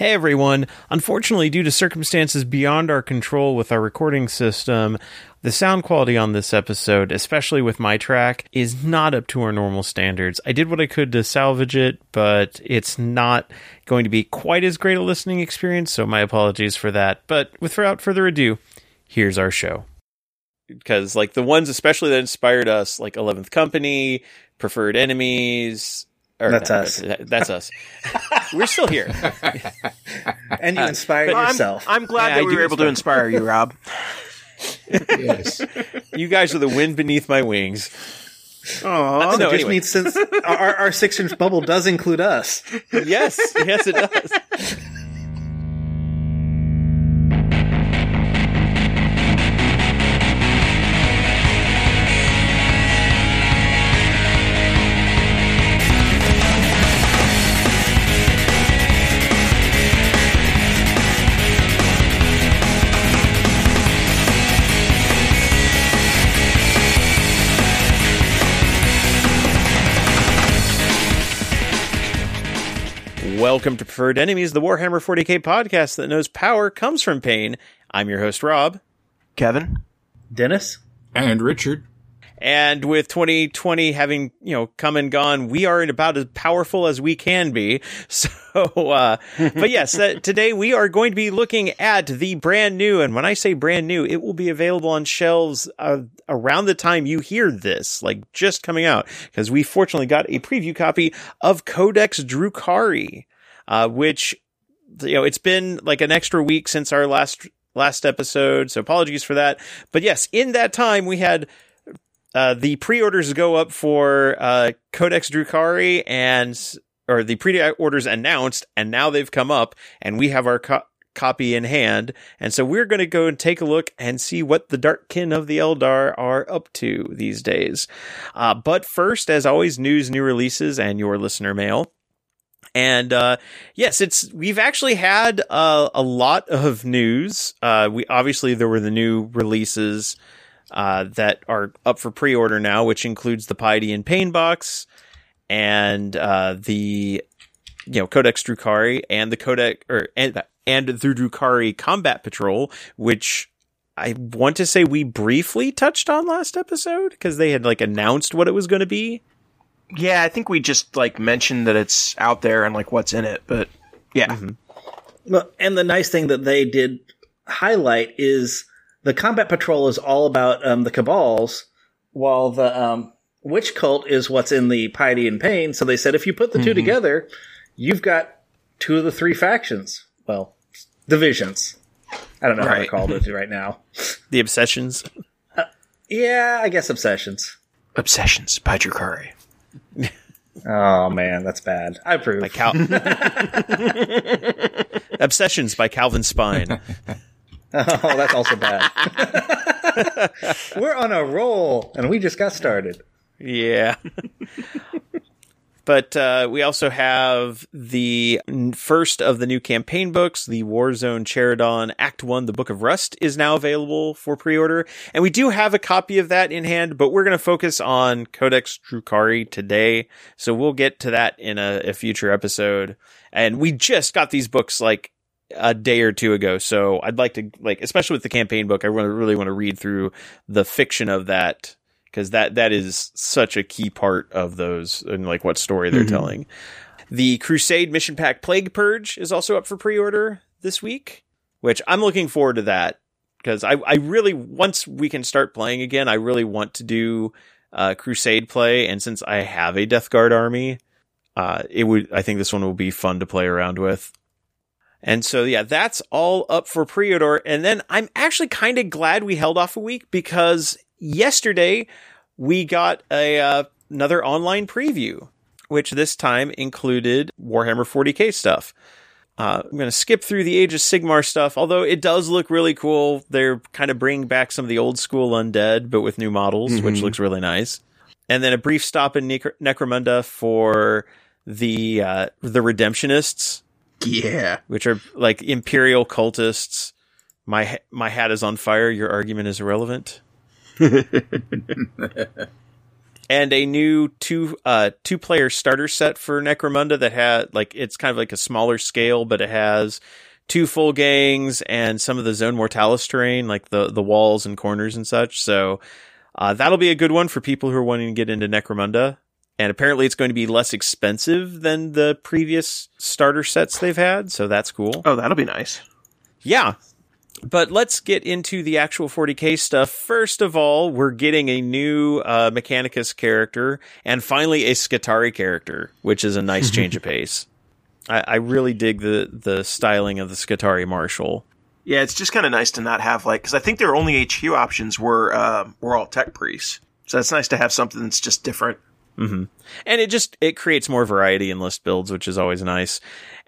Hey everyone. Unfortunately, due to circumstances beyond our control with our recording system, the sound quality on this episode, especially with my track, is not up to our normal standards. I did what I could to salvage it, but it's not going to be quite as great a listening experience, so my apologies for that. But without further ado, here's our show. Because, like, the ones especially that inspired us, like 11th Company, Preferred Enemies, or That's uh, us. That's us. We're still here. and you uh, inspired Well, I'm- yourself. I'm, glad Yeah, that I we do were able to inspire you, Rob. yes. You guys are the wind beneath my wings. Oh, no, just anyway. means since our, our six inch bubble does include us. Yes, yes, it does. Welcome to Preferred Enemies, the Warhammer 40k podcast that knows power comes from pain. I'm your host, Rob. Kevin? Dennis? And Richard. And with 2020 having, you know, come and gone, we are about as powerful as we can be. So, uh, but yes, uh, today we are going to be looking at the brand new, and when I say brand new, it will be available on shelves uh, around the time you hear this, like just coming out, because we fortunately got a preview copy of Codex Drukari, uh, which, you know, it's been like an extra week since our last, last episode. So apologies for that. But yes, in that time we had uh, the pre-orders go up for uh, Codex Drukari and or the pre-orders announced and now they've come up and we have our co- copy in hand and so we're going to go and take a look and see what the dark kin of the Eldar are up to these days. Uh, but first, as always, news, new releases, and your listener mail. And uh, yes, it's we've actually had uh, a lot of news. Uh, we obviously there were the new releases uh, that are up for pre-order now, which includes the Piety and Pain box and uh, the you know Codex Drukari and the Codex or and and the Drukari Combat Patrol, which I want to say we briefly touched on last episode because they had like announced what it was going to be. Yeah, I think we just like mentioned that it's out there and like what's in it, but yeah. Well, and the nice thing that they did highlight is the combat patrol is all about um, the cabals, while the um, witch cult is what's in the piety and pain. So they said if you put the two together, you've got two of the three factions. Well, divisions. I don't know how to Right. call it right now. The obsessions. Yeah, I guess obsessions. Obsessions by Drukari. Oh man, that's bad. I approve. by Cal. Obsessions by Calvin Spine. Oh, that's also bad. We're on a roll, and we just got started. Yeah. But uh, we also have the first of the new campaign books, the Warzone Charadon Act 1, The Book of Rust, is now available for pre order. And we do have a copy of that in hand, but we're going to focus on Codex Drukari today. So we'll get to that in a, a future episode. And we just got these books like a day or two ago. So I'd like to like, especially with the campaign book, I really want to read through the fiction of that because that that is such a key part of those and like what story they're telling. The Crusade Mission Pack Plague Purge is also up for pre-order this week, which I'm looking forward to that because I I really once we can start playing again, I really want to do uh, Crusade play, and since I have a Death Guard army, uh, it would I think this one will be fun to play around with. And so, yeah, that's all up for pre-order. And then I'm actually kind of glad we held off a week because yesterday we got a, uh, another online preview, which this time included Warhammer 40k stuff. Uh, I'm going to skip through the Age of Sigmar stuff, although it does look really cool. They're kind of bringing back some of the old school undead, but with new models, which looks really nice. And then a brief stop in Necr- Necromunda for the uh, the Redemptionists, Yeah. which are like imperial cultists. My my hat is on fire. Your argument is irrelevant. and a new two uh two player starter set for Necromunda that had like it's kind of like a smaller scale, but it has two full gangs and some of the zone mortalis terrain, like the the walls and corners and such. So uh, that'll be a good one for people who are wanting to get into Necromunda. And apparently, it's going to be less expensive than the previous starter sets they've had. So that's cool. Oh, that'll be nice. Yeah. But let's get into the actual 40k stuff. First of all, we're getting a new uh, Mechanicus character and finally a Skitarii character, which is a nice change of pace. I, I really dig the the styling of the Skitarii Marshal. Yeah, it's just kind of nice to not have like because I think their only HQ options were uh, were all tech priests, so it's nice to have something that's just different. hmm And it just it creates more variety in list builds, which is always nice.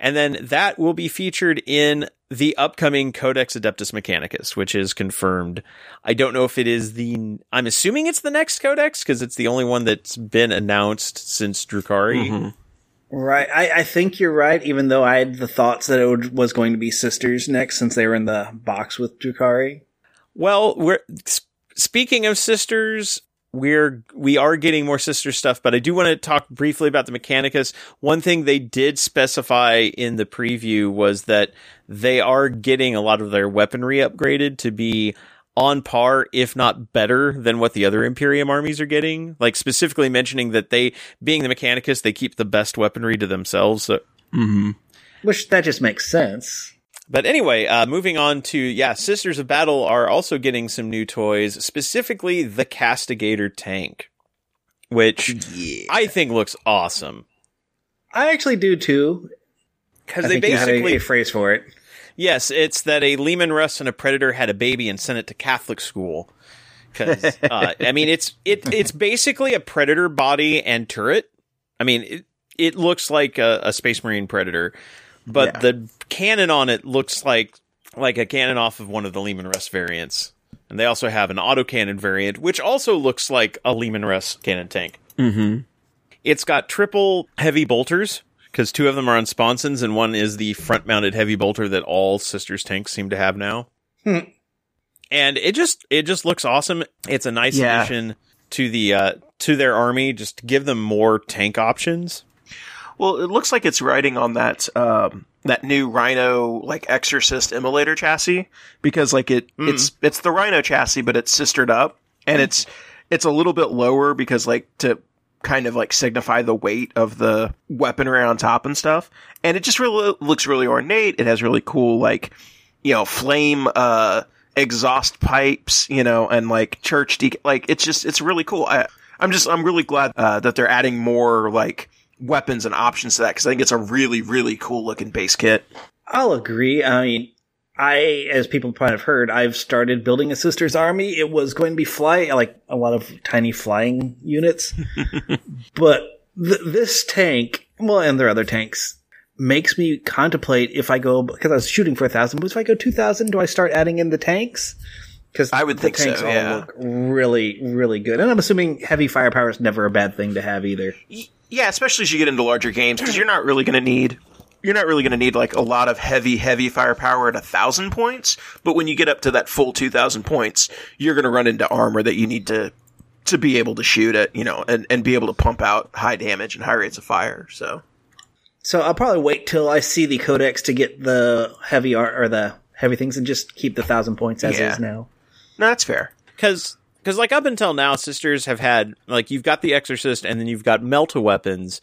And then that will be featured in the upcoming Codex Adeptus Mechanicus, which is confirmed. I don't know if it is the. I'm assuming it's the next Codex because it's the only one that's been announced since Drukari. Mm-hmm. Right. I, I think you're right, even though I had the thoughts that it would, was going to be Sisters next since they were in the box with Drukari. Well, we're speaking of sisters. We're we are getting more sister stuff, but I do want to talk briefly about the Mechanicus. One thing they did specify in the preview was that they are getting a lot of their weaponry upgraded to be on par, if not better, than what the other Imperium armies are getting. Like specifically mentioning that they, being the Mechanicus, they keep the best weaponry to themselves. So Mm-hmm. Which that just makes sense. But anyway, uh, moving on to, yeah, Sisters of Battle are also getting some new toys, specifically the Castigator tank, which I think looks awesome. I actually do too. Because they think you had a- basically, a, phrase for it. yes, it's that a Leman Russ and a Predator had a baby and sent it to Catholic school. Because, uh, I mean, it's, it, it's basically a Predator body and turret. I mean, it, it looks like a, a Space Marine Predator, but Yeah. the cannon on it looks like like a cannon off of one of the Leman Russ variants. And they also have an autocannon variant, which also looks like a Leman Russ cannon tank. Mm-hmm. It's got triple heavy bolters because two of them are on sponsons, and one is the front mounted heavy bolter that all sisters tanks seem to have now. Hmm. And it just it just looks awesome. It's a nice Yeah. addition to the uh, to their army. Just to give them more tank options. Well, it looks like it's riding on that um, that new Rhino like Exorcist Immolator chassis because like it it's it's the Rhino chassis, but it's sistered up and it's it's a little bit lower because like to kind of like signify the weight of the weaponry on top and stuff. And it just really looks really ornate. It has really cool like you know flame uh exhaust pipes, you know, and like church de- like it's just it's really cool. I I'm just I'm really glad uh, that they're adding more like weapons and options to that because I think it's a really really cool looking base kit. I'll agree. I mean, I, as people probably have heard, I've started building a sister's army. It was going to be fly, like a lot of tiny flying units. but th- this tank, well, and there are other tanks, makes me contemplate if I go, because I was shooting for a thousand, but if I go 2,000, do I start adding in the tanks? Because I would the think so, tanks all look really, really good. And I'm assuming heavy firepower is never a bad thing to have either. Y- yeah, especially as you get into larger games because you're not really going to need you're not really going to need like a lot of heavy heavy firepower at a thousand points. But when you get up to that full two thousand points, you're going to run into armor that you need to to be able to shoot at, you know, and, and be able to pump out high damage and high rates of fire. So So I'll probably wait till I see the codex to get the heavy art or the heavy things and just keep the thousand points as Yeah. is now. no, that's fair. because because like up until now, sisters have had like you've got the exorcist and then you've got melta weapons,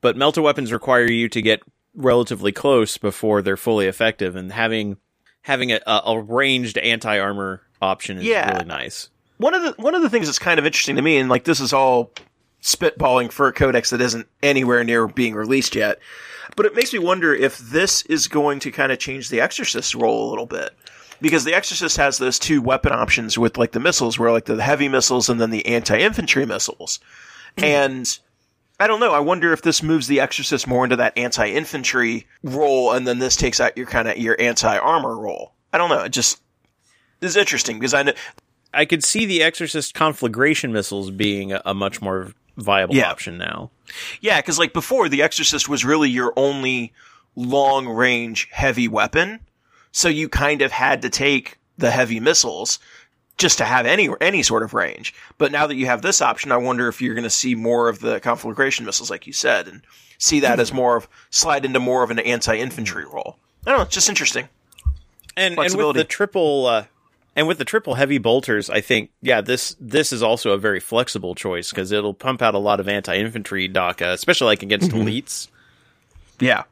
but melta weapons require you to get relatively close before they're fully effective, and having having a, a, ranged anti armor option is Yeah. really nice. one of the one of the things that's kind of interesting to me, and like this is all spitballing for a codex that isn't anywhere near being released yet, but it makes me wonder if this is going to kind of change the Exorcist role a little bit. Because the Exorcist has those two weapon options with like the missiles, where like the heavy missiles and then the anti-infantry missiles. Hmm. and I don't know. I wonder if this moves the Exorcist more into that anti-infantry role, and then this takes out your kind of your anti-armor role. I don't know. It just is interesting because I know I could see the exorcist conflagration missiles being a, a much more viable Yeah. option now. Yeah, because like before, the Exorcist was really your only long range heavy weapon. So you kind of had to take the heavy missiles just to have any any sort of range. But now that you have this option, I wonder if you're going to see more of the conflagration missiles, like you said, and see that as more of slide into more of an anti-infantry role. I don't know, it's just interesting. and and with the triple uh, and with the triple heavy bolters, I think yeah this this is also a very flexible choice because it'll pump out a lot of anti infantry dakka, especially like against elites. Yeah,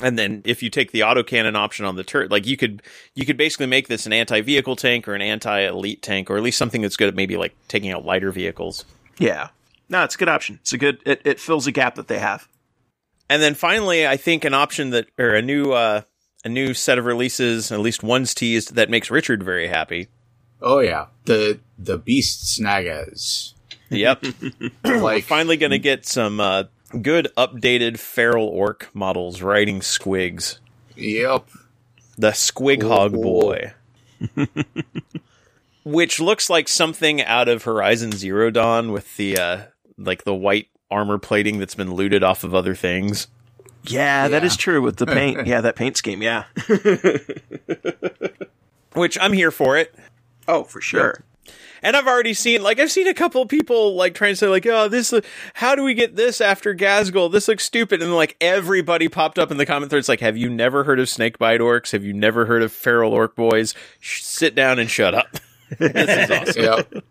And then if you take the autocannon option on the turret, like you could you could basically make this an anti vehicle tank or an anti elite tank, or at least something that's good at maybe like taking out lighter vehicles. yeah. No, it's a good option. It's a good. It, it fills a gap that they have. And then finally, I think an option that or a new uh, a new set of releases, at least one's teased, that makes Richard very happy. Oh yeah, the the beast snagas. Yep. Like finally going to get some uh, good updated feral orc models riding squigs. yep. The Squig Hog. Boy. Which looks like something out of Horizon Zero Dawn with the uh, like the white armor plating that's been looted off of other things. Yeah, that Yeah. is true with the paint. yeah, that paint scheme. Yeah. Which I'm here for it. Oh, for sure. And I've already seen, like, I've seen a couple of people like trying to say, like, oh, this, how do we get this after Ghazghkull? This looks stupid. And like everybody popped up in the comment threads, like, have you never heard of Snakebite Orcs? Have you never heard of Feral Orc Boys? Sh- sit down and shut up. this is awesome. Yep.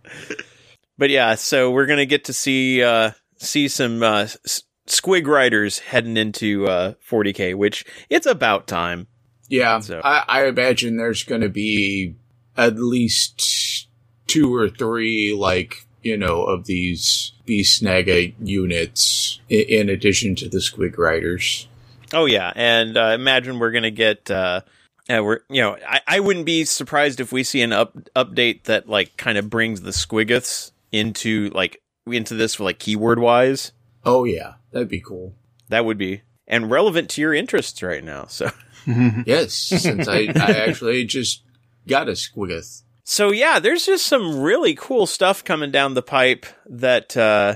But yeah, so we're gonna get to see uh see some uh s- squig riders heading into uh 40k, which it's about time. Yeah. So- I, I imagine there's going to be at least two or three, like you know, of these beast snaga units in, in addition to the squig riders. Oh yeah, and uh, imagine we're gonna get uh, uh we're you know I, I wouldn't be surprised if we see an up update that like kind of brings the squiggoths into like into this for like keyword wise. Oh yeah, that'd be cool. That would be and relevant to your interests right now. So Yes, since I, I actually just got a squiggoth. So yeah, there's just some really cool stuff coming down the pipe that uh,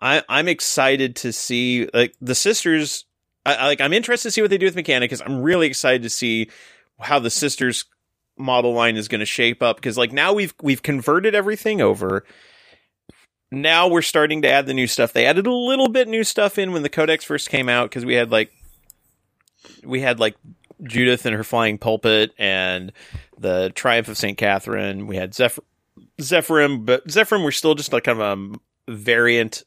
I, I'm excited to see. Like the sisters, I, I- like I'm interested to see what they do with Mechanicus. I'm really excited to see how the sisters model line is going to shape up because like now we've we've converted everything over. Now we're starting to add the new stuff. They added a little bit new stuff in when the Codex first came out because we had like we had like Junith and her flying pulpit and the Triumph of St. Katherine. We had Zephyr, Zephyrim, but Zephyrim were still just like kind of a variant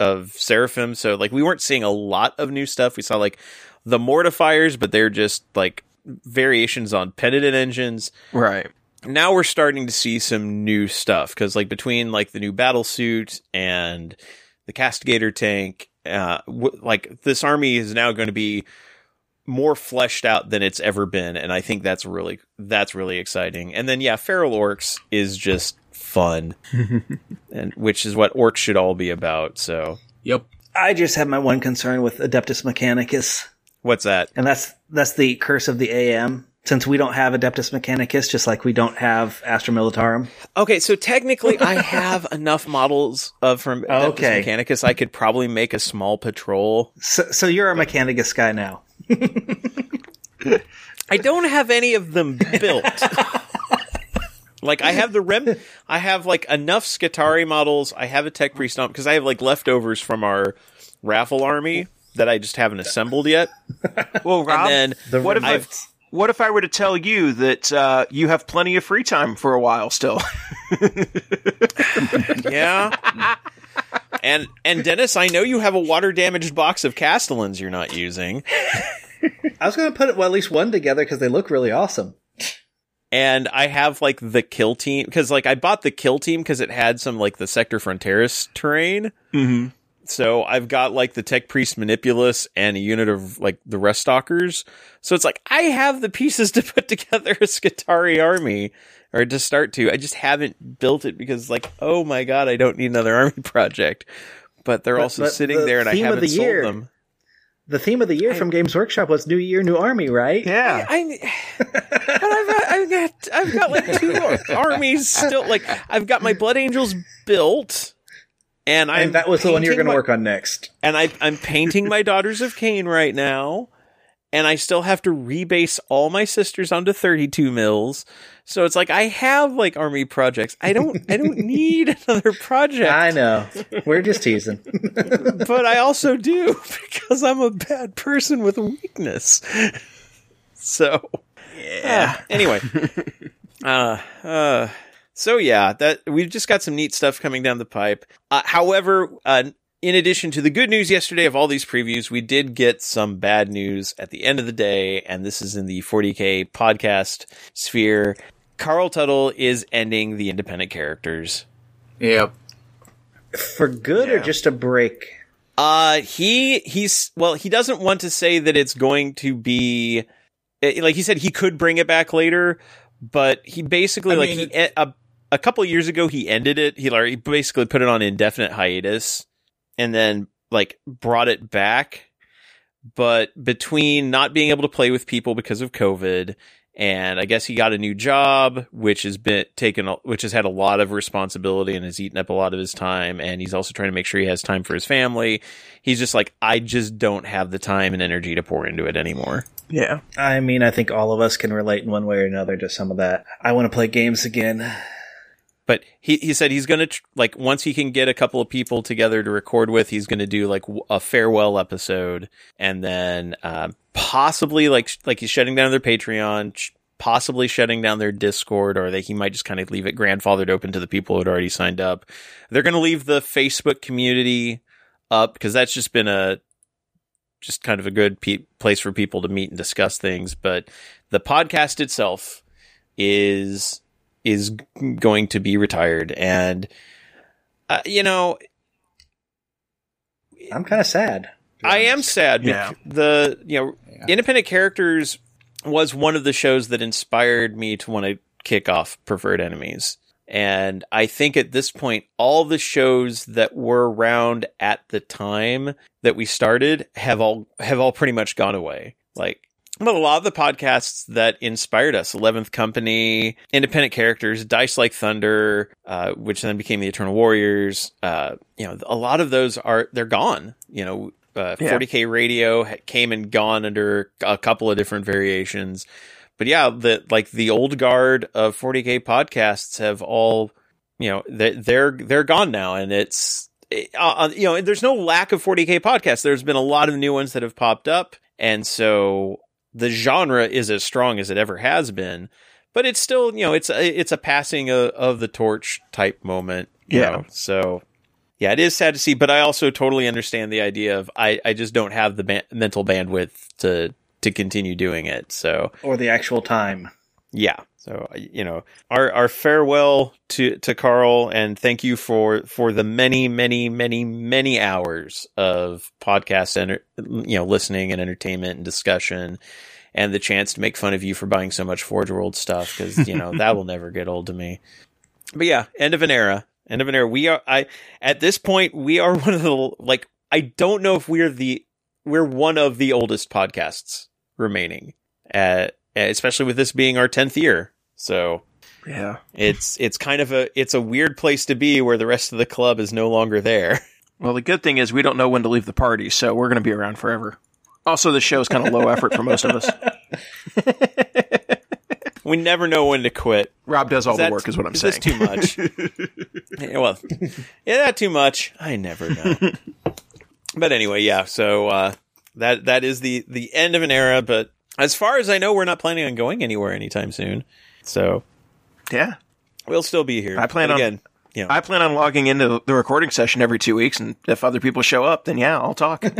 of Seraphim. So like we weren't seeing a lot of new stuff. We saw like the Mortifiers, but they're just like variations on penitent engines. Right. Now we're starting to see some new stuff because like between like the new battle suit and the castigator tank, uh, w- like this army is now going to be more fleshed out than it's ever been, and I think that's really that's really exciting. And then yeah, feral orcs is just fun, and which is what orcs should all be about. So Yep. I just have my one concern with Adeptus Mechanicus, what's that? and that's that's the curse of the AM. Since we don't have Adeptus Mechanicus, just like we don't have Astra Militarum. Okay, so technically, I have enough models of from Adeptus Okay. Mechanicus. I could probably make a small patrol. So, so you're a Mechanicus guy now. I don't have any of them built. like I have the rem, I have like enough Skitarii models. I have a Tech Priest stomp because I have like leftovers from our raffle army that I just haven't assembled yet. Well, Rob, And The what if I've what if I were to tell you that uh, you have plenty of free time for a while still? yeah. And and Dennis, I know you have a water damaged box of Kastelans you're not using. I was going to put well, at least one together because they look really awesome. and I have like the kill team because like I bought the kill team because it had some like the Sector Fronteris terrain. mm-hmm. So I've got like the Tech Priest Manipulus and a unit of like the Ruststalkers. So it's like I have the pieces to put together a Skitarii army or to start to. I just haven't built it because like oh my god, I don't need another army project. But they're But- also but sitting the there and I haven't the sold year- them. The theme of the year from Games Workshop was New Year, New Army, right? Yeah. I, but I've got, I've got, I've got like two armies still. Like I've got my Blood Angels built, and I'm And that was the one you were painting going to work on next. And I, I'm painting my Daughters of Khaine right now, and I still have to rebase all my sisters onto 32 mils. So it's like I have like army projects. I don't I don't need another project. I know. We're just teasing. but I also do because I'm a bad person with weakness. So Yeah. uh, anyway, uh, uh, so yeah, that we've just got some neat stuff coming down the pipe. Uh, however, uh, in addition to the good news yesterday of all these previews, we did get some bad news at the end of the day, and this is in the 40k podcast sphere. Carl Tuttle is ending the independent characters. Yep. For good or just a break? Uh, he he's well, he doesn't want to say that it's going to be eh, like he said he could bring it back later, but he basically I like mean, he, eh, a a couple years ago he ended it. He like he basically put it on indefinite hiatus and then like brought it back. But between not being able to play with people because of COVID and I guess he got a new job, which has been taken, a- which has had a lot of responsibility and has eaten up a lot of his time. And he's also trying to make sure he has time for his family. He's just like, I just don't have the time and energy to pour into it anymore. Yeah. I mean, I think all of us can relate in one way or another to some of that. I want to play games again. But he, he said he's going to, tr- like, once he can get a couple of people together to record with, he's going to do like w- a farewell episode and then, um, possibly like, sh- like he's shutting down their Patreon, sh- possibly shutting down their Discord, or they, he might just kind of leave it grandfathered open to the people who had already signed up. They're going to leave the Facebook community up because that's just been a, just kind of a good pe- place for people to meet and discuss things. But the podcast itself is is going to be retired, and uh, you know I'm kind of sad. I am sad. Yeah. The you know Yeah. independent characters was one of the shows that inspired me to want to kick off preferred enemies. And I think at this point, all the shows that were around at the time that we started have all have all pretty much gone away. Like, but a lot of the podcasts that inspired us, Eleventh Company, Independent Characters, Dice Like Thunder, uh, which then became the Eternal Warriors. Uh, you know, a lot of those are they're gone. You know, uh, Yeah. 40k Radio came and gone under a couple of different variations but yeah, the like the old guard of 40k podcasts have all, you know, they- they're they're gone now, and it's uh, you know, there's no lack of 40k podcasts. There's been a lot of new ones that have popped up, and so the genre is as strong as it ever has been. But it's still, you know, it's a, it's a passing of, of the torch type moment. you Yeah. know, so. Yeah, it is sad to see, but I also totally understand the idea of I, I just don't have the ban- mental bandwidth to to continue doing it. So Or the actual time. Yeah. So you know, our our farewell to to Carl, and thank you for for the many many many many hours of podcast and you know listening and entertainment and discussion, and the chance to make fun of you for buying so much Forge World stuff because you know that will never get old to me. But yeah, end of an era. End of an era. We are I at this point we are one of the like I don't know if we're the we're one of the oldest podcasts remaining at especially with this being our 10th year. So Yeah. it's it's kind of a it's a weird place to be where the rest of the club is no longer there. Well, the good thing is we don't know when to leave the party, so we're going to be around forever. Also, the show is kind of low effort for most of us. We never know when to quit. Rob does all Is that- the work, is what I'm is saying. this too much? Yeah, well, yeah, that too much. I never know. but anyway, yeah. So uh, that that is the the end of an era. But as far as I know, we're not planning on going anywhere anytime soon. So yeah. we'll still be here. I plan But on- again. You know, I plan on logging into the recording session every two weeks, and if other people show up, then yeah, I'll talk.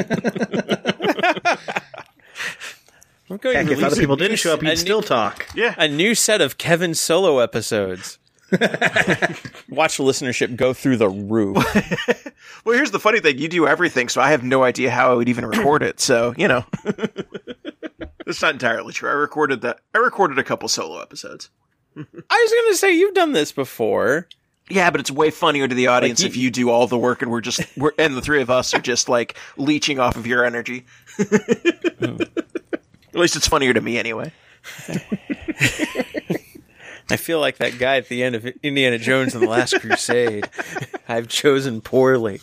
I'm going Heck, to if other people a didn't new- show up, you'd new- still talk. yeah. a new set of Kevin solo episodes. Watch the listenership go through the roof. Well, here's the funny thing: you do everything, so I have no idea how I would even record it. So you know, it's not entirely true. I recorded that. I recorded a couple solo episodes. I was going to say you've done this before. Yeah, but it's way funnier to the audience you- if you do all the work and we're just we're and the three of us are just like leeching off of your energy. At least it's funnier to me anyway. I feel like that guy at the end of Indiana Jones and the Last Crusade. I've chosen poorly.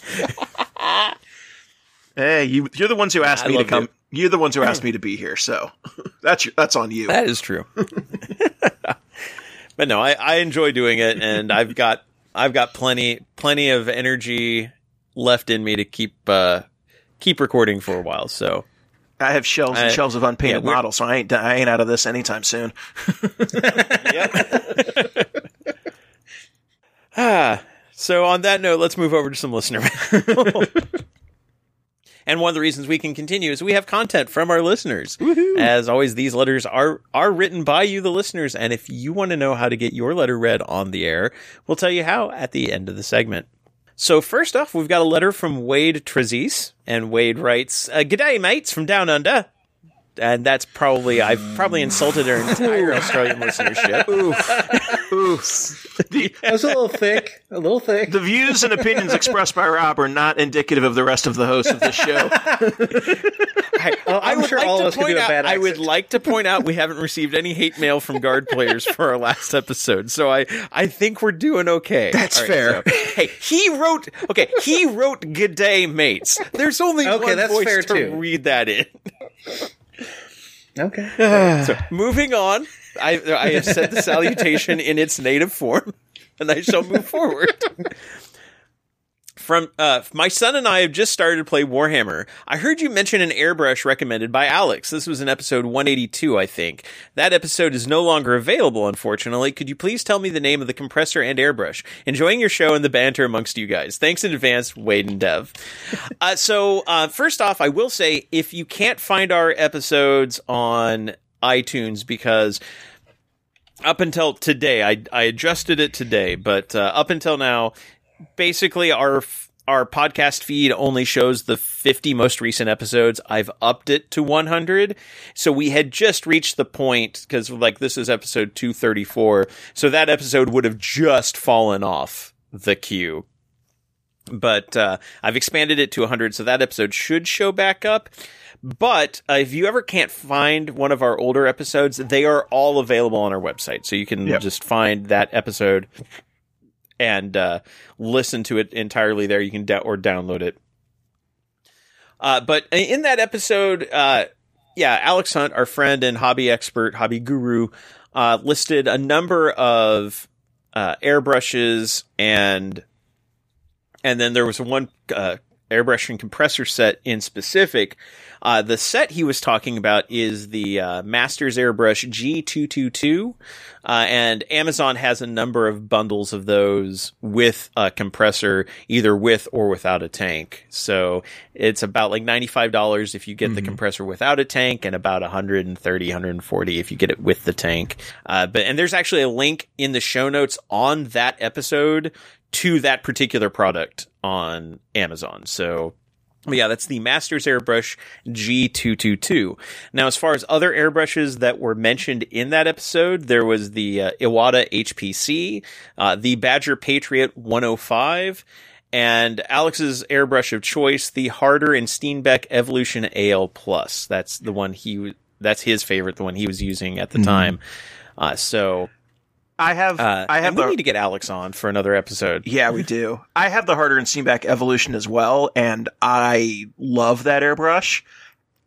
Hey, you you're the ones who asked I me to come. it. You're the ones who asked me to be here, so that's your, that's on you. That is true. but no, I, I enjoy doing it, and I've got I've got plenty plenty of energy left in me to keep uh, keep recording for a while. So I have shelves and I- shelves of unpainted yeah, models, so I ain't I ain't out of this anytime soon. yep. Ah, so on that note, let's move over to some listener mail. And one of the reasons we can continue is we have content from our listeners. As always, these letters are are written by you, the listeners, and if you want to know how to get your letter read on the air, we'll tell you how at the end of the segment. So first off, we've got a letter from Wade Trezise, and Wade writes, uh, "G'day, mates from down under." And that's probably I've probably insulted our entire Australian listenership. Oof, It was a little thick, a little thick. The views and opinions expressed by Rob are not indicative of the rest of the hosts of this show. I, I I'm would sure like all to of us can point do a out, bad I would like to point out we haven't received any hate mail from guard players for our last episode, so I I think we're doing okay. That's All fair. so- hey, he wrote okay. He wrote "Good day, mates." There's only Okay, one that's voice fair, to too. read that in. Okay. So moving on, I I have said the salutation in its native form, and I shall move forward. From uh, my son and I have just started to play Warhammer. I heard you mention an airbrush recommended by Alex. This was in episode 182, I think. That episode is no longer available, unfortunately. Could you please tell me the name of the compressor and airbrush? Enjoying your show and the banter amongst you guys. Thanks in advance, Wade and Dev. Uh, so, uh, first off, I will say if you can't find our episodes on iTunes because up until today, I, I adjusted it today, but uh, up until now, basically our our podcast feed only shows the 50 most recent episodes. I've upped it to 100. So we had just reached the point cuz like this is episode 234. So that episode would have just fallen off the queue. But uh, I've expanded it to 100 so that episode should show back up. But uh, if you ever can't find one of our older episodes, they are all available on our website. So you can Yep. just find that episode and uh, listen to it entirely there. You can da- or download it. Uh, but in that episode, uh, yeah, Alex Hunt, our friend and hobby expert, hobby guru, uh, listed a number of uh, airbrushes and and then there was one uh, airbrush and compressor set in specific. Uh, the set he was talking about is the uh, Masters Airbrush G222, uh, and Amazon has a number of bundles of those with a compressor, either with or without a tank. So it's about like $95 if you get the compressor without a tank, and about 130 140 if you get it with the tank. Uh, but and there's actually a link in the show notes on that episode to that particular product on Amazon. So but yeah, that's the Masters Airbrush G222. Now, as far as other airbrushes that were mentioned in that episode, there was the uh, Iwata HPC, uh, the Badger Patriot 105, and Alex's airbrush of choice, the Harder and Steenbeck Evolution AL Plus. That's the one he, that's his favorite, the one he was using at the time. Uh, so, I have uh, I have and we the need to get Alex on for another episode. Yeah, we do. I have the Harder and Steenbeck Evolution as well, and I love that airbrush.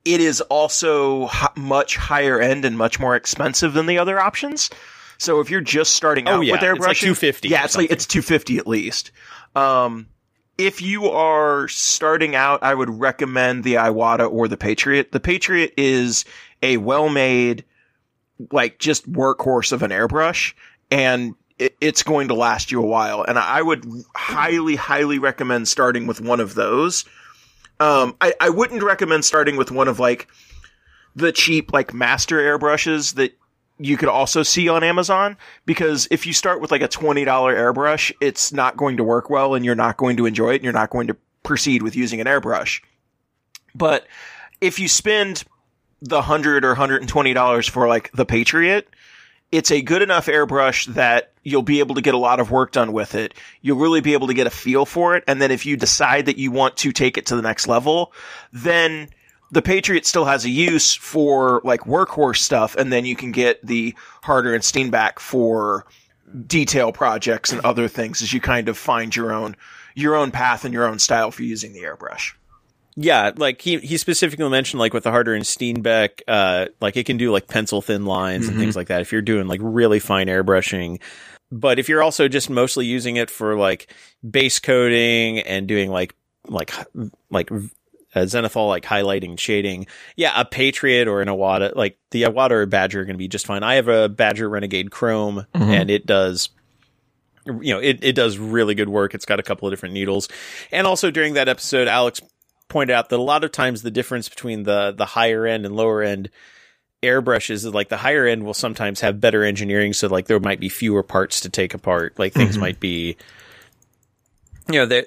It is also h- much higher end and much more expensive than the other options. So if you're just starting Oh, out yeah. with airbrushing, like 250 Yeah, it's like it's 250 at least. Um, if you are starting out, I would recommend the Iwata or the Patriot. The Patriot is a well-made, like just workhorse of an airbrush, and it, it's going to last you a while. And I would highly, highly recommend starting with one of those. Um, I, I wouldn't recommend starting with one of like the cheap like master airbrushes that you could also see on Amazon because if you start with like a $20 airbrush, it's not going to work well and you're not going to enjoy it and you're not going to proceed with using an airbrush. But if you spend the 100 or $120 for like the Patriot, it's a good enough airbrush that you'll be able to get a lot of work done with it. You'll really be able to get a feel for it. And then if you decide that you want to take it to the next level, then the Patriot still has a use for like workhorse stuff. And then you can get the Harder and Steenbeck for detail projects and other things as you kind of find your own, your own path and your own style for using the airbrush. Yeah, like he he specifically mentioned like with the Harder and Steenbeck, uh, like it can do like pencil thin lines and things like that. If you're doing like really fine airbrushing, but if you're also just mostly using it for like base coating and doing like like like uh, Zenithal like highlighting and shading, yeah, a Patriot or an Iwata, like the Iwata or Badger are going to be just fine. I have a Badger Renegade Chrome, and it does you know, it, it does really good work. It's got a couple of different needles. And also during that episode, Alex pointed out that a lot of times the difference between the, the higher end and lower end airbrushes is like the higher end will sometimes have better engineering. So like there might be fewer parts to take apart. Like things mm-hmm. might be, you know, they're,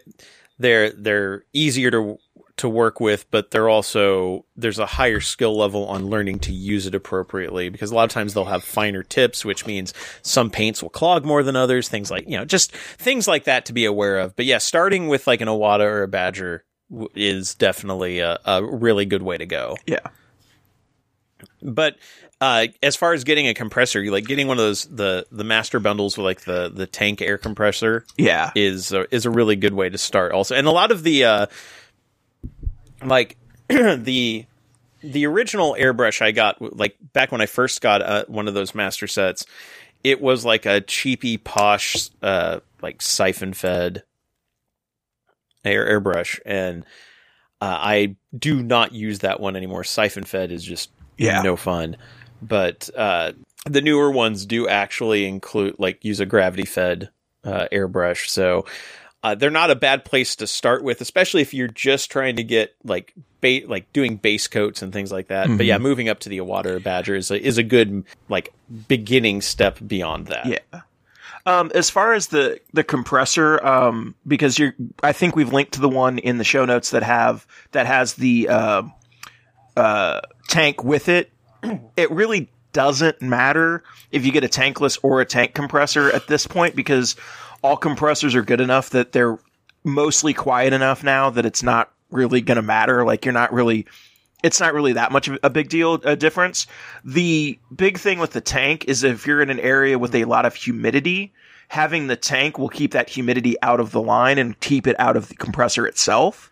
they're, they're easier to, to work with, but they're also, there's a higher skill level on learning to use it appropriately because a lot of times they'll have finer tips, which means some paints will clog more than others, things like, you know, just things like that to be aware of. But yeah, starting with like an Iwata or a Badger is definitely a, a really good way to go. Yeah. But uh, as far as getting a compressor, you like getting one of those the the master bundles with like the the tank air compressor Yeah. is a, is a really good way to start. Also, and a lot of the uh, like the the original airbrush I got like back when I first got uh, one of those master sets, it was like a cheapy posh uh, like siphon fed air airbrush, and uh, I do not use that one anymore. Siphon fed is just Yeah. no fun. But uh, the newer ones do actually include like use a gravity fed uh, airbrush, so uh, they're not a bad place to start with, especially if you're just trying to get like ba- like doing base coats and things like that. But yeah, moving up to the Iwata or Badger is a, is a good like beginning step beyond that. Yeah. Um, as far as the the compressor, um, because you're, I think we've linked to the one in the show notes that have that has the uh, uh, tank with it. It really doesn't matter if you get a tankless or a tank compressor at this point because all compressors are good enough that they're mostly quiet enough now that it's not really going to matter. Like you're not really it's not really that much of a big deal a difference. The big thing with the tank is if you're in an area with a lot of humidity, having the tank will keep that humidity out of the line and keep it out of the compressor itself.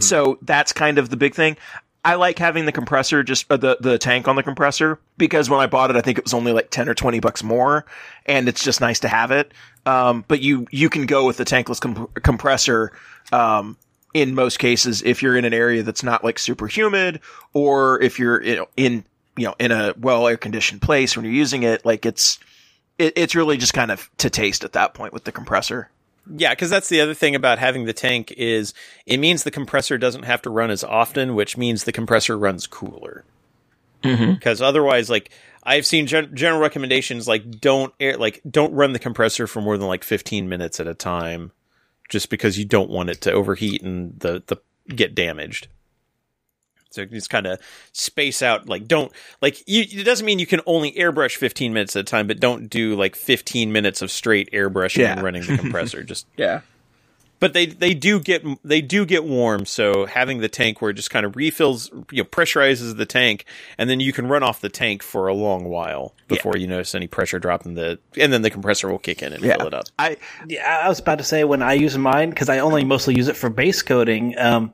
So that's kind of the big thing. I like having the compressor just uh, the the tank on the compressor because when I bought it, I think it was only like ten or twenty bucks more, and it's just nice to have it. Um, but you you can go with the tankless comp- compressor um, in most cases if you're in an area that's not like super humid or if you're you know, in you know in a well air conditioned place when you're using it. Like it's it, it's really just kind of to taste at that point with the compressor. Yeah, because that's the other thing about having the tank is it means the compressor doesn't have to run as often, which means the compressor runs cooler. Mm-hmm. Because otherwise, like I've seen gen- general recommendations, like don't air, like don't run the compressor for more than like fifteen minutes at a time, just because you don't want it to overheat and the the get damaged. So just kind of space out, like don't like you. It doesn't mean you can only airbrush 15 minutes at a time, but don't do like 15 minutes of straight airbrushing and running the compressor. Just Yeah. But they they do get they do get warm. So having the tank where it just kind of refills, you know, pressurizes the tank, and then you can run off the tank for a long while before you notice any pressure drop in the, and then the compressor will kick in and Yeah. fill it up. I Yeah, I was about to say when I use mine because I only mostly use it for base coating. Um,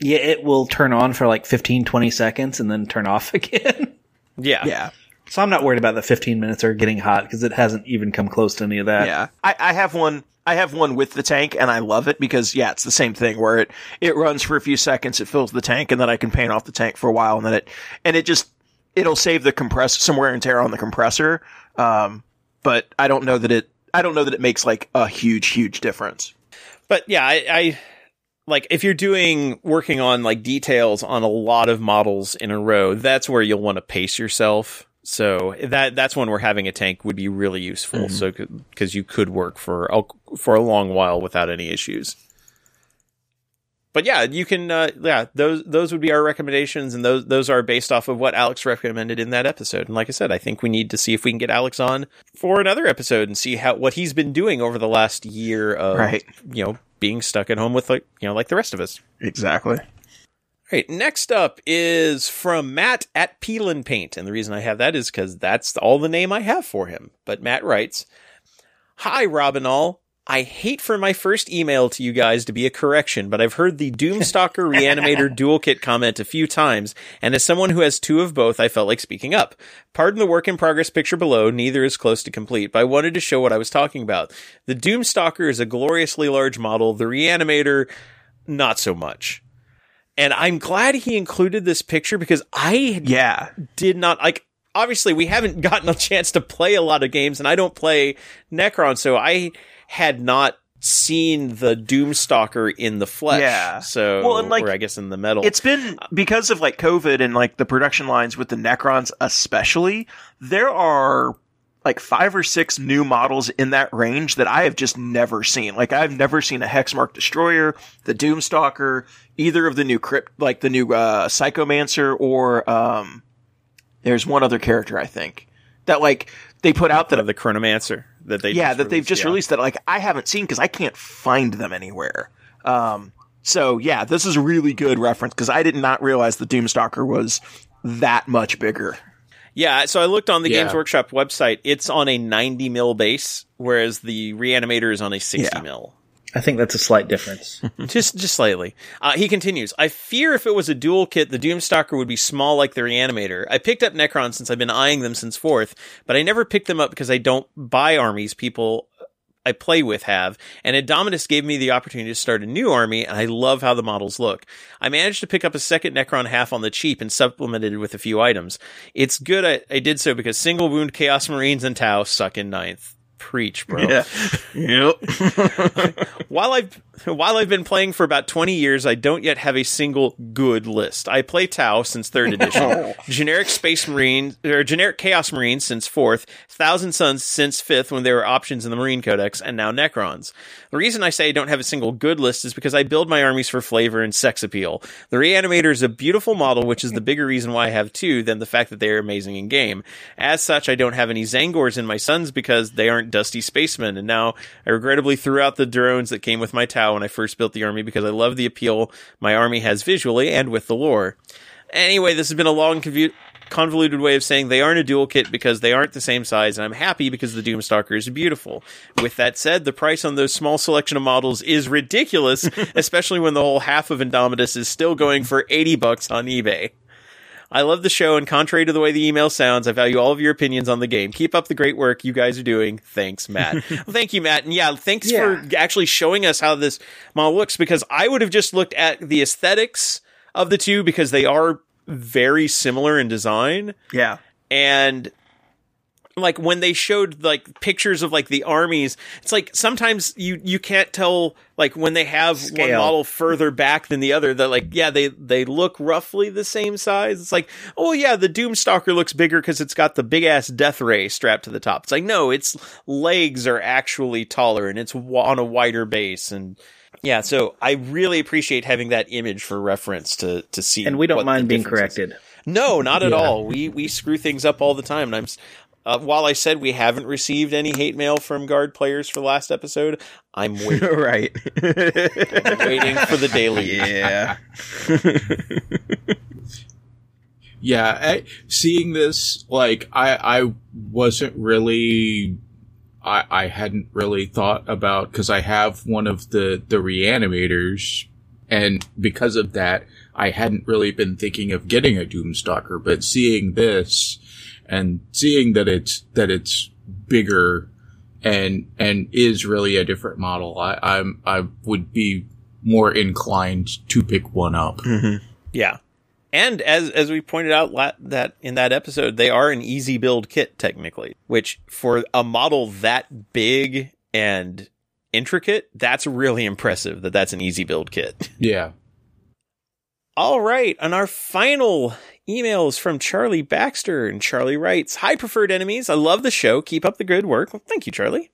yeah, it will turn on for like 15, 20 seconds and then turn off again. Yeah, yeah. so I'm not worried about the 15 minutes or getting hot because it hasn't even come close to any of that. Yeah, I, I have one. I have one with the tank, and I love it because yeah, it's the same thing where it it runs for a few seconds, it fills the tank, and then I can paint off the tank for a while, and then it and it just it'll save the compressor some wear and tear on the compressor. Um, but I don't know that it I don't know that it makes like a huge huge difference. but yeah, I, I like if you're doing working on like details on a lot of models in a row, that's where you'll want to pace yourself. So that that's when where having a tank would be really useful. So because you could work for a, for a long while without any issues. But yeah, you can. Uh, yeah, those those would be our recommendations, and those those are based off of what Alex recommended in that episode. And like I said, I think we need to see if we can get Alex on for another episode and see how what he's been doing over the last year of Right. you know being stuck at home with like you know like the rest of us. Exactly. Right, next up is from Matt at Peel and Paint, and the reason I have that is because that's all the name I have for him. But Matt writes, "Hi, Robin all. I hate for my first email to you guys to be a correction, but I've heard the Doomstalker Reanimator dual kit comment a few times, and as someone who has two of both, I felt like speaking up. Pardon the work in progress picture below, neither is close to complete, but I wanted to show what I was talking about. The Doomstalker is a gloriously large model, the Reanimator, not so much. And I'm glad he included this picture because I Yeah. did not like obviously we haven't gotten a chance to play a lot of games and I don't play Necron so I had not seen the Doomstalker in the flesh. Yeah. So Well, and, like, or I guess in the metal. It's been because of like COVID and like the production lines with the Necrons, especially. There are like five or six new models in that range that I have just never seen. Like I've never seen a Hexmark Destroyer, the Doomstalker, either of the new crypt, like the new uh, Psychomancer, or um, there's one other character I think that like they put out that of the Chronomancer that they yeah just that they've just yeah. released that like I haven't seen because I can't find them anywhere. Um, so yeah, this is a really good reference because I did not realize the Doomstalker was that much bigger. Yeah, so I looked on the Yeah. Games Workshop website. It's on a 90 mil base, whereas the Reanimator is on a 60 Yeah. mil. I think that's a slight difference. just just slightly. Uh, he continues. I fear if it was a dual kit, the Doomstalker would be small like the Reanimator. I picked up Necron since I've been eyeing them since fourth, but I never picked them up because I don't buy armies people I play with have, and Indomitus gave me the opportunity to start a new army, and I love how the models look. I managed to pick up a second Necron half on the cheap and supplemented it with a few items. It's good I, I did so because single wound Chaos Marines and Tau suck in ninth. Preach, bro. Yep. while I've while I've been playing for about 20 years, I don't yet have a single good list. I play Tau since third edition, oh. generic Space Marine or generic Chaos Marine since fourth, Thousand Suns since fifth when there were options in the Marine Codex, and now Necrons. The reason I say I don't have a single good list is because I build my armies for flavor and sex appeal. The Reanimator is a beautiful model, which is the bigger reason why I have two than the fact that they are amazing in game. As such, I don't have any Tzaangors in my sons because they aren't dusty spacemen, and now I regrettably threw out the drones that came with my Tau when I first built the army because I love the appeal my army has visually and with the lore. Anyway, this has been a long, convoluted way of saying they aren't a dual kit because they aren't the same size, and I'm happy because the Doomstalker is beautiful. With that said, the price on those small selection of models is ridiculous, especially when the whole half of Indomitus is still going for 80 bucks on eBay. I love the show, and contrary to the way the email sounds, I value all of your opinions on the game. Keep up the great work you guys are doing. Thanks, Matt. well, thank you, Matt. And yeah, thanks Yeah. for actually showing us how this model looks because I would have just looked at the aesthetics of the two because they are very similar in design Yeah. and like when they showed like pictures of like the armies it's like sometimes you you can't tell like when they have one model further back than the other that like yeah they they look roughly the same size it's like oh yeah the doomstalker looks bigger because it's got the big ass death ray strapped to the top it's like no its legs are actually taller and it's on a wider base and yeah so i really appreciate having that image for reference to to see And we don't mind being difference is. corrected. No, not at Yeah. all. We we screw things up all the time. And I'm uh, while I said we haven't received any hate mail from guard players for the last episode, I'm waiting, right. waiting for the daily. yeah. Yeah, I, seeing this, like, I, I wasn't really, I, I hadn't really thought about, cause I have one of the, the reanimators, and because of that, I hadn't really been thinking of getting a Doomstalker, but seeing this, and seeing that it's, that it's bigger, and, and is really a different model, I, I'm, I would be more inclined to pick one up. Mm-hmm. Yeah. And as as we pointed out la- that in that episode, they are an easy build kit technically, which for a model that big and intricate, that's really impressive that that's an easy build kit. Yeah. All right, and our final email is from Charlie Baxter, and Charlie writes, "Hi, preferred enemies. I love the show. Keep up the good work. Well, thank you, Charlie.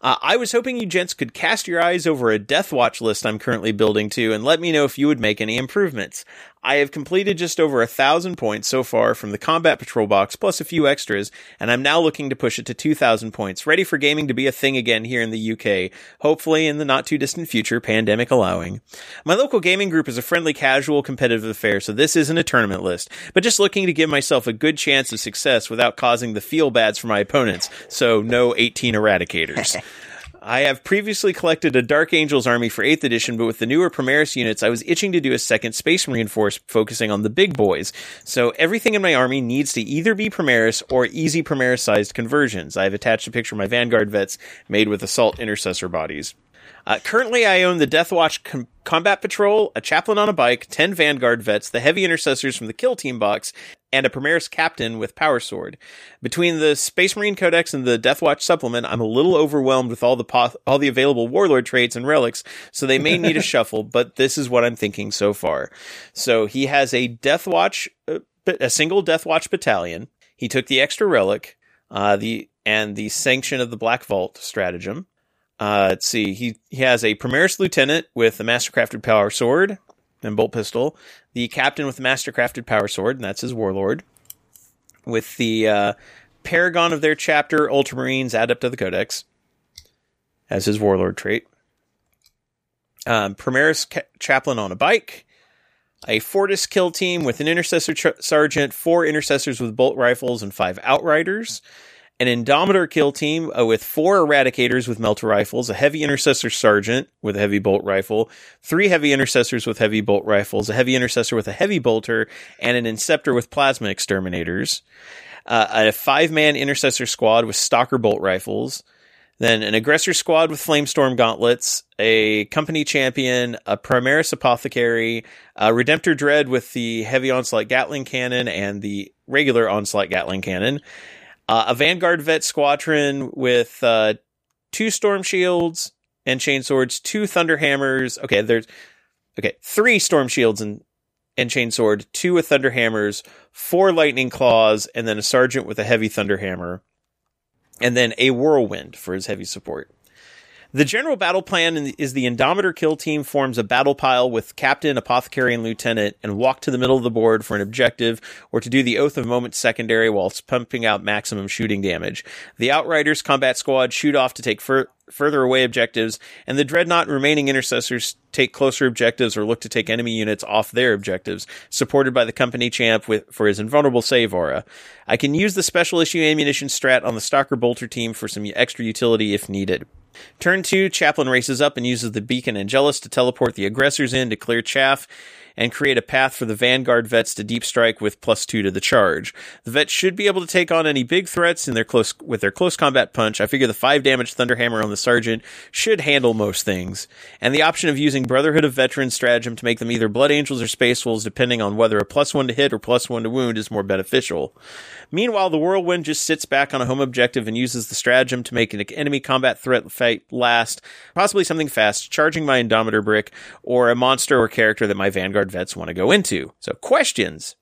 Uh, I was hoping you gents could cast your eyes over a Deathwatch list I'm currently building to, and let me know if you would make any improvements. I have completed just over a thousand points so far from the Combat Patrol box, plus a few extras, and I'm now looking to push it to 2,000 points, ready for gaming to be a thing again here in the UK, hopefully in the not too distant future, pandemic allowing. My local gaming group is a friendly, casual, competitive affair, so this isn't a tournament list, but just looking to give myself a good chance of success without causing the feel bads for my opponents, so no 18 eradicators. I have previously collected a Dark Angels army for 8th edition, but with the newer Primaris units, I was itching to do a second Space Marine force focusing on the big boys. So everything in my army needs to either be Primaris or easy Primaris sized conversions. I have attached a picture of my Vanguard vets made with Assault Intercessor bodies. Uh, currently, I own the Deathwatch Com- Combat Patrol, a Chaplain on a bike, 10 Vanguard vets, the Heavy Intercessors from the Kill Team box, and a Primaris Captain with Power Sword. Between the Space Marine Codex and the Deathwatch supplement, I'm a little overwhelmed with all the po- all the available Warlord traits and relics, so they may need a shuffle, but this is what I'm thinking so far. So he has a Deathwatch, uh, a single Deathwatch battalion. He took the extra relic, uh, the and the Sanction of the Black Vault stratagem. Uh, let's see. He he has a Primaris Lieutenant with the Mastercrafted Power Sword and Bolt Pistol. The Captain with the Mastercrafted Power Sword, and that's his Warlord. With the uh, Paragon of their chapter, Ultramarines Adept of the Codex, as his Warlord trait. Um, Primaris ca- Chaplain on a bike. A Fortis kill team with an Intercessor Sergeant, four Intercessors with bolt rifles, and five Outriders an Indomitor kill team uh, with four Eradicators with melter rifles, a Heavy Intercessor Sergeant with a heavy bolt rifle, three Heavy Intercessors with heavy bolt rifles, a Heavy Intercessor with a heavy bolter, and an Inceptor with plasma exterminators. Uh, a five man Intercessor squad with Stalker bolt rifles. Then an aggressor squad with flamestorm gauntlets, a company champion, a Primaris apothecary, a Redemptor dread with the heavy onslaught Gatling cannon and the regular onslaught Gatling cannon, uh, a Vanguard vet squadron with uh, two storm shields and chain swords, two thunder hammers. Okay, there's okay three storm shields and and chain sword, two with thunder hammers, four lightning claws, and then a sergeant with a heavy thunder hammer, and then a whirlwind for his heavy support. The general battle plan is the Indomitor kill team forms a battle pile with captain, apothecary, and lieutenant and walk to the middle of the board for an objective or to do the Oath of Moment secondary whilst pumping out maximum shooting damage. The Outriders combat squad shoot off to take fur- further away objectives, and the Dreadnought remaining intercessors take closer objectives or look to take enemy units off their objectives, supported by the company champ with, for his invulnerable save aura. I can use the special issue ammunition strat on the Stalker Bolter team for some extra utility if needed. Turn two, Chaplain races up and uses the Beacon Angelus to teleport the aggressors in to clear chaff and create a path for the Vanguard vets to deep strike with plus two to the charge. The vets should be able to take on any big threats in their close with their close combat punch. I figure the five damage Thunderhammer on the Sergeant should handle most things, and the option of using Brotherhood of Veterans stratagem to make them either Blood Angels or Space Wolves, depending on whether a plus one to hit or plus one to wound is more beneficial. Meanwhile, the Whirlwind just sits back on a home objective and uses the stratagem to make an enemy combat threat fight last, possibly something fast, charging my Indomitor brick, or a monster or character that my Vanguard vets want to go into. So, questions.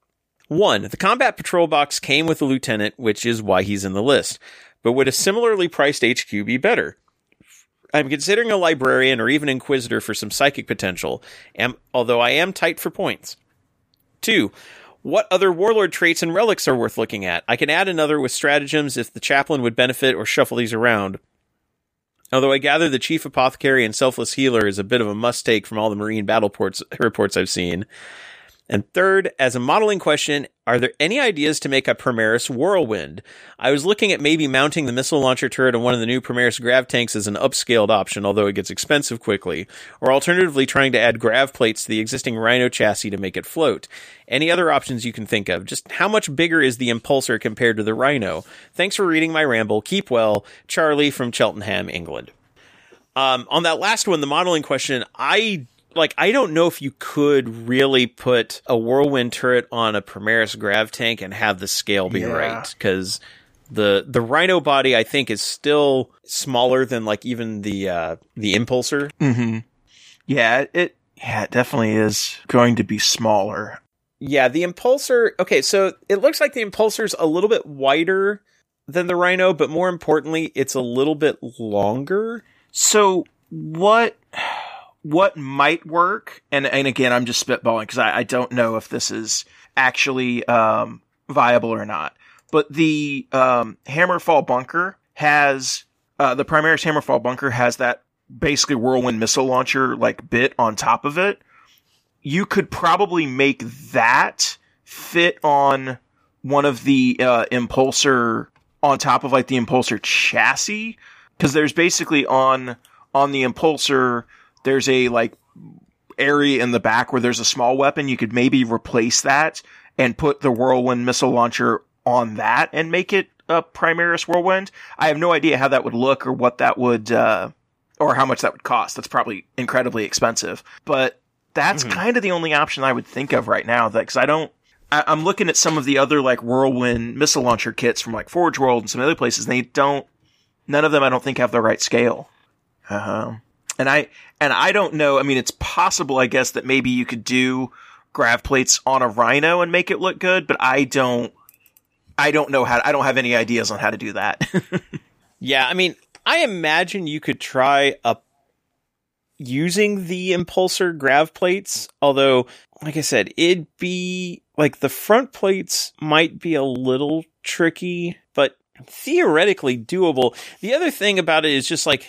One, the combat patrol box came with a lieutenant, which is why he's in the list. But would a similarly priced HQ be better? I'm considering a librarian or even inquisitor for some psychic potential, am, although I am tight for points. Two, what other warlord traits and relics are worth looking at? I can add another with stratagems if the chaplain would benefit or shuffle these around. Although I gather the chief apothecary and selfless healer is a bit of a must take from all the marine battle ports, reports I've seen. And third, as a modeling question, are there any ideas to make a Primaris Whirlwind? I was looking at maybe mounting the missile launcher turret on one of the new Primaris grav tanks as an upscaled option, although it gets expensive quickly, or alternatively trying to add grav plates to the existing Rhino chassis to make it float. Any other options you can think of? Just how much bigger is the Impulsor compared to the Rhino? Thanks for reading my ramble. Keep well. Charlie from Cheltenham, England. Um, on that last one, the modeling question, I like I don't know if you could really put a whirlwind turret on a Primaris grav tank and have the scale be Yeah. right because the the Rhino body I think is still smaller than like even the uh the impulsor. Mm-hmm. Yeah, it yeah, it definitely is going to be smaller. Yeah, the impulsor. Okay, so it looks like the impulsor's a little bit wider than the Rhino, but more importantly, it's a little bit longer. So what what might work? And and again, I'm just spitballing because I, I don't know if this is actually um, viable or not. But the um, Hammerfall bunker has uh, the Primaris Hammerfall bunker has that basically whirlwind missile launcher like bit on top of it. You could probably make that fit on one of the uh, impulsor on top of like the impulsor chassis because there's basically on on the impulsor there's a like area in the back where there's a small weapon. You could maybe replace that and put the whirlwind missile launcher on that and make it a Primaris whirlwind. I have no idea how that would look or what that would uh, or how much that would cost. That's probably incredibly expensive, but that's Mm-hmm. kind of the only option I would think of right now. That because I don't. I, I'm looking at some of the other like whirlwind missile launcher kits from like Forge World and some other places. And they don't. None of them, I don't think, have the right scale. Uh-huh. And I and I don't know. I mean, it's possible, I guess, that maybe you could do grav plates on a Rhino and make it look good, but I don't. I don't know how. I don't have any ideas on how to do that. Yeah, I mean, I imagine you could try a using the impulsor grav plates, although like I said, it'd be like the front plates might be a little tricky, but theoretically doable. The other thing about it is just like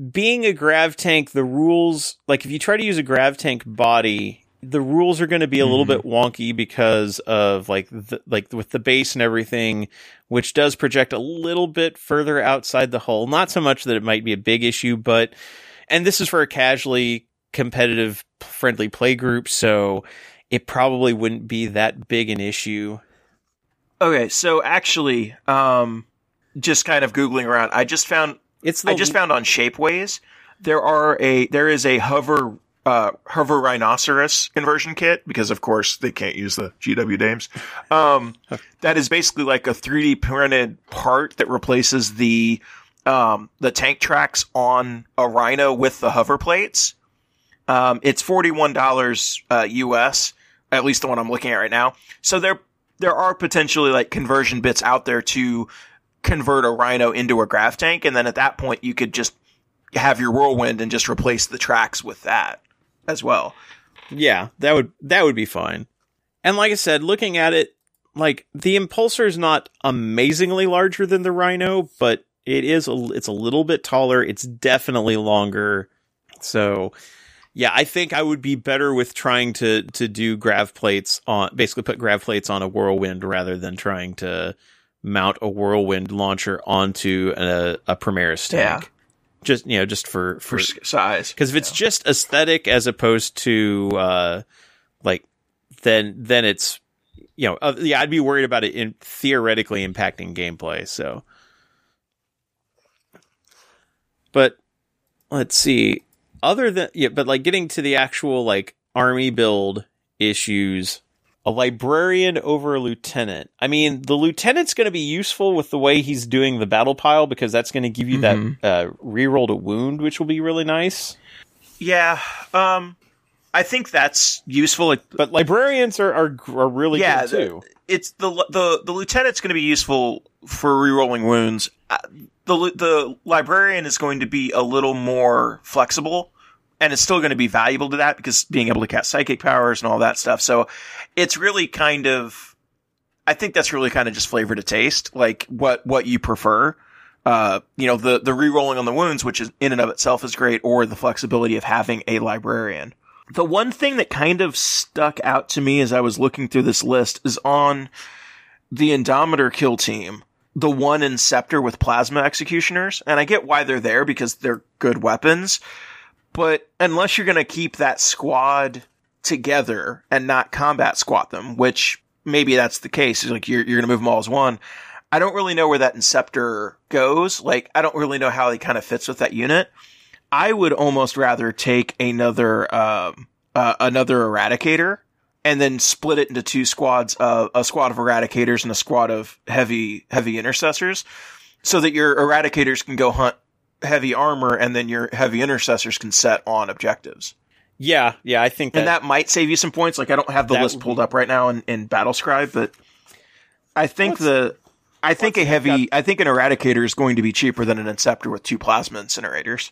being a grav tank, the rules like if you try to use a grav tank body, the rules are going to be a little bit wonky because of like the, like with the base and everything, which does project a little bit further outside the hull. Not so much that it might be a big issue, but and this is for a casually competitive friendly play group, so it probably wouldn't be that big an issue. okay, so actually, um, just kind of googling around, I just found It's the I just found on Shapeways there are a there is a hover uh hover rhinoceros conversion kit because of course they can't use the GW names. Um that is basically like a 3D printed part that replaces the um the tank tracks on a rhino with the hover plates. Um it's $41 uh US, at least the one I'm looking at right now. So there there are potentially like conversion bits out there to convert a rhino into a grav tank and then at that point you could just have your whirlwind and just replace the tracks with that as well. Yeah, that would that would be fine. And like I said, looking at it, like the impulsor is not amazingly larger than the Rhino, but it is a, it's a little bit taller. It's definitely longer. So, yeah, I think I would be better with trying to to do grav plates on basically put grav plates on a whirlwind rather than trying to mount a whirlwind launcher onto a, a Primaris tank. Yeah. Just you know, just for For for size. because if it's just aesthetic as opposed to uh like then then it's you know uh, yeah i'd be worried about it in theoretically impacting gameplay so but let's see other than yeah but like getting to the actual like army build issues a librarian over a lieutenant i mean the lieutenant's going to be useful with the way he's doing the battle pile because that's going to give you Mhm. that uh reroll to wound which will be really nice Yeah. Um I think that's useful But librarians are are, are really Yeah, good too. it's the the the lieutenant's going to be useful for rerolling wounds. Uh, The the librarian is going to be a little more flexible, and it's still going to be valuable to that because being able to cast psychic powers and all that stuff. So it's really kind of, I think that's really kind of just flavor to taste, like what what you prefer. Uh, you know, the the rerolling on the wounds, which is in and of itself is great, or the flexibility of having a librarian. The one thing that kind of stuck out to me as I was looking through this list is on the Indomitor kill team, the one Inceptor with plasma executioners. And I get why they're there because they're good weapons. But unless you're going to keep that squad together and not combat squat them, which maybe that's the case, like you're, you're going to move them all as one. I don't really know where that Inceptor goes. Like, I don't really know how he kind of fits with that unit. I would almost rather take another, um, uh, another Eradicator and then split it into two squads, uh, a squad of Eradicators and a squad of heavy, heavy intercessors so that your Eradicators can go hunt heavy armor and then your heavy intercessors can set on objectives. Yeah, yeah, I think that, And that might save you some points. Like I don't have the That list pulled up right now in, in BattleScribe, but I think the I think a heavy I think an eradicator is going to be cheaper than an inceptor with two plasma incinerators.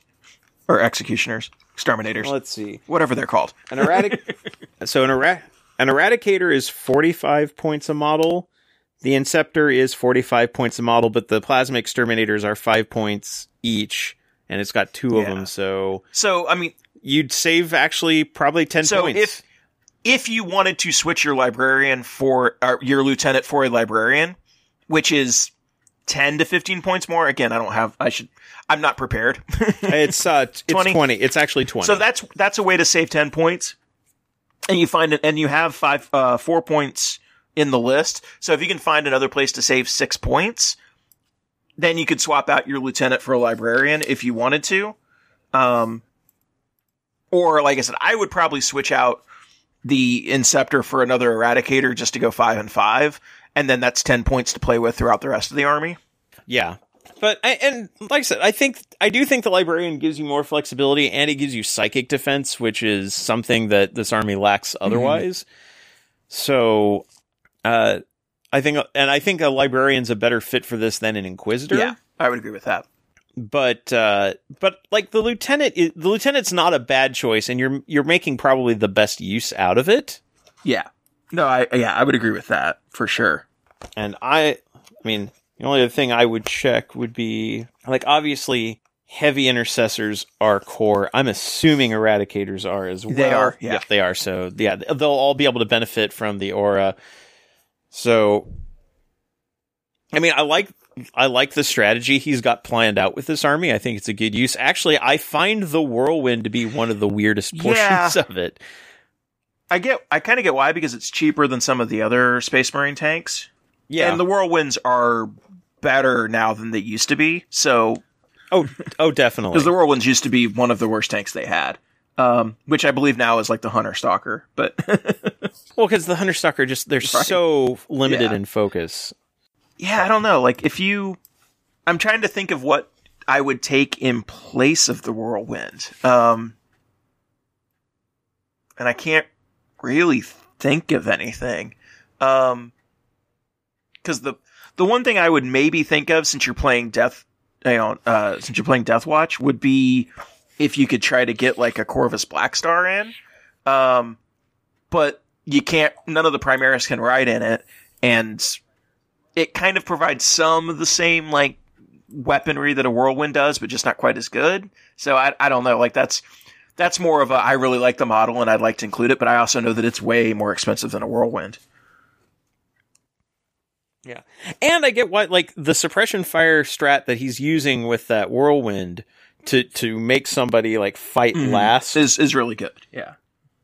Or executioners. Exterminators. let's see. whatever they're called. An erratic So an erra- an eradicator is 45 points a model. The inceptor is 45 points a model, but the plasma exterminators are 5 points each and it's got two of them, so So I mean you'd save actually probably 10 so points. if if you wanted to switch your librarian for or your lieutenant for a librarian, which is 10 to 15 points more. Again, I don't have, I should, I'm not prepared. It's uh, it's 20? 20. It's actually 20. so that's, that's a way to save 10 points. And you find it, and you have five, uh, four points in the list. So if you can find another place to save six points, then you could swap out your lieutenant for a librarian if you wanted to. Um, or like I said, I would probably switch out the Inceptor for another Eradicator just to go five and five, and then that's ten points to play with throughout the rest of the army. Yeah. But and like I said, I think I do think the librarian gives you more flexibility and it gives you psychic defense, which is something that this army lacks otherwise. So, uh, I think, and I think a librarian's a better fit for this than an inquisitor. Yeah, I would agree with that. But, uh, but like the lieutenant, the lieutenant's not a bad choice, and you're you're making probably the best use out of it. Yeah. No, I yeah, I would agree with that for sure. And I, I mean, the only other thing I would check would be like obviously heavy intercessors are core. I'm assuming eradicators are as well. They are, yeah. Yep, they are. So yeah, they'll all be able to benefit from the aura. So, I mean, I like I like the strategy he's got planned out with this army. I think it's a good use. Actually, I find the whirlwind to be one of the weirdest portions Yeah. of it. I get I kind of get why because it's cheaper than some of the other Space Marine tanks. Yeah. And the whirlwinds are better now than they used to be. So oh, oh, definitely. because the whirlwinds used to be one of the worst tanks they had. Um, which I believe now is like the Hunter Stalker, but Well, because the Hunter Stalker just they're Right. so limited Yeah. in focus. yeah, I don't know. Like if you, I'm trying to think of what I would take in place of the whirlwind. Um, and I can't really think of anything. Um, cause the, the one thing I would maybe think of since you're playing Death, you know, uh, since you're playing Deathwatch would be if you could try to get like a Corvus Blackstar in. Um, but you can't, none of the Primaris can ride in it. And it kind of provides some of the same like weaponry that a whirlwind does, but just not quite as good. So I, I don't know. Like that's that's more of a I really like the model and I'd like to include it, but I also know that it's way more expensive than a whirlwind. Yeah. And I get why like the suppression fire strat that he's using with that whirlwind to to make somebody like fight last. Is is really good. Yeah.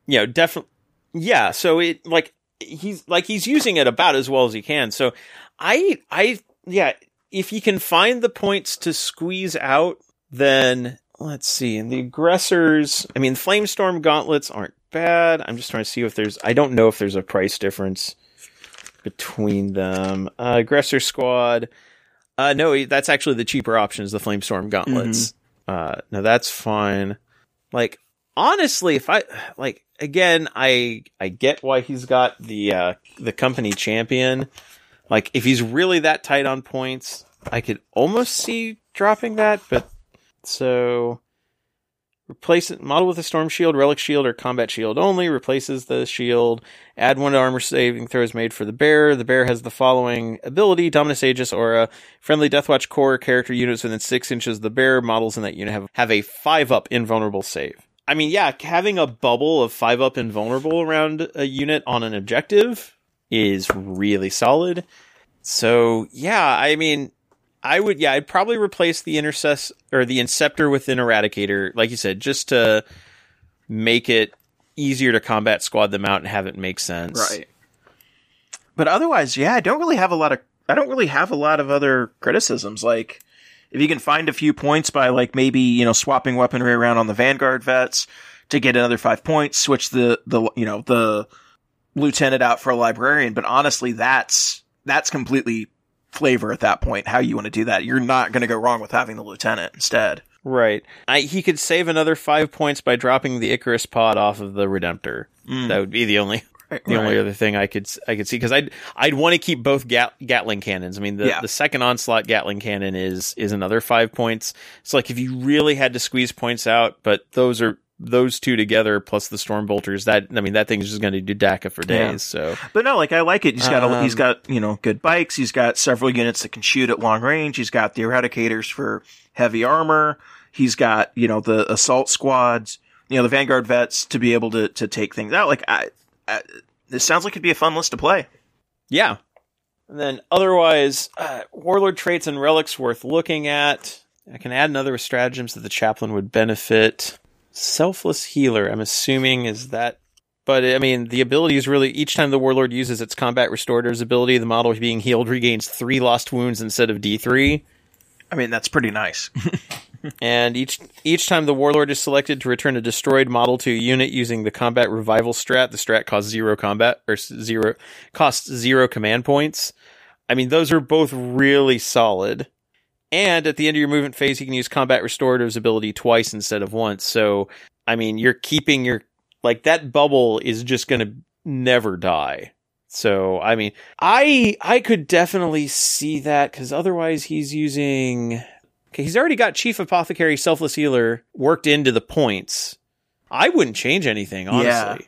you know, definitely Yeah, so it like he's like he's using it about as well as he can. So I I yeah, if he can find the points to squeeze out, then let's see. And the aggressors, I mean, flamestorm gauntlets aren't bad. I'm just trying to see if there's I don't know if there's a price difference between them. Uh, aggressor squad. Uh, no, that's actually the cheaper option is the flamestorm gauntlets. Uh, now that's fine. Like, honestly, if I, like, again, I, I get why he's got the, uh, the company champion. Like, if he's really that tight on points, I could almost see dropping that, but so replace it model with a storm shield, relic shield, or combat shield only, replaces the shield, add one to armor saving throws made for the bear. The bear has the following ability, Dominus Aegis Aura, friendly Deathwatch core character units within six inches of the bear, models in that unit have, have a five up invulnerable save. I mean, yeah, having a bubble of five up invulnerable around a unit on an objective is really solid. So yeah, I mean, I would, yeah, I'd probably replace the intercess or the inceptor with an eradicator, like you said, just to make it easier to combat squad them out and have it make sense. Right. But otherwise, yeah, I don't really have a lot of I don't really have a lot of other criticisms. Like if you can find a few points by like maybe, you know, swapping weaponry around on the Vanguard vets to get another five points, switch the the you know, the lieutenant out for a librarian, but honestly that's that's completely flavor at that point, how you want to do that. You're not gonna go wrong with having the lieutenant instead. Right. I, he could save another five points by dropping the Icarus pod off of the Redemptor. Mm. That would be the only the only other thing I could I could see because I'd I'd want to keep both Gat, Gatling cannons. I mean, the, Yeah. the second onslaught Gatling cannon is is another five points. So like if you really had to squeeze points out, but those are those two together plus the storm bolters. That I mean, that thing is just going to do dakka for days. Yeah. So But no, like I like it. He's got a, he's Um, got you know good bikes. He's got several units that can shoot at long range. He's got the eradicators for heavy armor. He's got you know the assault squads. You know the vanguard vets to be able to to take things out. Like I, I this sounds like it'd be a fun list to play. yeah, And then otherwise, uh, warlord traits and relics worth looking at. I can add another stratagems that the chaplain would benefit. Selfless healer, I'm assuming is that but I mean, the ability is really each time the warlord uses its combat restoratives ability, the model being healed regains three lost wounds instead of D three. I mean, that's pretty nice. and each each time the warlord is selected to return a destroyed model to a unit using the combat revival strat, the strat costs zero combat or zero costs zero command points. I mean, those are both really solid. And at the end of your movement phase, you can use combat restoratives ability twice instead of once. So, I mean, you're keeping your like that bubble is just going to never die. So, I mean, I I could definitely see that cuz otherwise he's using Okay, he's already got Chief Apothecary Selfless Healer worked into the points. I wouldn't change anything, honestly. Yeah.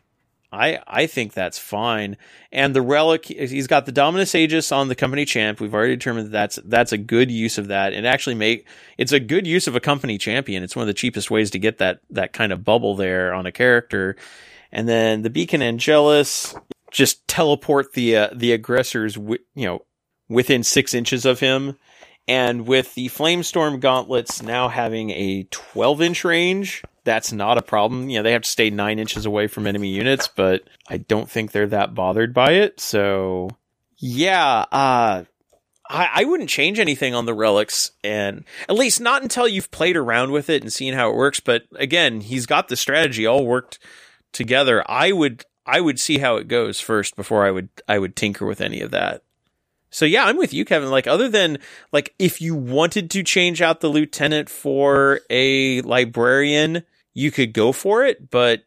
I I think that's fine. And the relic, he's got the Dominus Aegis on the company champ. We've already determined that that's that's a good use of that, and actually make it's a good use of a company champion. It's one of the cheapest ways to get that that kind of bubble there on a character. And then the Beacon Angelus, just teleport the uh, the aggressors, w- you know, within six inches of him. And with the Flamestorm gauntlets now having a 12 inch range, that's not a problem. You know, they have to stay nine inches away from enemy units, but I don't think they're that bothered by it. So, yeah, uh, I, I wouldn't change anything on the relics, and at least not until you've played around with it and seen how it works. But again, he's got the strategy all worked together. I would I would see how it goes first before I would I would tinker with any of that. So yeah, I'm with you, Kevin. Like, other than like, if you wanted to change out the lieutenant for a librarian, you could go for it, but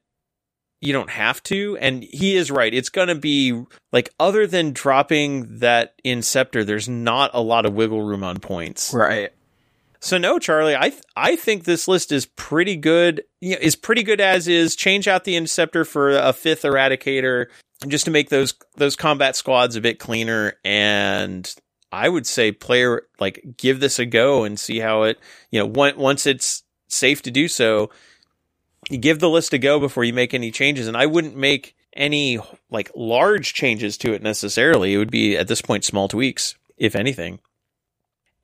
you don't have to. And he is right. It's going to be like, other than dropping that Inceptor, there's not a lot of wiggle room on points. Right. So no, Charlie, I th- I think this list is pretty good. You know, is pretty good as is. Change out the Inceptor for a fifth Eradicator just to make those those combat squads a bit cleaner. And I would say, player like give this a go and see how it. You know, once it's safe to do so, give the list a go before you make any changes. And I wouldn't make any like large changes to it necessarily. It would be at this point small tweaks, if anything.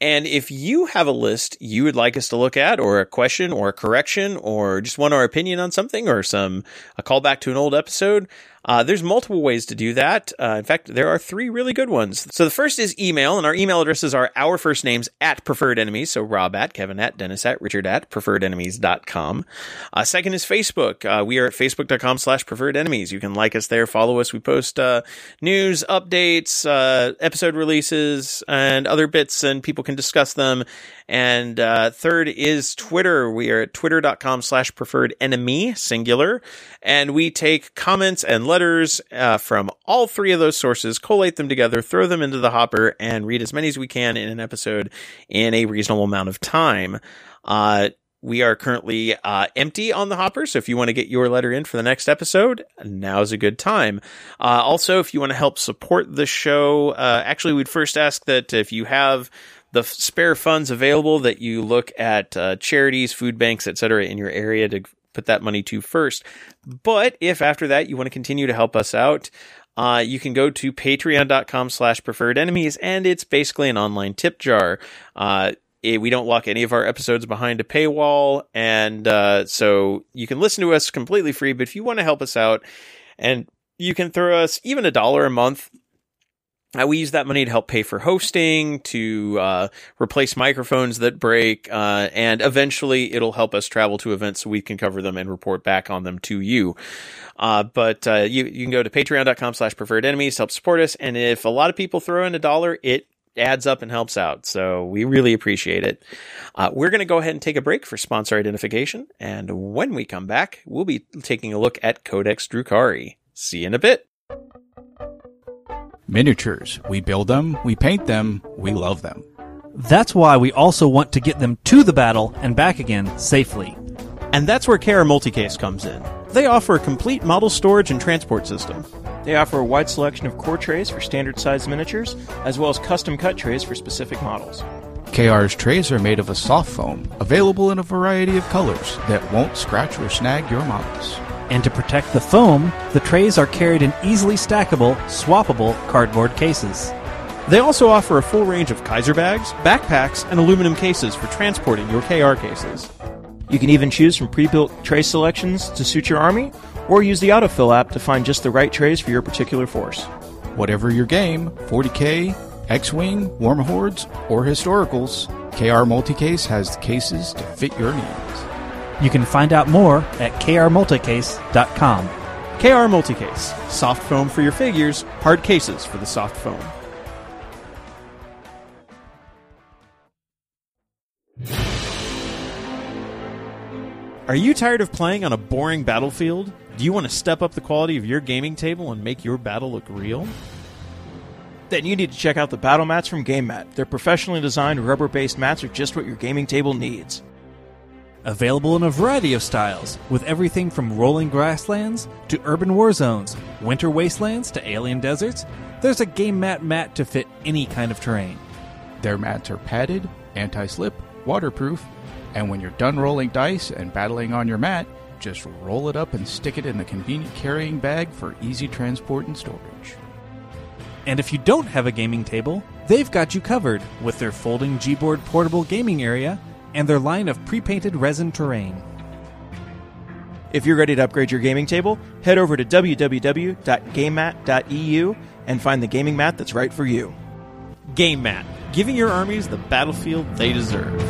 And if you have a list you would like us to look at, or a question, or a correction, or just want our opinion on something, or some a callback to an old episode, uh, there's multiple ways to do that. Uh, in fact, there are three really good ones. So the first is email, and our email addresses are our first names at preferred enemies. So Rob at, Kevin at, Dennis at, Richard at preferredenemies.com. Uh, second is Facebook. Uh, we are at facebook.com slash preferred enemies. You can like us there, follow us. We post uh, news, updates, uh, episode releases, and other bits, and people can discuss them. And uh, third is Twitter. We are at twitter.com slash preferred enemy, singular. And we take comments and letters uh, from all three of those sources, collate them together, throw them into the hopper, and read as many as we can in an episode in a reasonable amount of time. Uh, we are currently uh, empty on the hopper, so if you want to get your letter in for the next episode, now's a good time. Uh, also, if you want to help support the show, uh, actually, we'd first ask that if you have the spare funds available that you look at uh, charities, food banks, etc. in your area to put that money to first. But if after that you want to continue to help us out, uh, you can go to patreon.com slash preferred enemies and it's basically an online tip jar. Uh, it, we don't lock any of our episodes behind a paywall. And, uh, so you can listen to us completely free, but if you want to help us out and you can throw us even a dollar a month we use that money to help pay for hosting, to uh, replace microphones that break, uh, and eventually it'll help us travel to events so we can cover them and report back on them to you. Uh, but uh, you you can go to patreon.com slash preferred enemies to help support us, and if a lot of people throw in a dollar, it adds up and helps out. So we really appreciate it. Uh, we're going to go ahead and take a break for sponsor identification, and when we come back, we'll be taking a look at Codex Drukhari. See you in a bit. Miniatures. We build them, we paint them, we love them. That's why we also want to get them to the battle and back again safely. And that's where KR Multicase comes in. They offer a complete model storage and transport system. They offer a wide selection of core trays for standard size miniatures, as well as custom cut trays for specific models. KR's trays are made of a soft foam, available in a variety of colors that won't scratch or snag your models. And to protect the foam, the trays are carried in easily stackable, swappable cardboard cases. They also offer a full range of Kaiser bags, backpacks, and aluminum cases for transporting your KR cases. You can even choose from pre-built tray selections to suit your army, or use the autofill app to find just the right trays for your particular force. Whatever your game 40k, X Wing, Warmahordes, or Historicals KR Multicase has the cases to fit your needs. You can find out more at krmulticase.com. KR Multicase, soft foam for your figures, hard cases for the soft foam. Are you tired of playing on a boring battlefield? Do you want to step up the quality of your gaming table and make your battle look real? Then you need to check out the battle mats from GameMat. Their professionally designed rubber-based mats are just what your gaming table needs. Available in a variety of styles, with everything from rolling grasslands to urban war zones, winter wastelands to alien deserts, there's a game mat mat to fit any kind of terrain. Their mats are padded, anti slip, waterproof, and when you're done rolling dice and battling on your mat, just roll it up and stick it in the convenient carrying bag for easy transport and storage. And if you don't have a gaming table, they've got you covered with their folding Gboard portable gaming area and their line of pre-painted resin terrain. If you're ready to upgrade your gaming table, head over to www.gamemat.eu and find the gaming mat that's right for you. Game Mat, giving your armies the battlefield they deserve.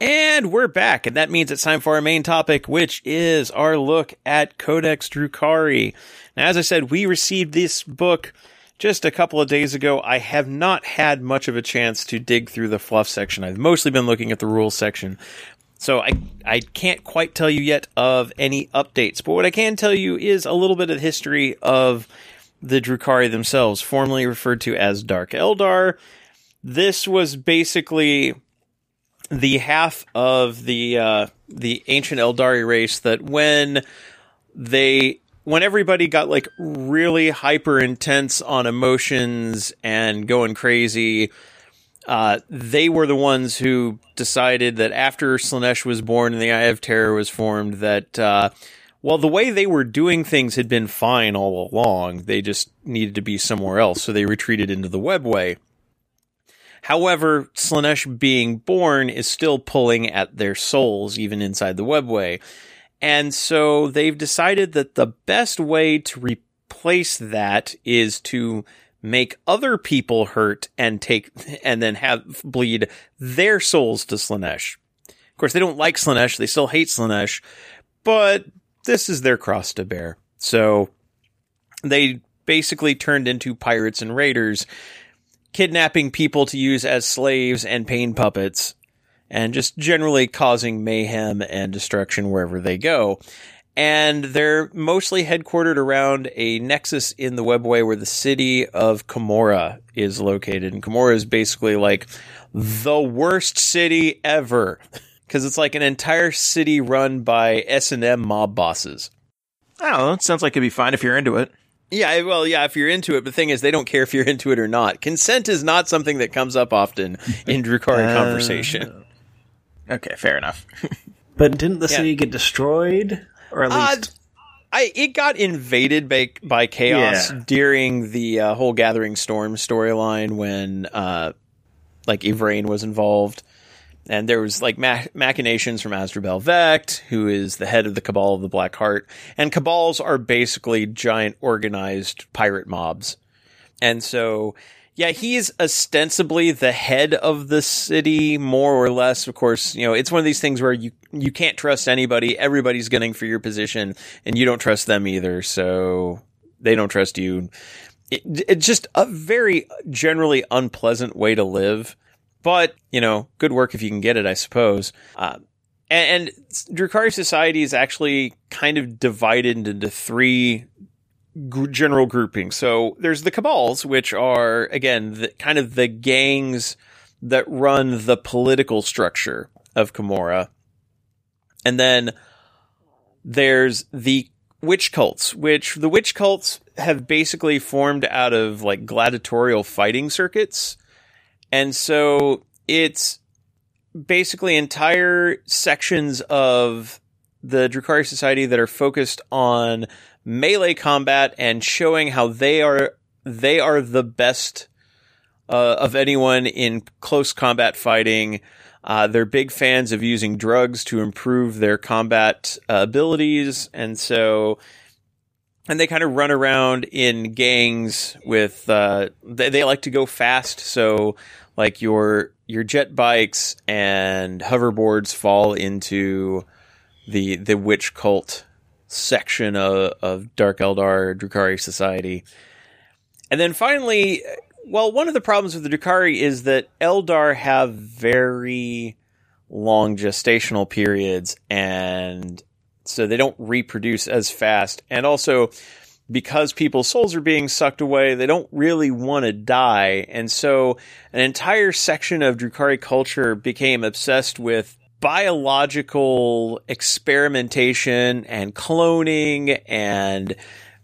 And we're back, and that means it's time for our main topic, which is our look at Codex Drukhari. Now, as I said, we received this book just a couple of days ago. I have not had much of a chance to dig through the fluff section. I've mostly been looking at the rules section. So I I can't quite tell you yet of any updates, but what I can tell you is a little bit of history of the Drukhari themselves, formerly referred to as Dark Eldar. This was basically the half of the uh, the ancient Eldari race that when they when everybody got like really hyper intense on emotions and going crazy, uh, they were the ones who decided that after Slaanesh was born and the Eye of Terror was formed, that uh, well, the way they were doing things had been fine all along. They just needed to be somewhere else, so they retreated into the webway. However, Slaanesh being born is still pulling at their souls, even inside the webway. And so they've decided that the best way to replace that is to make other people hurt and take, and then have bleed their souls to Slaanesh. Of course, they don't like Slaanesh. They still hate Slaanesh, but this is their cross to bear. So they basically turned into pirates and raiders kidnapping people to use as slaves and pain puppets, and just generally causing mayhem and destruction wherever they go. And they're mostly headquartered around a nexus in the webway where the city of Commorragh is located. And Commorragh is basically like the worst city ever. Cause it's like an entire city run by S&M mob bosses. I don't know. It sounds like it'd be fine if you're into it. Yeah, well, yeah, if you're into it, but the thing is, they don't care if you're into it or not. Consent is not something that comes up often in Drukhari Uh, conversation. Okay, fair enough. But didn't the Yeah. city get destroyed? Or at Uh, least. I it got invaded by by chaos Yeah. during the uh, whole Gathering Storm storyline when uh, like Yvraine was involved, and there was like ma- machinations from Asdrubal Vect, who is the head of the Kabal of the Black Heart, and cabals are basically giant organized pirate mobs, and so. Yeah, he's ostensibly the head of the city, more or less. Of course, you know, it's one of these things where you, you can't trust anybody. Everybody's gunning for your position and you don't trust them either. So they don't trust you. It, it's just a very generally unpleasant way to live, but you know, good work if you can get it, I suppose. Uh, and, and society is actually kind of divided into three general grouping. So there's the cabals, which are again the, kind of the gangs that run the political structure of Commorragh, and then there's the Wych Cults, which the Wych Cults have basically formed out of like gladiatorial fighting circuits, and so it's basically entire sections of the Drukhari Society that are focused on melee combat and showing how they are they are the best uh, of anyone in close combat fighting. Uh, they're big fans of using drugs to improve their combat uh, abilities, and so and they kind of run around in gangs with uh, they, they like to go fast, so like your your jet bikes and hoverboards fall into the the Wych Cult section of, of Dark Eldar Drukhari society. And then finally, well, one of the problems with the Drukhari is that Eldar have very long gestational periods and so they don't reproduce as fast. And also because people's souls are being sucked away, they don't really want to die. And so an entire section of Drukhari culture became obsessed with biological experimentation and cloning and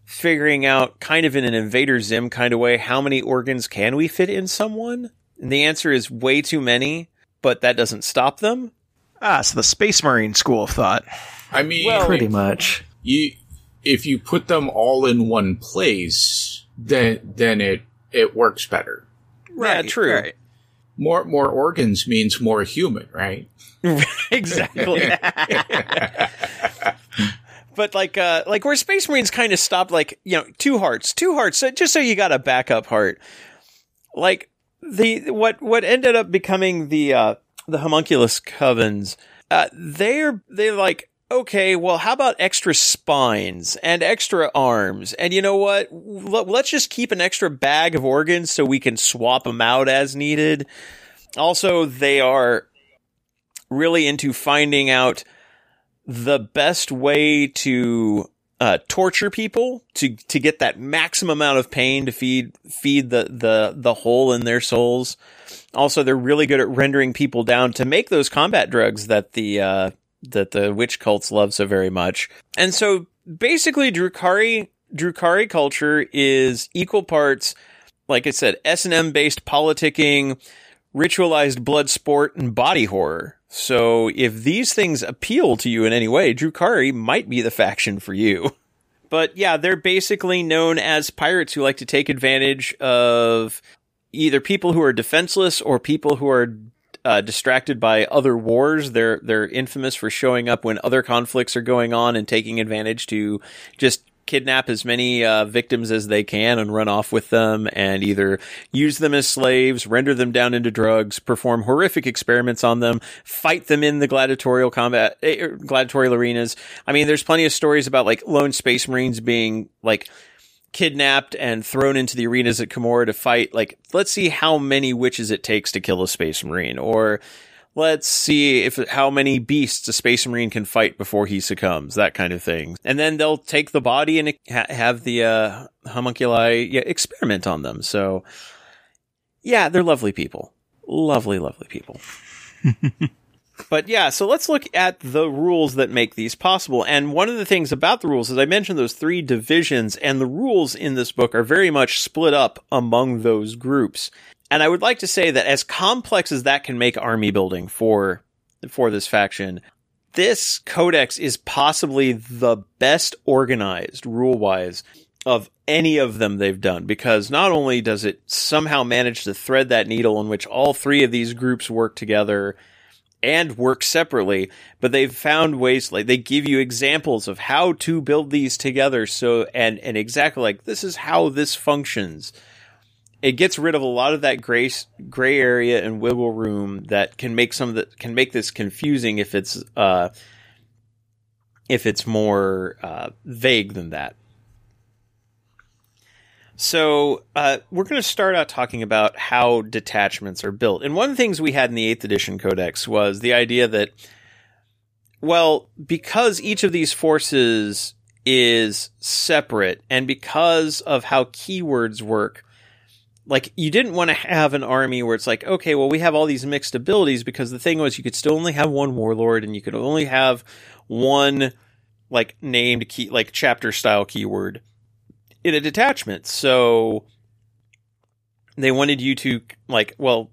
figuring out kind of in an invader zim kind of way how many organs can we fit in someone and the answer is way too many but that doesn't stop them Ah, so the Space Marine school of thought. I mean, Pretty much. you if you put them all in one place, then then it it works better. yeah true More more organs means more human, right? exactly. But like uh like where space marines kind of stopped like you know two hearts two hearts. So just so you got a backup heart. Like the what what ended up becoming the uh the homunculus covens uh they're they're like okay well how about extra spines and extra arms? And you know what? Let- let's just keep an extra bag of organs so we can swap them out as needed. Also they are really into finding out the best way to uh, torture people to to get that maximum amount of pain to feed feed the the the hole in their souls. Also, they're really good at rendering people down to make those combat drugs that the uh, that the wych cults love so very much. And so, basically, Drukhari Drukhari culture is equal parts, like I said, S and M based politicking, ritualized blood sport, and body horror. So if these things appeal to you in any way, Drukari might be the faction for you. But yeah, they're basically known as pirates who like to take advantage of either people who are defenseless or people who are uh, distracted by other wars. They're they're infamous for showing up when other conflicts are going on and taking advantage to just kidnap as many uh, victims as they can and run off with them and either use them as slaves, render them down into drugs, perform horrific experiments on them, fight them in the gladiatorial combat, eh, gladiatorial arenas. I mean, there's plenty of stories about like lone space marines being like kidnapped and thrown into the arenas at Commorragh to fight. Like, let's see how many wyches it takes to kill a space marine or let's see if how many beasts a space marine can fight before he succumbs that kind of thing. And then they'll take the body and ha- have the uh, homunculi yeah, experiment on them. So yeah they're lovely people. Lovely lovely people but yeah so let's look at the rules that make these possible. And one of the things about the rules is i mentioned those three divisions and the rules in this book are very much split up among those groups. And I would like to say that as complex as that can make army building for for this faction, this codex is possibly the best organized rule wise of any of them they've done because not only does it somehow manage to thread that needle in which all three of these groups work together and work separately, but they've found ways like they give you examples of how to build these together so and and exactly like this is how this functions it gets rid of a lot of that gray gray area and wiggle room that can make some the can make this confusing if it's uh if it's more uh, vague than that. So uh, we're going to start out talking about how detachments are built, and one of the things we had in the Eighth Edition Codex was the idea that, well, because each of these forces is separate, and because of how keywords work, like you didn't want to have an army where it's like, okay, well, we have all these mixed abilities because the thing was you could still only have one warlord and you could only have one like named key, like chapter style keyword in a detachment. So they wanted you to like, well,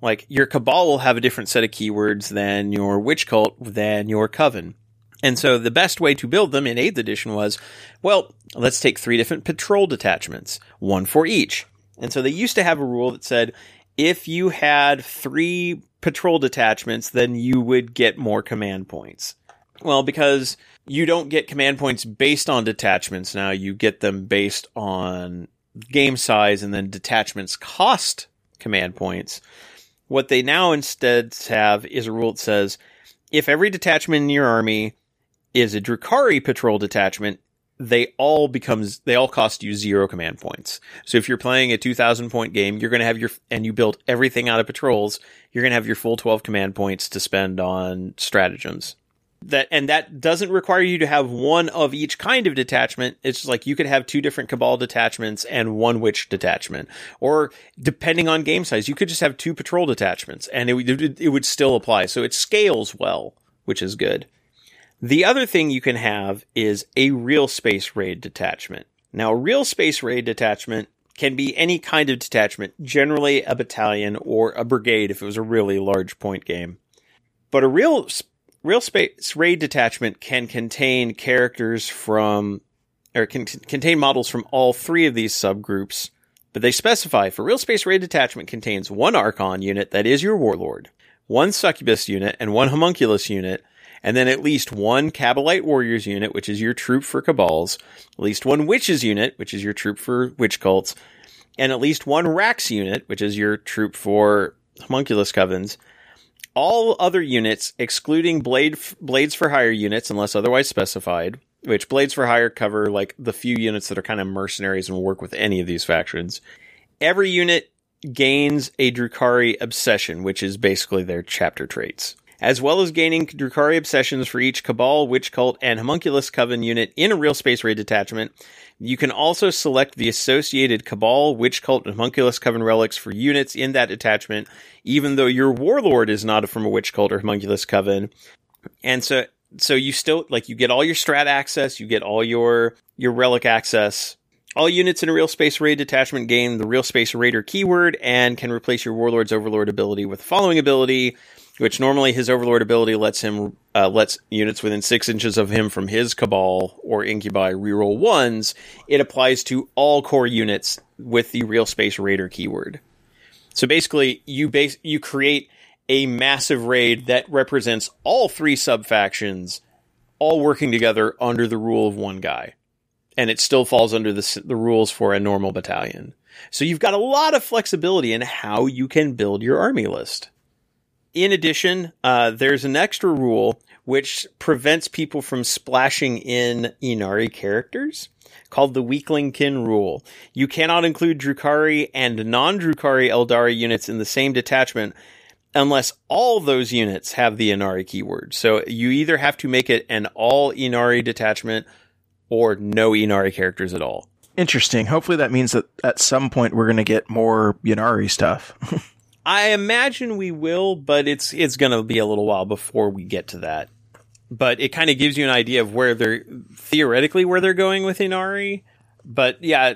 like your kabal will have a different set of keywords than your wych cult than your coven. And so the best way to build them in 8th edition was, well, let's take three different patrol detachments, one for each. And so they used to have a rule that said if you had three patrol detachments, then you would get more command points. Well, because you don't get command points based on detachments now, you get them based on game size and then detachments cost command points. What they now instead have is a rule that says if every detachment in your army is a Drukhari patrol detachment, they all becomes they all cost you zero command points. So if you're playing a 2000 point game, you're going to have your and you build everything out of patrols, you're going to have your full 12 command points to spend on stratagems. That and that doesn't require you to have one of each kind of detachment. It's like you could have two different kabal detachments and one wych detachment, or depending on game size, you could just have two patrol detachments, and it, it would still apply. So it scales well, which is good. The other thing you can have is a real space raid detachment. Now, a real space raid detachment can be any kind of detachment, generally a battalion or a brigade if it was a really large point game. But a real real space raid detachment can contain characters from or can t- contain models from all three of these subgroups, but they specify for real space raid detachment contains one Archon unit that is your warlord, one succubus unit, and one homunculus unit and then at least one Kabalite Warriors unit, which is your troop for Kabals, at least one Wyches unit, which is your troop for Wych Cults, and at least one Wracks unit, which is your troop for Homunculus Covens. All other units, excluding Blade Blades for Hire units, unless otherwise specified, which Blades for Hire cover like the few units that are kind of mercenaries and will work with any of these factions. Every unit gains a Drukhari obsession, which is basically their chapter traits as well as gaining Drukhari obsessions for each Kabal, Wych Cult, and Homunculus Coven unit in a real space raid detachment. You can also select the associated Kabal, Wych Cult, and Homunculus Coven relics for units in that detachment, even though your Warlord is not from a Wych Cult or Homunculus Coven. And so, so you still, like, you get all your strat access, you get all your, your relic access, all units in a real space raid detachment gain the real space raider keyword and can replace your warlord's overlord ability with the following ability which normally his overlord ability lets him uh, lets units within six inches of him from his kabal or incubi reroll ones. It applies to all core units with the real space raider keyword. So basically, you base you create a massive raid that represents all three sub factions, all working together under the rule of one guy, and it still falls under the the rules for a normal battalion. So you've got a lot of flexibility in how you can build your army list. In addition, uh, there's an extra rule which prevents people from splashing in Ynnari characters called the Weaklingkin rule. You cannot include Drukhari and non-Drukhari Aeldari units in the same detachment unless all those units have the Ynnari keyword. So you either have to make it an all Ynnari detachment or no Ynnari characters at all. Interesting. Hopefully that means that at some point we're going to get more Ynnari stuff. I imagine we will, but it's it's going to be a little while before we get to that. But it kind of gives you an idea of where they're theoretically where they're going with Ynnari. But yeah,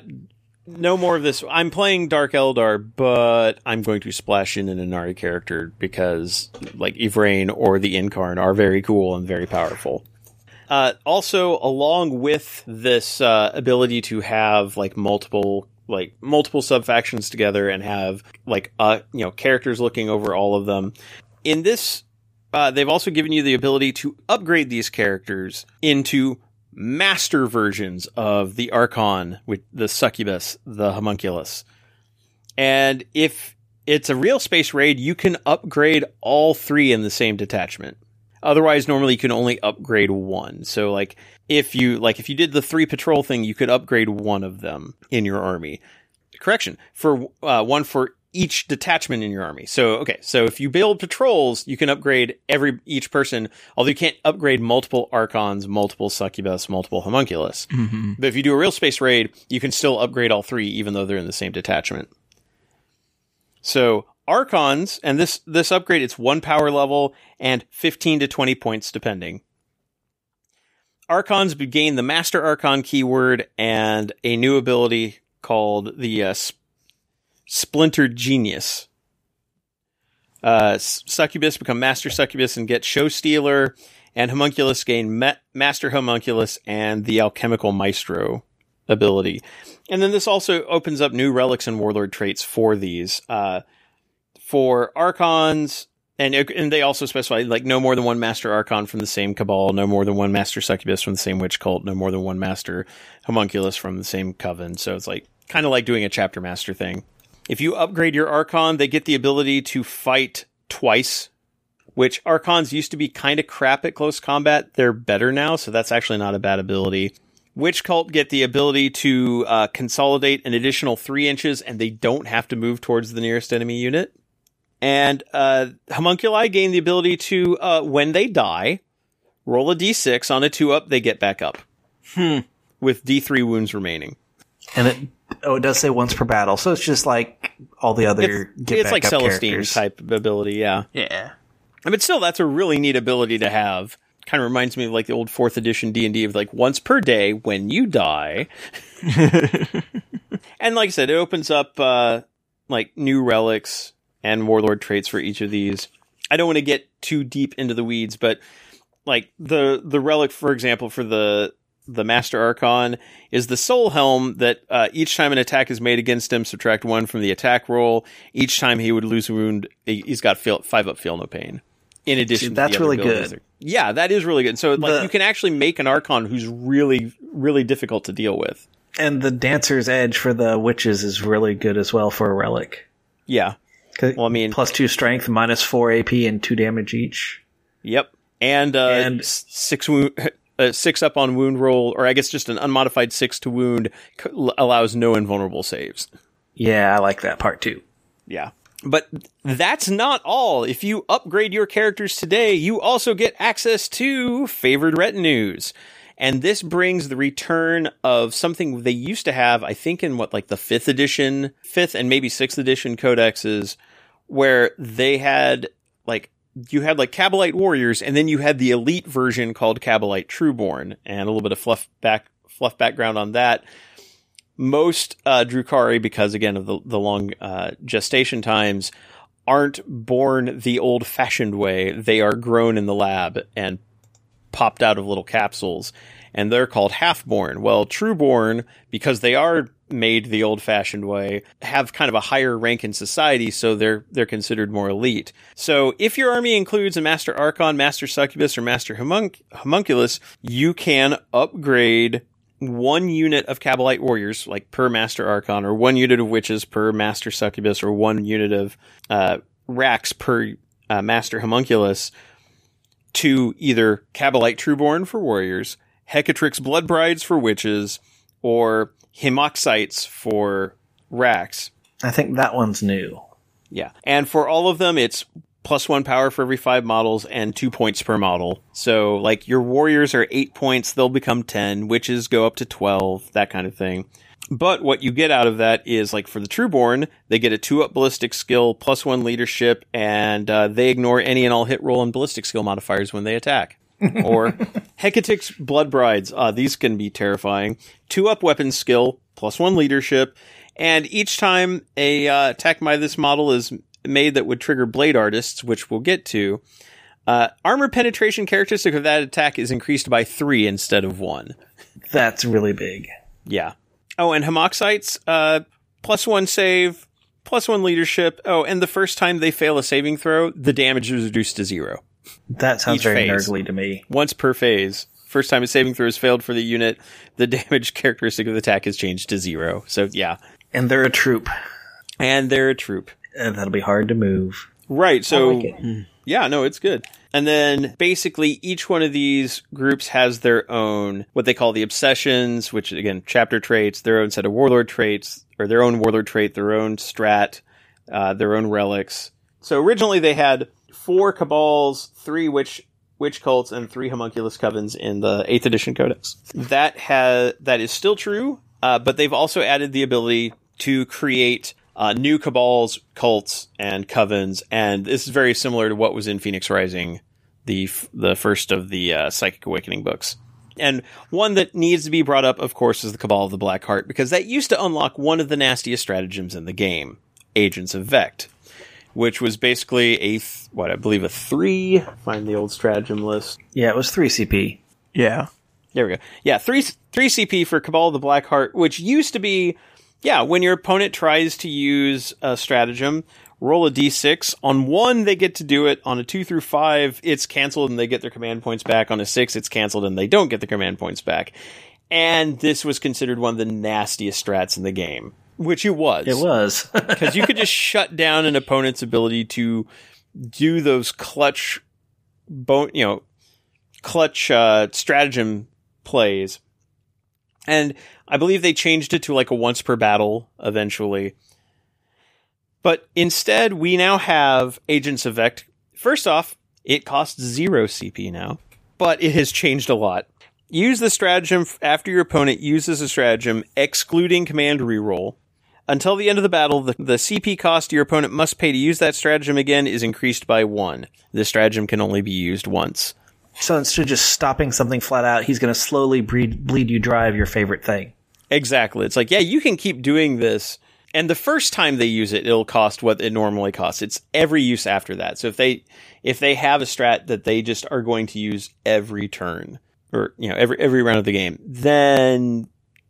no more of this. I'm playing Dark Eldar, but I'm going to splash in an Ynnari character because like Yvraine or the Yncarne are very cool and very powerful. Uh, also, along with this uh, ability to have like multiple like multiple sub factions together and have like uh you know characters looking over all of them. In this, uh, they've also given you the ability to upgrade these characters into master versions of the Archon with the Succubus, the Homunculus. And if it's a real space raid, you can upgrade all three in the same detachment. Otherwise, normally you can only upgrade one. So like if you like if you did the three patrol thing, you could upgrade one of them in your army. Correction for uh, one for each detachment in your army. So okay, so if you build patrols, you can upgrade every each person. Although you can't upgrade multiple archons, multiple succubus, multiple homunculus. Mm-hmm. But if you do a real space raid, you can still upgrade all three, even though they're in the same detachment. So archons, and this this upgrade, it's one power level and fifteen to twenty points depending. Archons gain the Master Archon keyword and a new ability called the uh, Splintered Genius. Uh, Succubus become Master Succubus and get Show Stealer, and Homunculus gain Ma- Master Homunculus and the Alchemical Maestro ability. And then this also opens up new relics and warlord traits for these. Uh, for Archons, and and they also specify like no more than one Master Archon from the same Kabal, no more than one Master Succubus from the same Wych Cult, no more than one Master Homunculus from the same Coven. So it's like kind of like doing a Chapter Master thing. If you upgrade your Archon, they get the ability to fight twice, which Archons used to be kind of crap at close combat. They're better now, so that's actually not a bad ability. Wych Cult get the ability to uh, consolidate an additional three inches, and they don't have to move towards the nearest enemy unit. And uh, homunculi gain the ability to, uh, when they die, roll a d6 on a two up, they get back up. Hmm. With d3 wounds remaining. And it oh, it does say once per battle, so it's just like all the other It's, get it's back like up Celestine characters. type of ability, yeah. Yeah. But still, that's a really neat ability to have. Kind of reminds me of like the old fourth edition D and D of like once per day when you die. and like I said, it opens up uh, like new relics and warlord traits for each of these. I don't want to get too deep into the weeds, but like the the relic, for example, for the the Master Archon is the Soul Helm that uh, each time an attack is made against him, subtract one from the attack roll. Each time he would lose a wound, he- he's got feel, five up, feel no pain. In addition, to that's the really good. Yeah, that is really good. So like The- you can actually make an Archon who's really, really difficult to deal with. And the Dancer's Edge for the wyches is really good as well for a relic. Yeah. Well, I mean- plus two strength, minus four AP, and two damage each. Yep. And, uh, And- six wound, uh, six up on wound roll, or I guess just an unmodified six to wound c- allows no invulnerable saves. Yeah, I like that part too. Yeah. But that's not all. If you upgrade your characters today, you also get access to favored retinues. And this brings the return of something they used to have, I think in what, like the fifth edition, fifth and maybe sixth edition codexes, where they had like, you had like Kabalite warriors and then you had the elite version called Kabalite Trueborn and a little bit of fluff back, fluff background on that most uh, Drukhari, because again of the, the long uh, gestation times, aren't born the old fashioned way. They are grown in the lab and popped out of little capsules, and they're called half born. Well, Trueborn, because they are made the old fashioned way, have kind of a higher rank in society, so they're they're considered more elite. So if your army includes a Master Archon, Master Succubus, or Master Homunc- Homunculus, you can upgrade one unit of Kabalite warriors, like per Master Archon, or one unit of wyches per Master Succubus, or one unit of uh, Wracks per uh, Master Homunculus, to either Kabalite Trueborn for warriors, Hekatrix Blood Brides for wyches, or Haemoxytes for Wracks. I think that one's new. Yeah. And for all of them, it's plus one power for every five models and two points per model. So, like, your warriors are eight points, they'll become 10. Wyches go up to 12, that kind of thing. But what you get out of that is, like, for the Trueborn, they get a two up ballistic skill, plus one leadership, and uh, they ignore any and all hit roll and ballistic skill modifiers when they attack. Or Hecatic's Blood Brides. Uh, these can be terrifying. Two up weapon skill, plus one leadership, and each time a uh, attack by this model is made that would trigger Blade Artists, which we'll get to, uh, armor penetration characteristic of that attack is increased by three instead of one. That's really big. Yeah. Oh, and Haemoxytes, uh, plus one save, plus one leadership. Oh, and the first time they fail a saving throw, the damage is reduced to zero. That sounds Each very phase. nerdly to me. Once per phase. First time a saving throw is failed for the unit, the damage characteristic of the attack is changed to zero. So yeah. And they're a troop, And they're a troop. and that'll be hard to move. Right. So I like it. Yeah, no, it's good. And then basically each one of these groups has their own, what they call the obsessions, which again, chapter traits, their own set of warlord traits, or their own warlord trait, their own strat, uh, their own relics. So originally they had four kabals, three wych, wych cults, and three homunculus covens in the 8th edition codex. That has, that is still true, uh, but they've also added the ability to create uh, new kabals, cults, and covens, and this is very similar to what was in Phoenix Rising, the f- the first of the uh, Psychic Awakening books. And one that needs to be brought up, of course, is the Kabal of the Black Heart, because that used to unlock one of the nastiest stratagems in the game, Agents of Vect. Which was basically a th- what I believe a three. Find the old stratagem list. Yeah, it was three CP. Yeah. There we go. Yeah, three three CP for Kabal of the Black Heart, which used to be, yeah, when your opponent tries to use a stratagem, roll a d6. On one, they get to do it. On a two through five, it's canceled and they get their command points back. On a six, it's canceled and they don't get the command points back. And this was considered one of the nastiest strats in the game, which it was. It was. because you could just shut down an opponent's ability to do those clutch, bone, you know, clutch uh, stratagem plays. And I believe they changed it to like a once per battle eventually. But instead, we now have Agents of Vect. First off, it costs zero CP now, but it has changed a lot. Use the stratagem after your opponent uses a stratagem, excluding command reroll. Until the end of the battle, the, the CP cost your opponent must pay to use that stratagem again is increased by one. This stratagem can only be used once. so instead of just stopping something flat out, he's going to slowly bleed, bleed you dry of your favorite thing. Exactly. It's like, yeah, you can keep doing this. And the first time they use it, it'll cost what it normally costs. It's every use after that. So if they if they have a strat that they just are going to use every turn or you know every every round of the game, then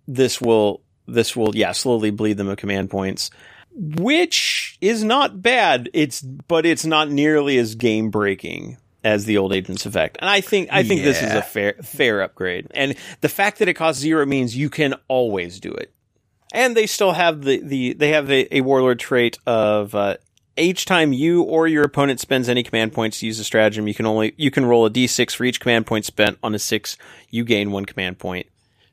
this will this will yeah slowly bleed them of command points, which is not bad. It's but it's not nearly as game breaking as the old Agents of Vect. And I think I think this is a fair fair upgrade. And the fact that it costs zero means you can always do it. And they still have the, the they have a, a warlord trait of uh, each time you or your opponent spends any command points to use a stratagem, you can only you can roll a d6 for each command point spent. On a six, you gain one command point.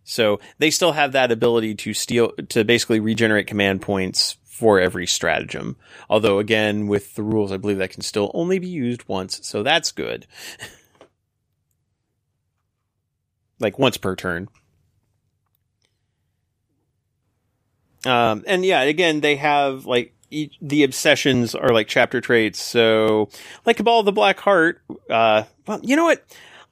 So they still have that ability to steal to basically regenerate command points for every stratagem. Although again, with the rules, I believe that can still only be used once, so that's good. like once per turn. Um, and yeah, again, they have like the obsessions are like chapter traits. So, like Kabal of the Black Heart, uh, well, you know what?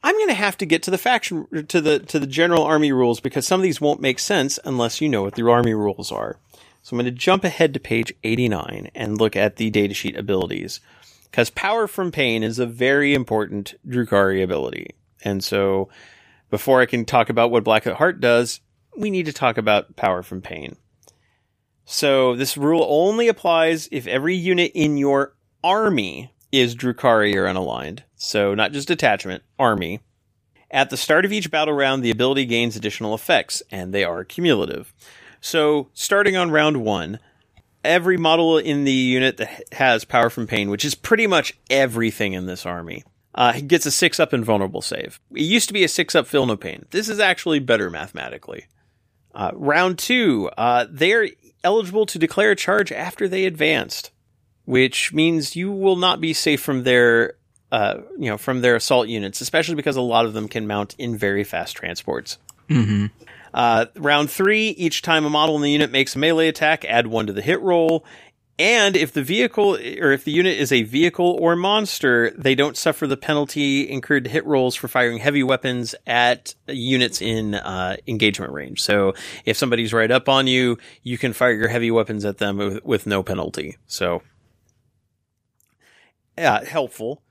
I'm going to have to get to the faction to the to the general army rules because some of these won't make sense unless you know what the army rules are. So I'm going to jump ahead to page 89 and look at the datasheet abilities because power from pain is a very important Drukhari ability. And so before I can talk about what Black Heart does, we need to talk about power from pain. So this rule only applies if every unit in your army is Drukhari or unaligned. So not just detachment, army. At the start of each battle round, the ability gains additional effects, and they are cumulative. So starting on round one, every model in the unit that has power from pain, which is pretty much everything in this army, uh, gets a six up invulnerable save. It used to be a six up feel no pain. This is actually better mathematically. Uh, round two, uh, they're eligible to declare a charge after they advanced, which means you will not be safe from their, uh, you know, from their assault units, especially because a lot of them can mount in very fast transports. Uh, round three, each time a model in the unit makes a melee attack, add one to the hit roll. And if the vehicle or if the unit is a vehicle or monster, they don't suffer the penalty incurred to hit rolls for firing heavy weapons at units in uh, engagement range. So if somebody's right up on you, you can fire your heavy weapons at them with, with no penalty. So, yeah, helpful.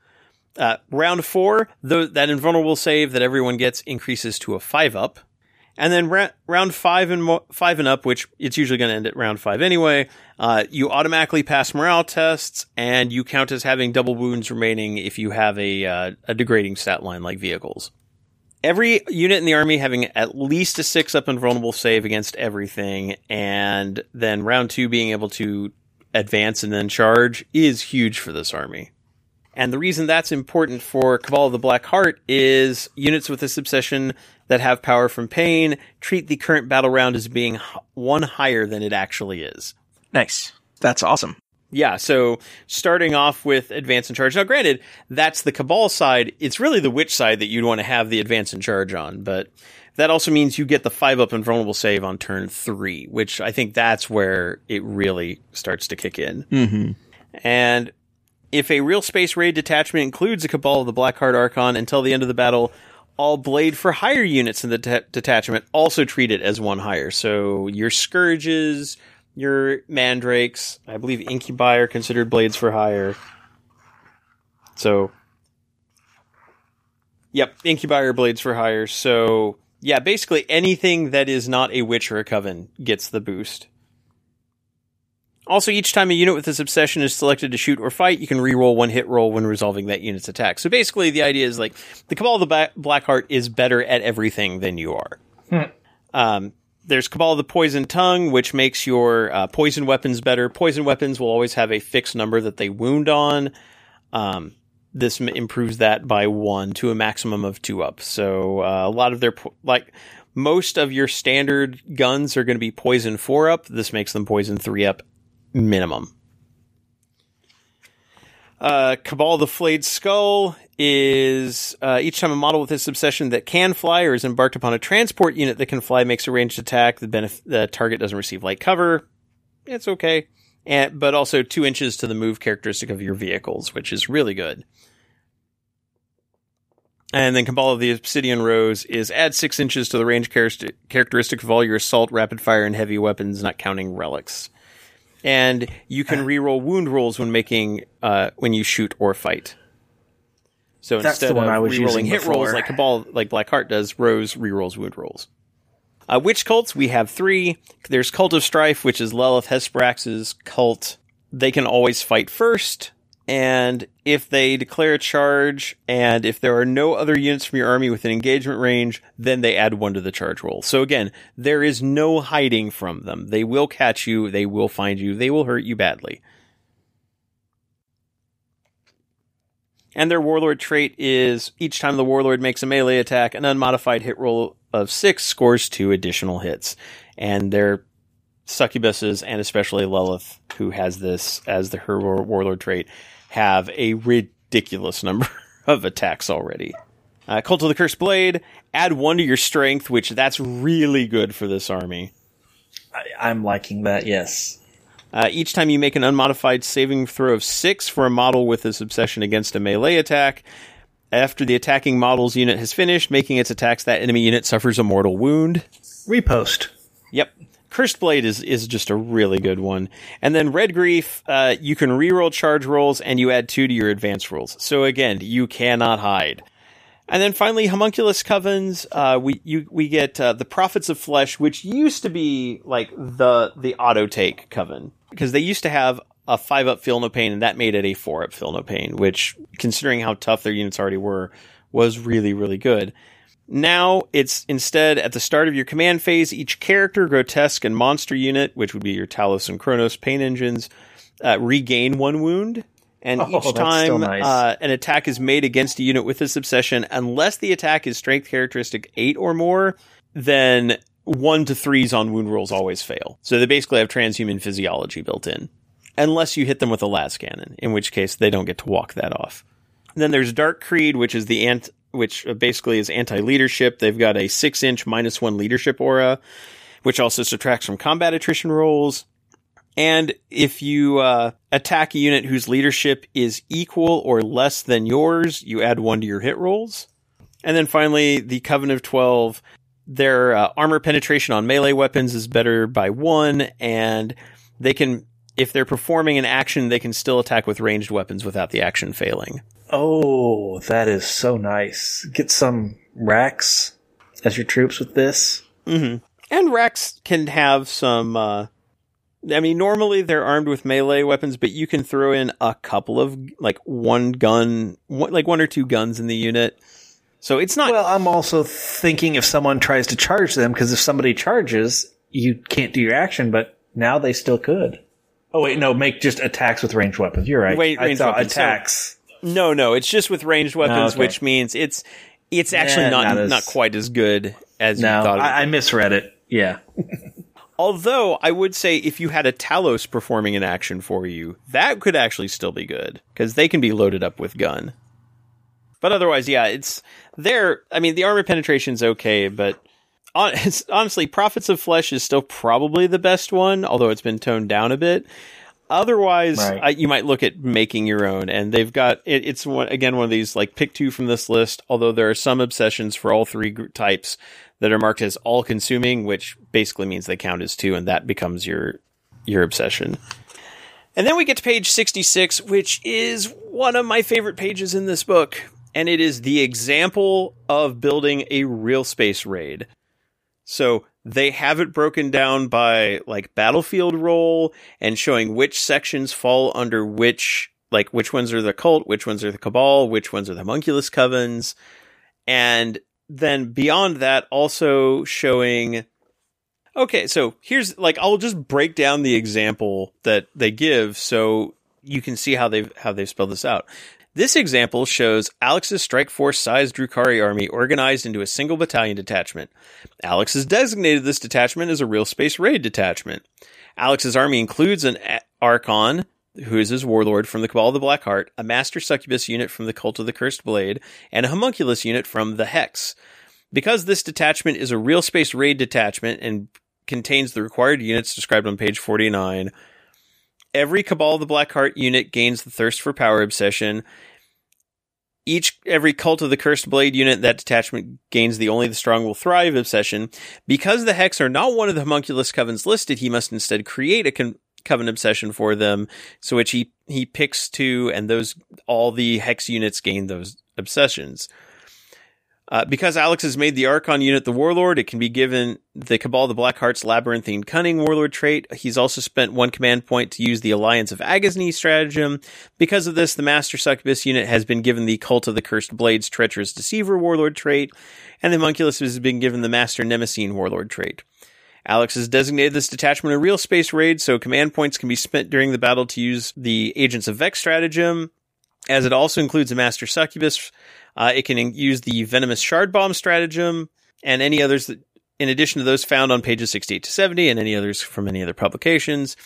Uh, round four, the, that invulnerable save that everyone gets increases to a five up. And then ra- round five and mo- five and up, which it's usually going to end at round five anyway. Uh, you automatically pass morale tests, and you count as having double wounds remaining if you have a uh, a degrading stat line like vehicles. Every unit in the army having at least a six up invulnerable save against everything, and then round two being able to advance and then charge is huge for this army. And the reason that's important for Kabal of the Black Heart is units with this obsession that have power from pain treat the current battle round as being one higher than it actually is. Nice. That's awesome. Yeah, so starting off with advance and charge. Now, granted, that's the Kabal side. It's really the Wych side that you'd want to have the advance and charge on, but that also means you get the five up and vulnerable save on turn three, which I think that's where it really starts to kick in. Mm-hmm. And if a real space raid detachment includes a Kabal of the Blackheart Archon until the end of the battle, all blade for higher units in the de- detachment also treat it as one higher. So your scourges, your mandrakes. I believe incubi are considered blades for hire. So, yep, incubi are blades for hire. So, yeah, basically anything that is not a wych or a coven gets the boost. Also, each time a unit with this obsession is selected to shoot or fight, you can reroll one hit roll when resolving that unit's attack. So basically, the idea is like the Kabal of the Blackheart is better at everything than you are. Um, there's Kabal of the Poison Tongue, which makes your uh, poison weapons better. Poison weapons will always have a fixed number that they wound on. Um, this m- improves that by one to a maximum of two up. So uh, a lot of their po- like most of your standard guns are going to be poison four up. This makes them poison three up minimum. Uh, Kabal the Flayed Skull is uh, each time a model with this obsession that can fly or is embarked upon a transport unit that can fly makes a ranged attack. The, benef- the target doesn't receive light cover. It's okay. And, but also two inches to the move characteristic of your vehicles, which is really good. And then Kabal of the Obsidian Rose is add six inches to the range character- characteristic of all your assault, rapid fire, and heavy weapons, not counting relics. And you can reroll wound rolls when making uh, when you shoot or fight. So That's the instead one of I was rerolling hit rolls like Kabal, like Blackheart does, Rose rerolls wound rolls. Uh, wych cults, we have three. There's Cult of Strife, which is Lelith Hesperax's cult. They can always fight first. And if they declare a charge, and if there are no other units from your army within engagement range, then they add one to the charge roll. So again, there is no hiding from them. They will catch you, they will find you, they will hurt you badly. And their warlord trait is each time the warlord makes a melee attack, an unmodified hit roll of six scores two additional hits. And their succubuses, and especially Lelith, who has this as the her warlord trait, have a ridiculous number of attacks already. Uh, Cult of the Cursed Blade, add one to your strength, which that's really good for this army. I, I'm liking that. Yes. Uh, each time you make an unmodified saving throw of six for a model with this obsession against a melee attack, after the attacking model's unit has finished making its attacks, that enemy unit suffers a mortal wound. Repost. Yep. Cursed Blade is, is just a really good one. And then Red Grief, uh, you can reroll charge rolls and you add two to your advance rolls. So again, you cannot hide. And then finally, Homunculus Covens, uh, we, you, we get, uh, the Prophets of Flesh, which used to be like the, the auto take coven. Because they used to have a five up feel no pain and that made it a four up feel no pain, which considering how tough their units already were, was really, really good. Now it's instead at the start of your command phase, each character, grotesque, and monster unit, which would be your Talos and Cronos pain engines, uh, regain one wound. And Oh, each time nice. uh, an attack is made against a unit with this obsession, unless the attack is strength characteristic eight or more, then one to threes on wound rolls always fail. So they basically have transhuman physiology built in. Unless you hit them with a las cannon, in which case they don't get to walk that off. Then there's Dark Creed, which is the ant, which basically is anti-leadership. They've got a six-inch minus one leadership aura, which also subtracts from combat attrition rolls. And if you uh, attack a unit whose leadership is equal or less than yours, you add one to your hit rolls. And then finally, the Covenant of Twelve. Their uh, armor penetration on melee weapons is better by one, and they can, if they're performing an action, they can still attack with ranged weapons without the action failing. Oh, that is so nice. Get some wracks as your troops with this. Mm-hmm. And Rex can have some. Uh, I mean, normally they're armed with melee weapons, but you can throw in a couple of like one gun, one, like one or two guns in the unit. So it's not. Well, I'm also thinking if someone tries to charge them, because if somebody charges, you can't do your action, but now they still could. Oh wait, no, make just attacks with ranged weapons. You're right. Wait, I ranged weapons, so- attacks. no, no, it's just with ranged oh, weapons, okay. which means it's it's actually Yeah, not not not, quite as good as no, you thought. It I, I misread it. Yeah. Although I would say if you had a Talos performing an action for you, that could actually still be good because they can be loaded up with gun. But otherwise, yeah, it's there. I mean, the armor penetration's okay, but honestly, Prophets of Flesh is still probably the best one, although it's been toned down a bit. Otherwise, Right. I, you might look at making your own, and they've got it, it's one again one of these like pick two from this list. Although there are some obsessions for all three types that are marked as all consuming, which basically means they count as two, and that becomes your your obsession. And then we get to page 66, which is one of my favorite pages in this book. And it is the example of building a real space raid. So they have it broken down by like battlefield role and showing which sections fall under which, like which ones are the cult, which ones are the kabal, which ones are the homunculus covens. And then beyond that, also showing Okay, so here's like I'll just break down the example that they give so you can see how they've how they've spelled this out. This example shows Alex's strike force sized Drukhari army organized into a single battalion detachment. Alex has designated this detachment as a real space raid detachment. Alex's army includes an Archon, who is his warlord from the Kabal of the Black Heart, a Master Succubus unit from the Cult of the Cursed Blade, and a Homunculus unit from the Hex. Because this detachment is a real space raid detachment and contains the required units described on page 49. Every Kabal of the Black Heart unit gains the Thirst for Power obsession. Each every Cult of the Cursed Blade unit that detachment gains the Only the Strong Will Thrive obsession. Because the Hex are not one of the homunculus covens listed, he must instead create a con- coven obsession for them, so which he he picks two, and those all the Hex units gain those obsessions. Uh, because Alex has made the Archon unit the Warlord, it can be given the Kabal the Blackheart's Labyrinthine Cunning Warlord trait. He's also spent one command point to use the Alliance of Agony stratagem. Because of this, the Master Succubus unit has been given the Cult of the Cursed Blades Treacherous Deceiver Warlord trait, and the Homunculus has been given the Master Nemesine Warlord trait. Alex has designated this detachment a real space raid, so command points can be spent during the battle to use the Agents of Vect stratagem, as it also includes a Master Succubus uh, it can use the venomous shard bomb stratagem and any others that, in addition to those found on pages 68 to 70 and any others from any other publications.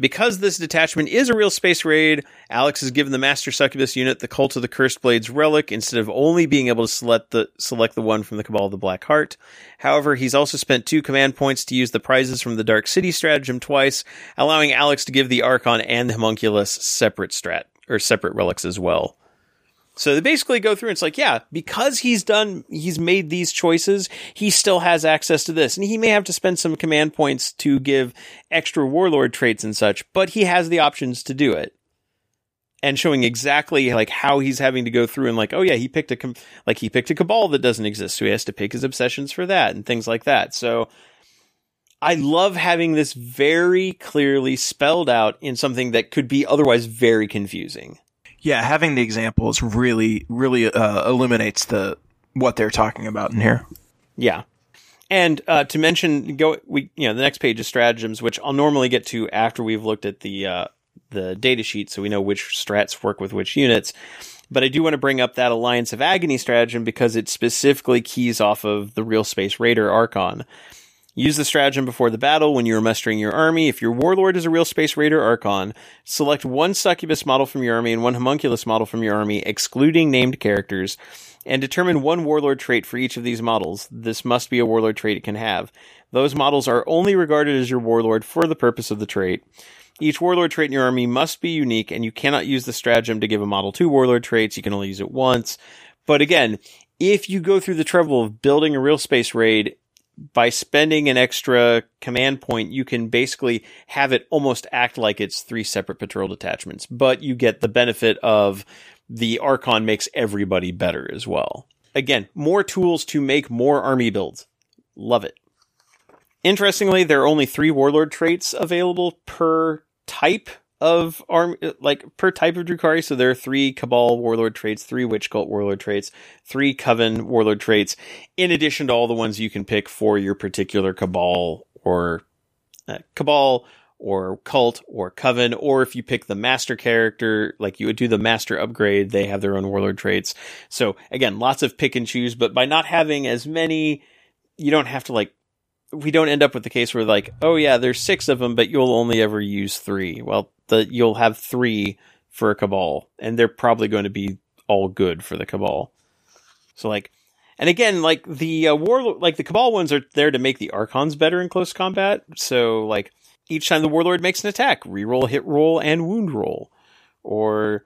Because this detachment is a real space raid, Alex has given the Master Succubus unit the Cult of the Cursed Blades relic instead of only being able to select the select the one from the Kabal of the Black Heart. However, he's also spent two command points to use the prizes from the Dark City stratagem twice, allowing Alex to give the Archon and the Homunculus separate strat or separate relics as well. So they basically go through and it's like, yeah, because he's done, he's made these choices, he still has access to this. And he may have to spend some command points to give extra warlord traits and such, but he has the options to do it. And showing exactly like how he's having to go through and like, oh yeah, he picked a, com- like he picked a kabal that doesn't exist. So he has to pick his obsessions for that and things like that. So I love having this very clearly spelled out in something that could be otherwise very confusing yeah, having the examples really, really uh, illuminates the what they're talking about in here. Yeah. And uh, to mention, go we you know the next page is stratagems, which I'll normally get to after we've looked at the uh, the data sheet, so we know which strats work with which units. But I do want to bring up that Alliance of Agony stratagem because it specifically keys off of the Real Space Raider Archon. Use the stratagem before the battle when you are mustering your army. If your warlord is a real space raider archon, select one succubus model from your army and one homunculus model from your army, excluding named characters, and determine one warlord trait for each of these models. This must be a warlord trait it can have. Those models are only regarded as your warlord for the purpose of the trait. Each warlord trait in your army must be unique, and you cannot use the stratagem to give a model two warlord traits. You can only use it once. But again, if you go through the trouble of building a real space raid by spending an extra command point, you can basically have it almost act like it's three separate patrol detachments, but you get the benefit of the Archon makes everybody better as well. Again, more tools to make more army builds. Love it. Interestingly, there are only three warlord traits available per type of arm like per type of Drukhari. So there are three Kabal Warlord traits, three Wych Cult Warlord traits, three Coven Warlord traits, in addition to all the ones you can pick for your particular Kabal or uh, Kabal or Cult or Coven, or if you pick the Master character, like you would do the Master upgrade, they have their own Warlord traits. So again, lots of pick and choose, but by not having as many, you don't have to like we don't end up with the case where like, oh yeah, there's six of them, but you'll only ever use three. Well, the you'll have three for a kabal, and they're probably going to be all good for the kabal. So like, and again, like the uh, war, like the kabal ones are there to make the archons better in close combat. So like, each time the warlord makes an attack, reroll hit roll and wound roll, or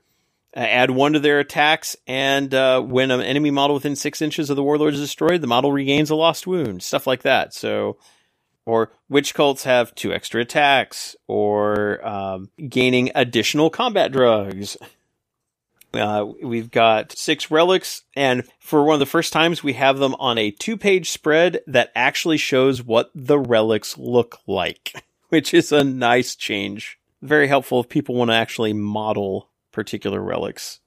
uh, add one to their attacks, and uh, when an enemy model within six inches of the warlord is destroyed, the model regains a lost wound. Stuff like that. So or wych cults have two extra attacks, or um, gaining additional combat drugs. Uh, we've got six relics, and for one of the first times, we have them on a two page spread that actually shows what the relics look like, which is a nice change. Very helpful if people want to actually model particular relics.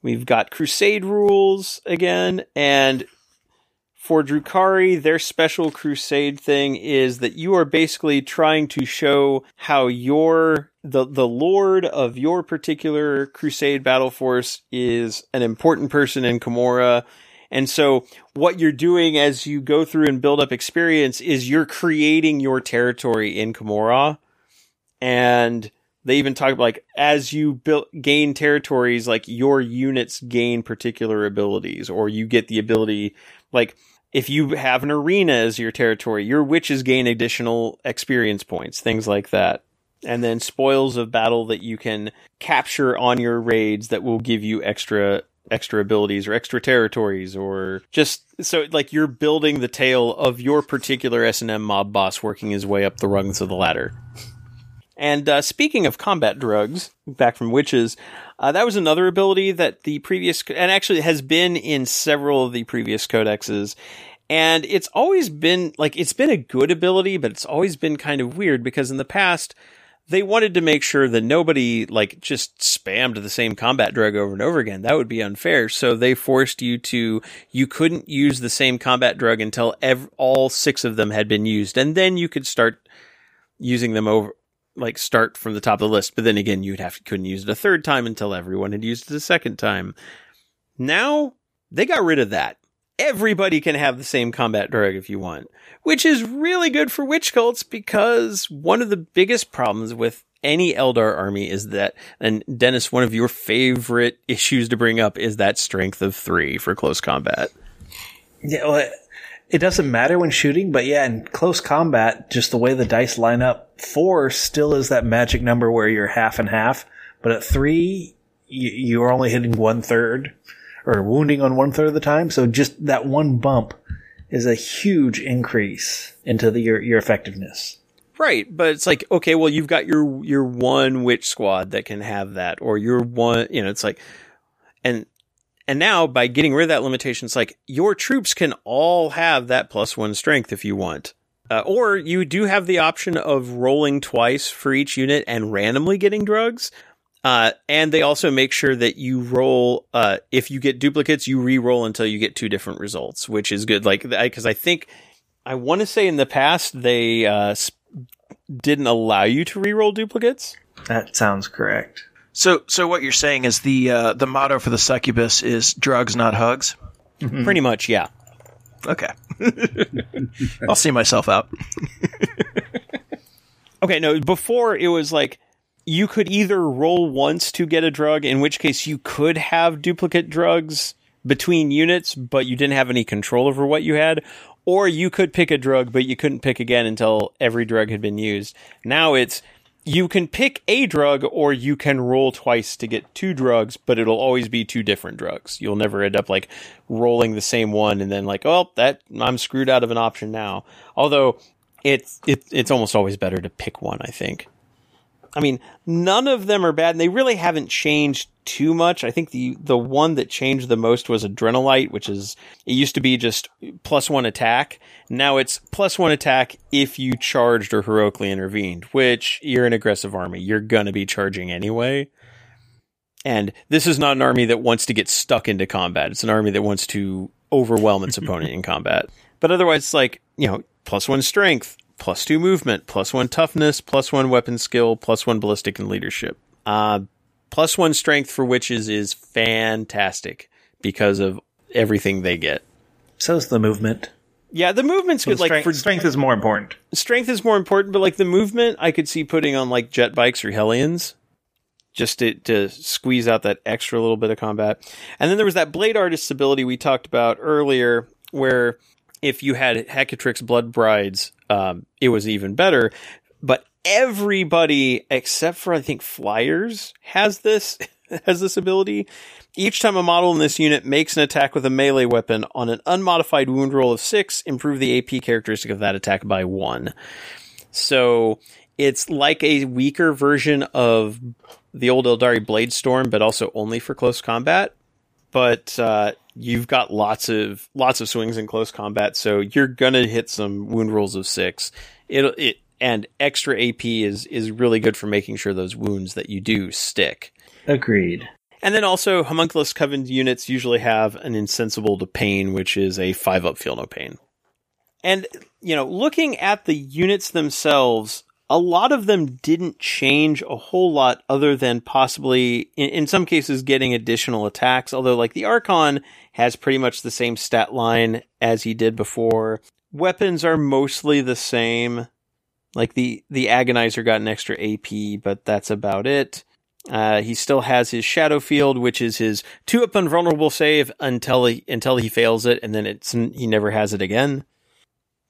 We've got crusade rules again, and for Drukhari, their special crusade thing is that you are basically trying to show how your the the lord of your particular crusade battle force is an important person in Commorragh. And so what you're doing as you go through and build up experience is you're creating your territory in Commorragh. And they even talk about like as you build gain territories, like your units gain particular abilities, or you get the ability like if you have an arena as your territory, your wyches gain additional experience points, things like that. And then spoils of battle that you can capture on your raids that will give you extra extra abilities or extra territories or just so like you're building the tale of your particular S&M mob boss working his way up the rungs of the ladder. And uh, speaking of combat drugs, back from wyches, uh, that was another ability that the previous, and actually has been in several of the previous codexes. And it's always been like, it's been a good ability, but it's always been kind of weird because in the past, they wanted to make sure that nobody like just spammed the same combat drug over and over again. That would be unfair. So they forced you to, you couldn't use the same combat drug until ev- all six of them had been used. And then you could start using them over, like start from the top of the list. But then again, you'd have couldn't use it a third time until everyone had used it a second time. Now they got rid of that. Everybody can have the same combat drug if you want, which is really good for wych cults because one of the biggest problems with any Eldar army is that, and Dennis, one of your favorite issues to bring up is that strength of three for close combat. Yeah, well, it doesn't matter when shooting, but yeah, in close combat, just the way the dice line up, four still is that magic number where you're half and half. But at three, you, you're only hitting one third or wounding on one third of the time. So just that one bump is a huge increase into the, your, your effectiveness. Right, but it's like okay, well you've got your your one wych squad that can have that, or your one, you know, it's like, and and now by getting rid of that limitation, it's like your troops can all have that plus one strength if you want. Uh, or you do have the option of rolling twice for each unit and randomly getting drugs. Uh, and they also make sure that you roll, uh, if you get duplicates, you re-roll until you get two different results, which is good. Like, cause I think, I want to say in the past, they, uh, sp- didn't allow you to re-roll duplicates. That sounds correct. So, so what you're saying is the uh, the motto for the succubus is drugs, not hugs. Pretty much, yeah. Okay, I'll see myself out. Okay, no, before it was like you could either roll once to get a drug, in which case you could have duplicate drugs between units, but you didn't have any control over what you had, or you could pick a drug, but you couldn't pick again until every drug had been used. Now it's you can pick a drug or you can roll twice to get two drugs, but it'll always be two different drugs. You'll never end up like rolling the same one and then like, oh, that I'm screwed out of an option now. Although it's it, it's almost always better to pick one, I think. I mean, none of them are bad, and they really haven't changed too much. I think the the one that changed the most was Adrenalight, which is it used to be just plus one attack. Now it's plus one attack if you charged or heroically intervened, which you're an aggressive army. You're gonna be charging anyway. And this is not an army that wants to get stuck into combat. It's an army that wants to overwhelm its opponent in combat. But otherwise, it's like, you know, plus one strength, plus two movement, plus one toughness, plus one weapon skill, plus one ballistic and leadership. Uh, plus one strength for wyches is fantastic because of everything they get. So's the movement. Yeah, the movement's good. Strength, like for strength is more important. strength is more important, but like the movement, I could see putting on like jet bikes or hellions just to, to squeeze out that extra little bit of combat. And then there was that blade artist's ability we talked about earlier, where if you had Hekatrix Blood Brides, um, it was even better. But everybody except for I think Flyers has this, has this ability. Each time a model in this unit makes an attack with a melee weapon on an unmodified wound roll of six, improve the AP characteristic of that attack by one. So it's like a weaker version of the old Eldari Blade Storm, but also only for close combat. But uh, you've got lots of lots of swings in close combat, so you're gonna hit some wound rolls of six. It'll it and extra AP is is really good for making sure those wounds that you do stick. Agreed. And then also, homunculus coven units usually have an insensible to pain, which is a five up feel no pain. And, you know, looking at the units themselves, a lot of them didn't change a whole lot other than possibly, in, in some cases, getting additional attacks. Although, like, the Archon has pretty much the same stat line as he did before. Weapons are mostly the same. Like, the, the Agonizer got an extra AP, but that's about it. Uh, he still has his shadow field, which is his two up invulnerable save until he until he fails it, and then it's he never has it again.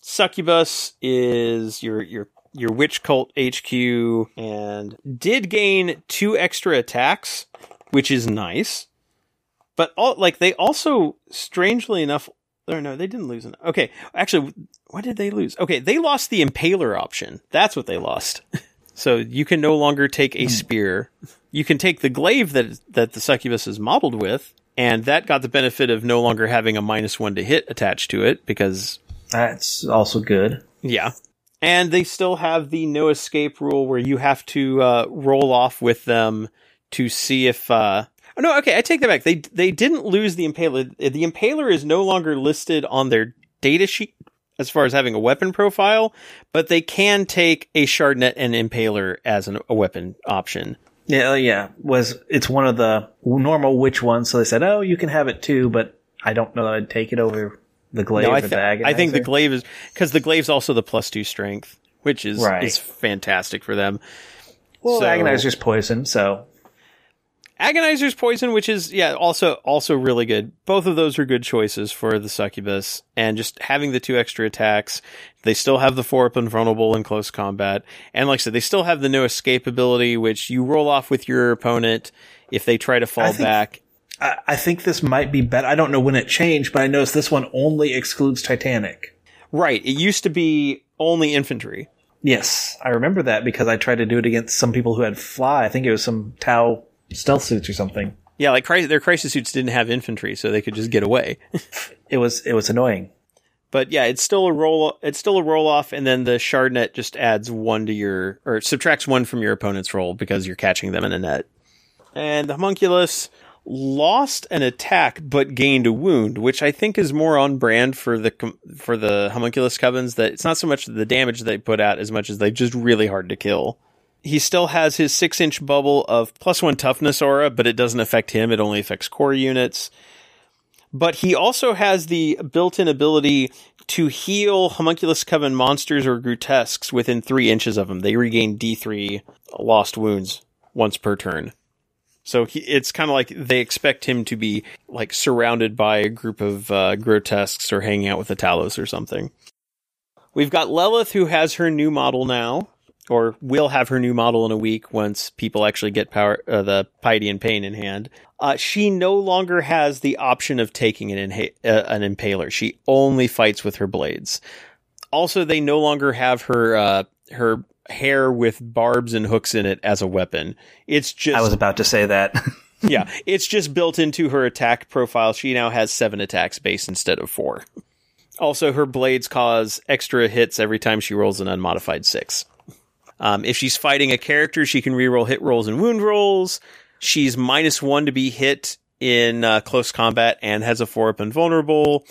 Succubus is your your your wych cult HQ and did gain two extra attacks, which is nice. But all like they also strangely enough or no, they didn't lose. An, okay, actually, what did they lose? Okay, they lost the impaler option. That's what they lost. so you can no longer take a hmm. spear. You can take the glaive that that the succubus is modeled with, and that got the benefit of no longer having a minus one to hit attached to it because That's also good. yeah. And they still have the no escape rule where you have to uh, roll off with them to see if. Uh... Oh no, okay, I take that back. They they didn't lose the impaler. The impaler is no longer listed on their data sheet as far as having a weapon profile, but they can take a shardnet and impaler as an, a weapon option. Yeah, oh, yeah. Was it's one of the normal wych ones? So they said, "Oh, you can have it too," but I don't know that I'd take it over the glaive No, I, or the. I think the glaive is because the glaive's also the plus two strength, which is Right. is fantastic for them. well, so- agonizer's poison, so Agonizer's poison, which is yeah, also also really good. Both of those are good choices for the succubus, and just having the two extra attacks. They still have the four up invulnerable in close combat, and like I said, they still have the no escape ability, which you roll off with your opponent if they try to fall think- back. I, I think this might be better. I don't know when it changed, but I noticed this one only excludes Titanic. Right, it used to be only infantry. Yes, I remember that because I tried to do it against some people who had fly. I think it was some Tau stealth suits or something. Yeah, like their crisis suits didn't have infantry, so they could just get away. It was it was annoying. But yeah, it's still a roll. It's still a roll off, and then the shard net just adds one to your or subtracts one from your opponent's roll because you're catching them in a net. And the homunculus lost an attack but gained a wound, which I think is more on brand for the for the homunculus covens. That it's not so much the damage they put out as much as they're just really hard to kill. He still has his six inch bubble of plus one toughness aura, but it doesn't affect him. It only affects core units but he also has the built-in ability to heal homunculus coven monsters or grotesques within three inches of him. They regain D3 lost wounds once per turn. So he, it's kind of like they expect him to be like surrounded by a group of uh, grotesques or hanging out with a Talos or something. We've got Lelith who has her new model now, or will have her new model in a week once people actually get power uh, the piety and pain in hand. Uh, she no longer has the option of taking an, inha- uh, an impaler. She only fights with her blades. Also, they no longer have her uh, her hair with barbs and hooks in it as a weapon. It's just I was about to say that. yeah, it's just built into her attack profile. She now has seven attacks base instead of four. Also, her blades cause extra hits every time she rolls an unmodified six. Um, if she's fighting a character, she can reroll hit rolls and wound rolls. She's minus one to be hit in uh, close combat and has a four up invulnerable.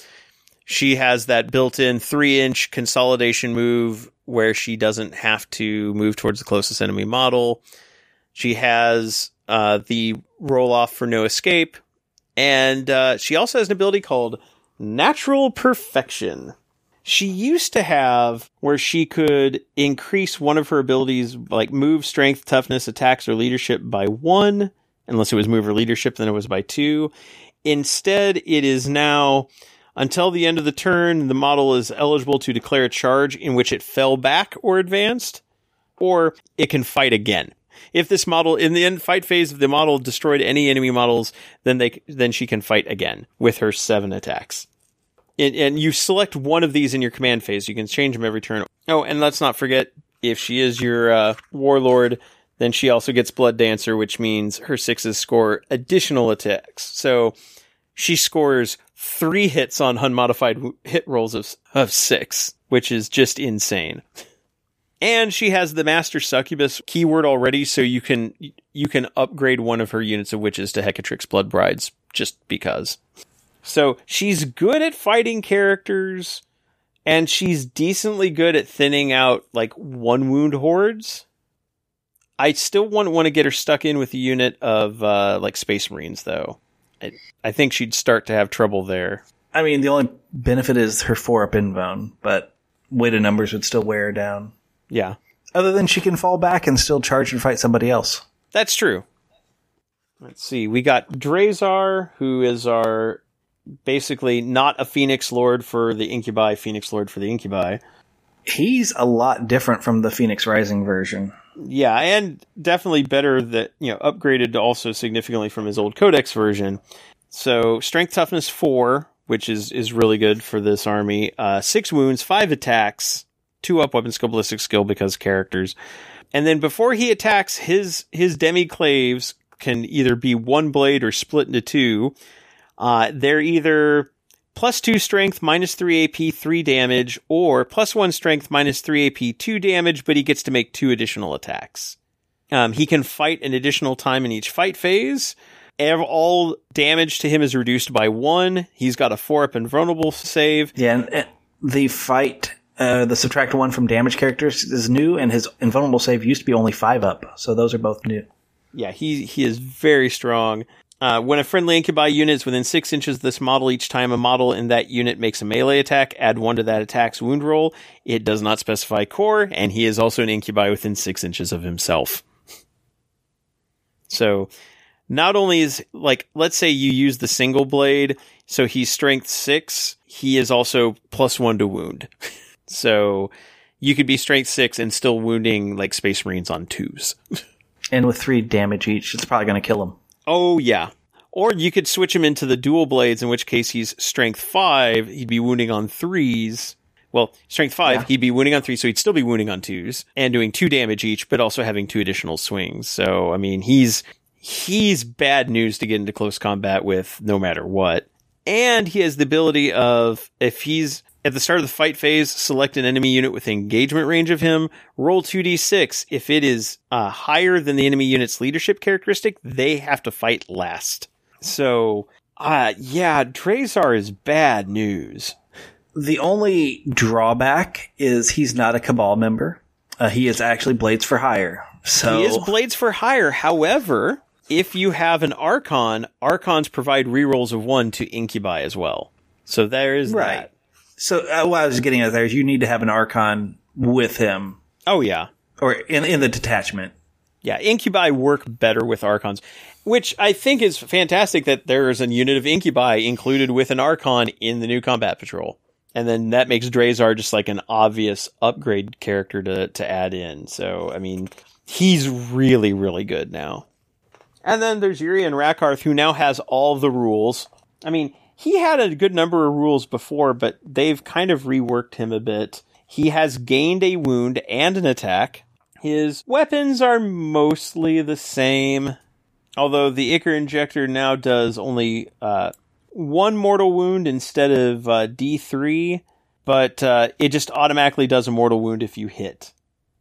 She has that built in three inch consolidation move where she doesn't have to move towards the closest enemy model. She has uh, the roll off for no escape. And uh, she also has an ability called Natural Perfection. She used to have where she could increase one of her abilities, like move, strength, toughness, attacks, or leadership by one, unless it was move or leadership, then it was by two. Instead, it is now until the end of the turn, the model is eligible to declare a charge in which it fell back or advanced, or it can fight again. if this model in the end fight phase, if the model destroyed any enemy models, then they then she can fight again with her seven attacks. And, and you select one of these in your command phase. You can change them every turn. Oh, and let's not forget if she is your uh, warlord, then she also gets blood dancer, which means her sixes score additional attacks. So she scores three hits on unmodified hit rolls of of six, which is just insane. And she has the Master Succubus keyword already, so you can you can upgrade one of her units of wyches to Hekatrix Blood Brides just because. So she's good at fighting characters, and she's decently good at thinning out like one wound hordes. I still want want to get her stuck in with a unit of uh, like Space Marines, though. I, I think she'd start to have trouble there. I mean, the only benefit is her four up invuln, but weight of numbers would still wear her down. Yeah, Other than she can fall back and still charge and fight somebody else. That's true. Let's see. We got Drazhar, who is our basically not a Phoenix Lord for the Incubi, Phoenix Lord for the Incubi. He's a lot different from the Phoenix Rising version. Yeah, and definitely better that, you know, upgraded also significantly from his old Codex version. So, strength toughness 4, which is is really good for this army. Uh 6 wounds, 5 attacks, 2 up weapon skill ballistic skill because characters. And then before he attacks, his his demiklaives can either be one blade or split into two. Uh, they're either plus two strength, minus three AP, three damage, or plus one strength, minus three AP, two damage, but he gets to make two additional attacks. Um, he can fight an additional time in each fight phase. All damage to him is reduced by one. He's got a four up invulnerable save. Yeah, and the fight, uh, the subtract one from damage characters is new, and his invulnerable save used to be only five up. So those are both new. Yeah, he he is very strong. Uh, when a friendly incubi unit is within six inches of this model, each time a model in that unit makes a melee attack, add one to that attack's wound roll. It does not specify core, and he is also an incubi within six inches of himself. So, not only is like, let's say you use the single blade, so he's strength six, he is also plus one to wound. so, you could be strength six and still wounding like space marines on twos. And with three damage each, it's probably going to kill him. Oh yeah. Or you could switch him into the dual blades, in which case he's strength five. He'd be wounding on threes. Well, strength five, Yeah. he'd be wounding on three, so he'd still be wounding on twos and doing two damage each, but also having two additional swings. So, I mean, he's he's bad news to get into close combat with, no matter what. And he has the ability of if he's at the start of the fight phase, select an enemy unit with engagement range of him, roll 2d6. If it is uh, higher than the enemy unit's leadership characteristic, they have to fight last. So, uh, yeah, Drazhar is bad news. The only drawback is he's not a Kabal member. Uh, he is actually Blades for Hire. So He is Blades for Hire. However, if you have an Archon, Archons provide rerolls of one to Incubi as well. So there is Right. that. So uh, what I was getting at there is you need to have an Archon with him, Oh yeah. or in in the detachment. Yeah, Incubi work better with Archons, which I think is fantastic that there is a unit of Incubi included with an Archon in the new Combat Patrol. And then that makes Drazhar just like an obvious upgrade character to, to add in. So, I mean, he's really, really good now. And then there's Urien Rakarth, who now has all the rules. I mean, he had a good number of rules before, but they've kind of reworked him a bit. He has gained a wound and an attack. His weapons are mostly the same, although the Ichor Injector now does only uh, one mortal wound instead of uh, D3, but uh, it just automatically does a mortal wound if you hit.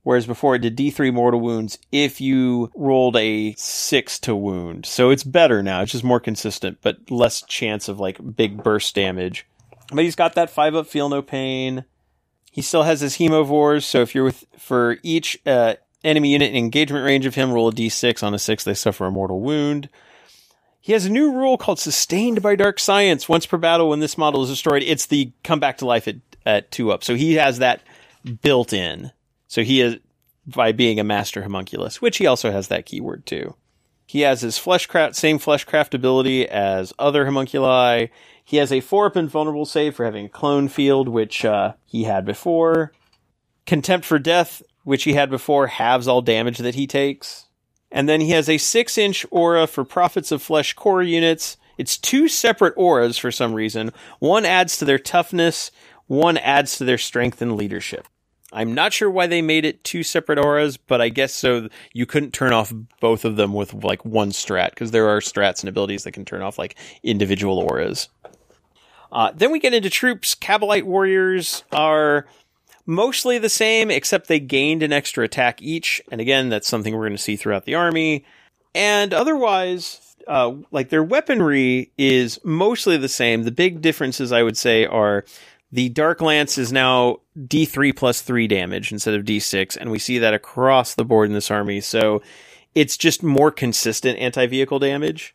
Whereas before it did D3 mortal wounds if you rolled a 6 to wound. So it's better now. It's just more consistent, but less chance of like big burst damage. But he's got that 5 up feel no pain. He still has his hemovores, so if you're with for each uh, enemy unit in engagement range of him, roll a d6. On a 6, they suffer a mortal wound. He has a new rule called Sustained by Dark Science. Once per battle, when this model is destroyed, it's the come back to life at, at 2 up. So he has that built in. So he is by being a master homunculus, which he also has that keyword too. He has his fleshcraft, same fleshcraft ability as other homunculi. He has a four up invulnerable save for having a clone field, which uh, he had before. Contempt for death, which he had before, halves all damage that he takes. And then he has a six inch aura for Prophets of Flesh core units. It's two separate auras for some reason. One adds to their toughness, one adds to their strength and leadership. I'm not sure why they made it two separate auras, but I guess so you couldn't turn off both of them with like one strat, because there are strats and abilities that can turn off like individual auras. Uh, then we get into troops. Kabalite warriors are mostly the same, except they gained an extra attack each. And again, that's something we're going to see throughout the army. And otherwise, uh, like their weaponry is mostly the same. The big differences, I would say, are the Dark Lance is now D3 plus 3 damage instead of D6, and we see that across the board in this army. So it's just more consistent anti vehicle damage.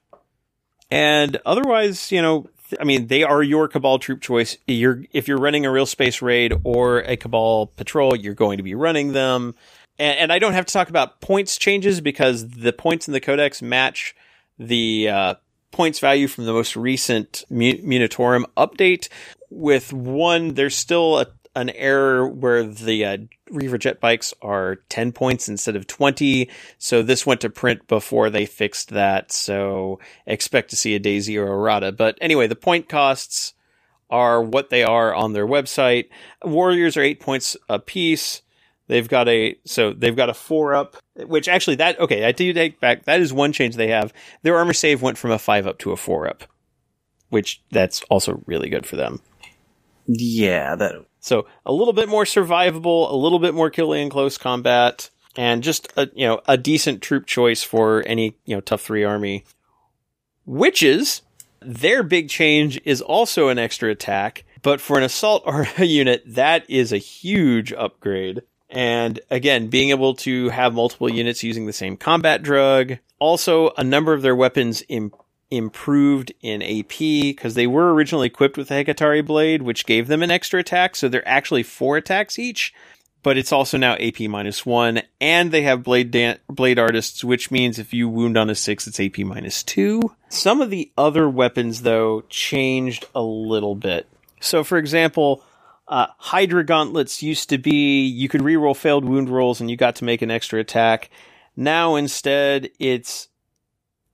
And otherwise, you know, I mean, they are your Kabal troop choice. You're if you're running a real space raid or a Kabal patrol, you're going to be running them. And, and I don't have to talk about points changes because the points in the Codex match the uh, points value from the most recent Munitorum update. With one, there's still a, an error where the uh, Reaver jet bikes are 10 points instead of 20. So this went to print before they fixed that. So expect to see a Daisy or a Rada. But anyway, the point costs are what they are on their website. Warriors are eight points a piece. They've got a so they've got a four up, which actually that okay, I do take back that is one change they have. Their armor save went from a five up to a four up, which that's also really good for them. Yeah, that so a little bit more survivable, a little bit more killing in close combat, and just a you know a decent troop choice for any you know tough three army. Wyches, their big change is also an extra attack, but for an assault or unit, that is a huge upgrade. And again, being able to have multiple units using the same combat drug. Also, a number of their weapons Im- improved in AP because they were originally equipped with a Hekatarii blade, which gave them an extra attack. So they're actually four attacks each, but it's also now AP minus one. And they have blade dan- blade artists, which means if you wound on a six, it's AP minus two. Some of the other weapons though changed a little bit. So for example, uh, Hydra gauntlets used to be you could reroll failed wound rolls and you got to make an extra attack. Now instead it's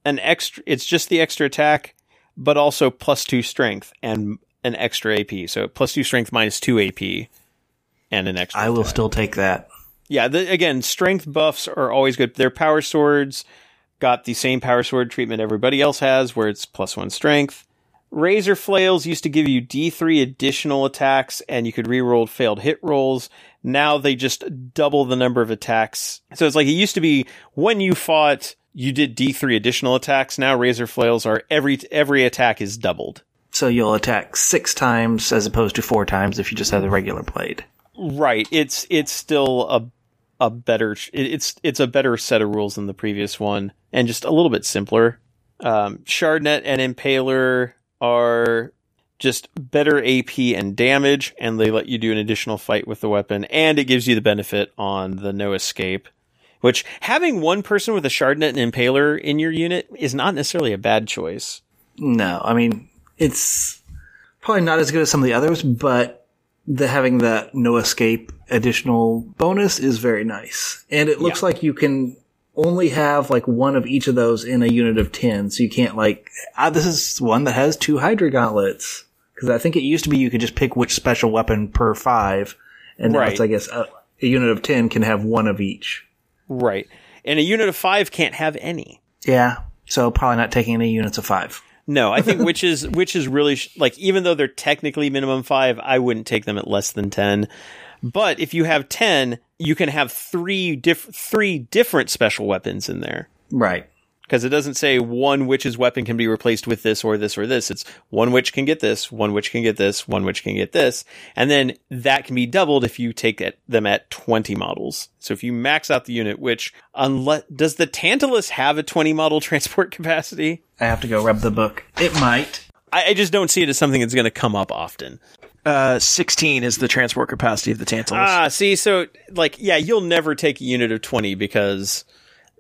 an extra. It's just the extra attack, but also plus two strength and an extra AP. So plus two strength minus two AP and an extra. I will attack. still take that. Yeah, the, again, strength buffs are always good. Their power swords got the same power sword treatment everybody else has, where it's plus one strength. Razor flails used to give you D3 additional attacks and you could reroll failed hit rolls. Now they just double the number of attacks. So it's like it used to be when you fought, you did D3 additional attacks. Now razor flails are every, every attack is doubled. So you'll attack six times as opposed to four times if you just have the regular blade. Right. It's, it's still a, a better, it's, it's a better set of rules than the previous one and just a little bit simpler. Um, Shardnet and Impaler are just better AP and damage, and they let you do an additional fight with the weapon, and it gives you the benefit on the no escape. Which having one person with a shardnet and impaler in your unit is not necessarily a bad choice. No, I mean it's probably not as good as some of the others, but the having that no escape additional bonus is very nice, and it looks Yeah. like you can only have like one of each of those in a unit of 10. So you can't like, ah, this is one that has two Hydra gauntlets. Cause I think it used to be you could just pick which special weapon per five. And now it's, I guess, a, a unit of 10 can have one of each. Right. And a unit of five can't have any. Yeah. So probably not taking any units of five. No, I think which is which is really sh- like even though they're technically minimum five, I wouldn't take them at less than ten. But if you have ten, you can have three diff- three different special weapons in there Right. Because it doesn't say one wych's weapon can be replaced with this or this or this. It's one wych can get this, one wych can get this, one wych can get this, and then that can be doubled if you take it, them at twenty models. So if you max out the unit, which unless does the Tantalus have a twenty model transport capacity? I have to go rub the book. It might. I, I just don't see it as something that's going to come up often. Uh, 16 is the transport capacity of the Tantalus. Ah, see, so like, yeah, you'll never take a unit of twenty because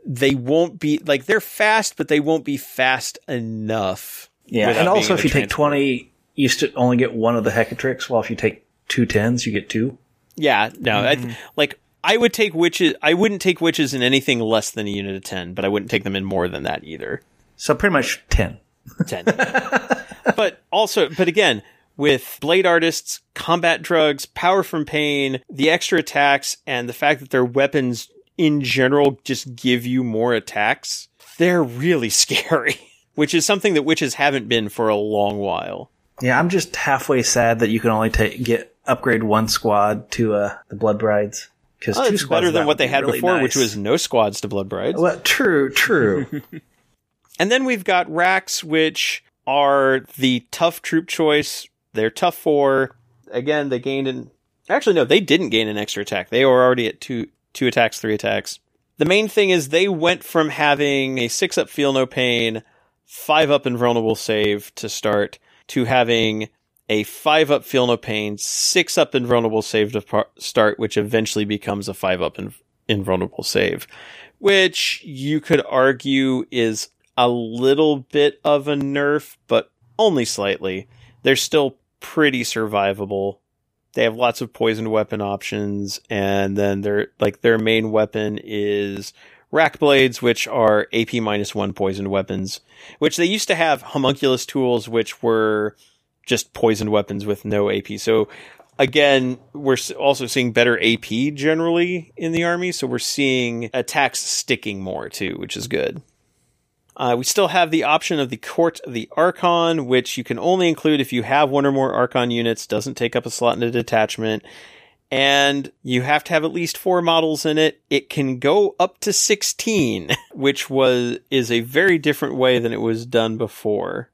they won't be like they're fast, but they won't be fast enough. Yeah. And also, if the you take 20, you st- only get one of the Hekatrix, while if you take two tens, you get two. yeah, no, I, mm-hmm. like I would take wyches. I wouldn't take wyches in anything less than a unit of ten, but I wouldn't take them in more than that either. So pretty much 10. Ten. but also, but again, with blade artists, combat drugs, power from pain, the extra attacks, and the fact that their weapons in general just give you more attacks, they're really scary. Which is something that wyches haven't been for a long while. Yeah, I'm just halfway sad that you can only take get upgrade one squad to uh, the Blood Brides. Because Oh, it's better than what they had before, which was no squads to Blood Brides. well, true, true. And then we've got wracks, which are the tough troop choice. They're tough for Again, they gained an. Actually, no, they didn't gain an extra attack. They were already at two two attacks, three attacks. The main thing is they went from having a six up feel no pain, five up invulnerable save to start to having a five up feel no pain, six up invulnerable save to par- start, which eventually becomes a five up in- invulnerable save, which you could argue is a little bit of a nerf, but only slightly. They're still pretty survivable. They have lots of poisoned weapon options, and then their like their main weapon is wrack blades, which are AP minus one poisoned weapons, which they used to have homunculus tools, which were just poisoned weapons with no AP. So again, we're also seeing better AP generally in the army, so we're seeing attacks sticking more too, which is good. Uh, we still have the option of the Court of the Archon, which you can only include if you have one or more Archon units, doesn't take up a slot in a detachment, and you have to have at least four models in it. It can go up to 16, which was, is a very different way than it was done before.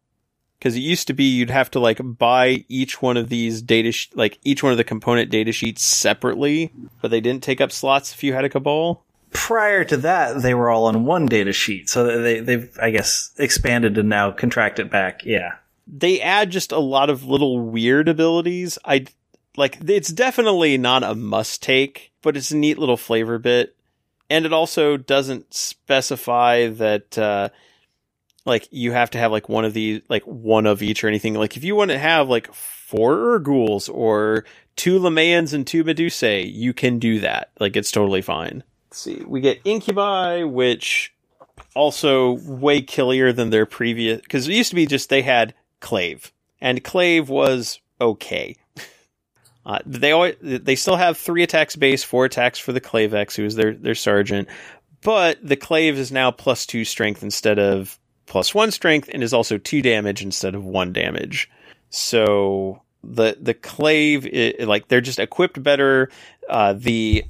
Cause it used to be you'd have to like buy each one of these data, sh- like each one of the component data sheets separately, but they didn't take up slots if you had a kabal. Prior to that, they were all on one data sheet, so they they've I guess expanded and now contracted back. Yeah, they add just a lot of little weird abilities. I like it's definitely not a must take, but it's a neat little flavor bit. And it also doesn't specify that uh like you have to have like one of these like one of each or anything. Like if you want to have like four ghouls or two Lhamaeans and two Medusae, you can do that. Like it's totally fine. Let's see. We get Incubi, which also way killier than their previous because it used to be just they had Klaive, and Klaive was okay. Uh, they always, they still have three attacks base, four attacks for the Klaivex, who is their their sergeant, but the Klaive is now plus two strength instead of plus one strength, and is also two damage instead of one damage. So the the Klaive, i like they're just equipped better. Uh, the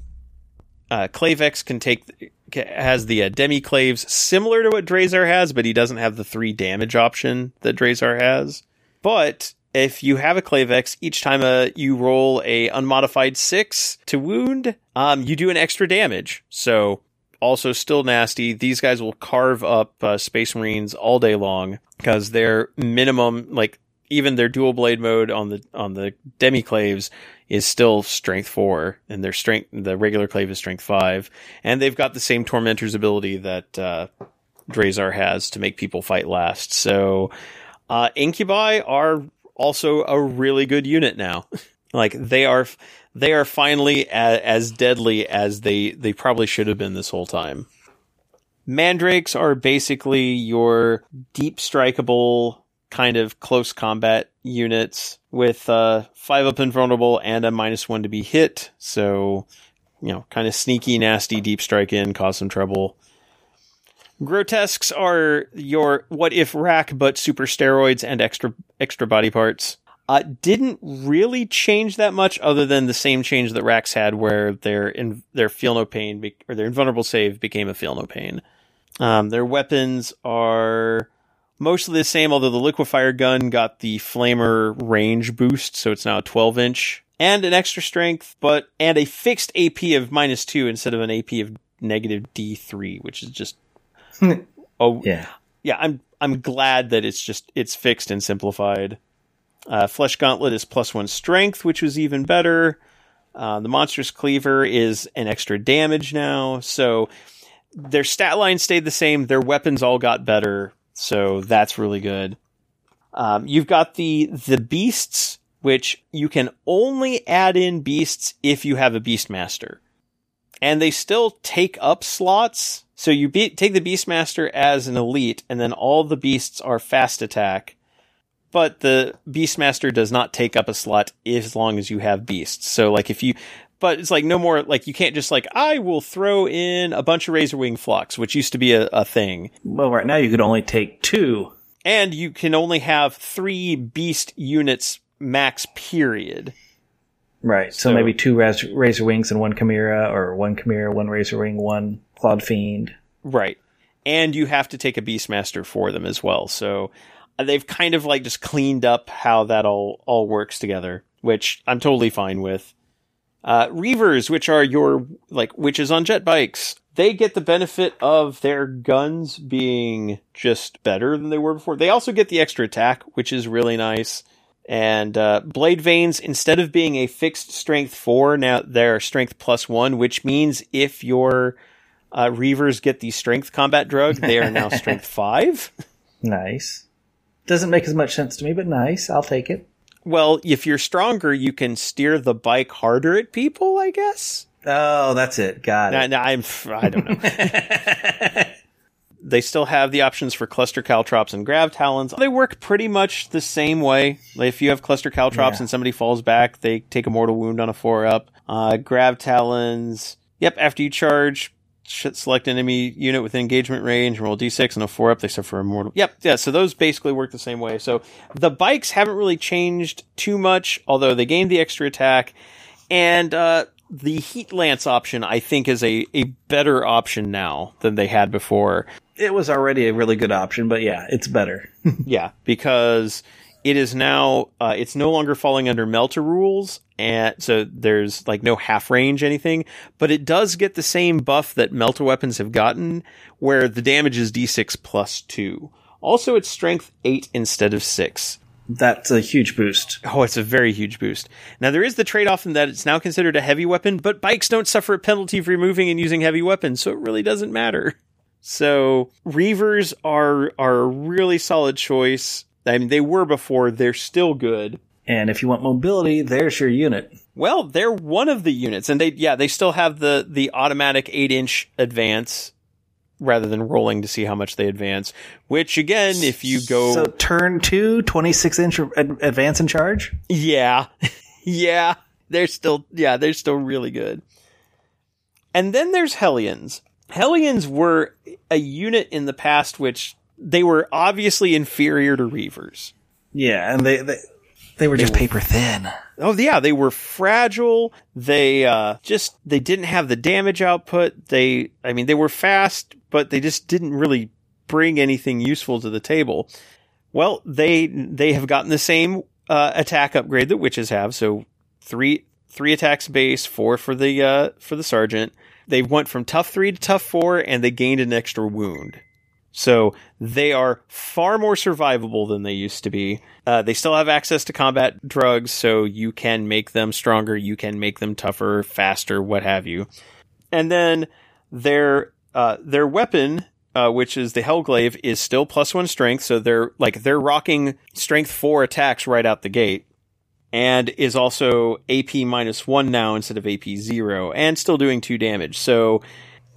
uh, Klaivex can take has the uh, demi klaives similar to what Drazhar has, but he doesn't have the three damage option that Drazhar has. But if you have a Klaivex, each time uh, you roll a unmodified six to wound, um, you do an extra damage. So also still nasty. These guys will carve up uh, Space Marines all day long because their minimum, like even their dual blade mode on the on the demiklaives is still strength four, and their strength the regular klaive is strength five, and they've got the same tormentor's ability that uh, Drazhar has to make people fight last. So uh, incubi are also a really good unit now. like they are they are finally a, as deadly as they they probably should have been this whole time. Mandrakes are basically your deep strikeable kind of close combat units with uh, five up invulnerable and a minus one to be hit. So, you know, kind of sneaky, nasty, deep strike in, cause some trouble. Grotesques are your what if wrack, but super steroids and extra extra body parts. Uh, didn't really change that much, other than the same change that wracks had, where their in their feel no pain be- or their invulnerable save became a feel no pain. Um, their weapons are mostly the same, although the liquefier gun got the flamer range boost, so it's now a 12 inch and an extra strength, but and a fixed AP of minus two instead of an AP of negative D3, which is just oh yeah, yeah. I'm I'm glad that it's just it's fixed and simplified. Uh, Flesh Gauntlet is plus one strength, which was even better. Uh, the Monstrous Cleaver is an extra damage now, so their stat line stayed the same. Their weapons all got better, so that's really good. Um, you've got the the beasts, which you can only add in beasts if you have a Beastmaster. and they still take up slots. So you be- take the Beastmaster as an elite, and then all the beasts are fast attack. But the Beastmaster does not take up a slot as long as you have beasts. So like if you, but it's like no more, like you can't just like, I will throw in a bunch of Razorwing Flocks, which used to be a, a thing. Well, right now you could only take two. And you can only have three beast units max period. Right. So, So- maybe two Raz- Razor Wings and one Chimera, or one Chimera, one Razor Wing, one Clawed Fiend. Right. And you have to take a Beastmaster for them as well. So uh, they've kind of like just cleaned up how that all, all works together, which I'm totally fine with. Uh, Reavers, which are your, like, wyches on jet bikes, they get the benefit of their guns being just better than they were before. They also get the extra attack, which is really nice. And uh, blade veins, instead of being a fixed strength four, now they're strength plus one, which means if your uh, Reavers get the strength combat drug, they are now strength five. Nice. Doesn't make as much sense to me, but nice. I'll take it. Well, if you're stronger, you can steer the bike harder at people, I guess. Oh, that's it. Got it. no, I'm, I don't know. they still have the options for cluster caltrops and grav talons. They work pretty much the same way. Like, if you have cluster caltrops Yeah. and somebody falls back, they take a mortal wound on a four up. Uh, grav talons. Yep, after you charge, select an enemy unit with engagement range, roll d6 and a four up. They suffer a mortal. Yep, yeah. So those basically work the same way. So the bikes haven't really changed too much, although they gained the extra attack. And uh, the heat lance option, I think, is a, a better option now than they had before. It was already a really good option, but yeah, it's better. Yeah, because it is now uh, it's no longer falling under Melter rules, and so there's like no half range anything, but it does get the same buff that Melter weapons have gotten, where the damage is d6 plus two. Also, it's strength eight instead of six. That's a huge boost. Oh, it's a very huge boost. Now there is the trade-off in that it's now considered a heavy weapon, but bikes don't suffer a penalty for removing and using heavy weapons, so it really doesn't matter. So Reavers are are a really solid choice. I mean, they were before; they're still good. And if you want mobility, there's your unit. Well, they're one of the units, and they yeah they still have the the automatic eight inch advance rather than rolling to see how much they advance. Which again, if you go So turn two, 26 inch advance and charge. Yeah. yeah. They're still, yeah, they're still really good. And then there's Hellions. Hellions were a unit in the past which they were obviously inferior to Reavers. Yeah, and they they, they were just paper thin. Oh yeah, they were fragile. They uh just they didn't have the damage output. They I mean they were fast, but they just didn't really bring anything useful to the table. Well, they they have gotten the same uh, attack upgrade that wyches have. So three three attacks base, four for the uh, for the sergeant. They went from tough three to tough four, and they gained an extra wound. So they are far more survivable than they used to be. Uh, they still have access to combat drugs, so you can make them stronger, you can make them tougher, faster, what have you. And then their uh, their weapon, uh, which is the Hellglaive, is still plus one strength, so they're like they're rocking strength four attacks right out the gate, and is also AP minus one now instead of AP zero, and still doing two damage. So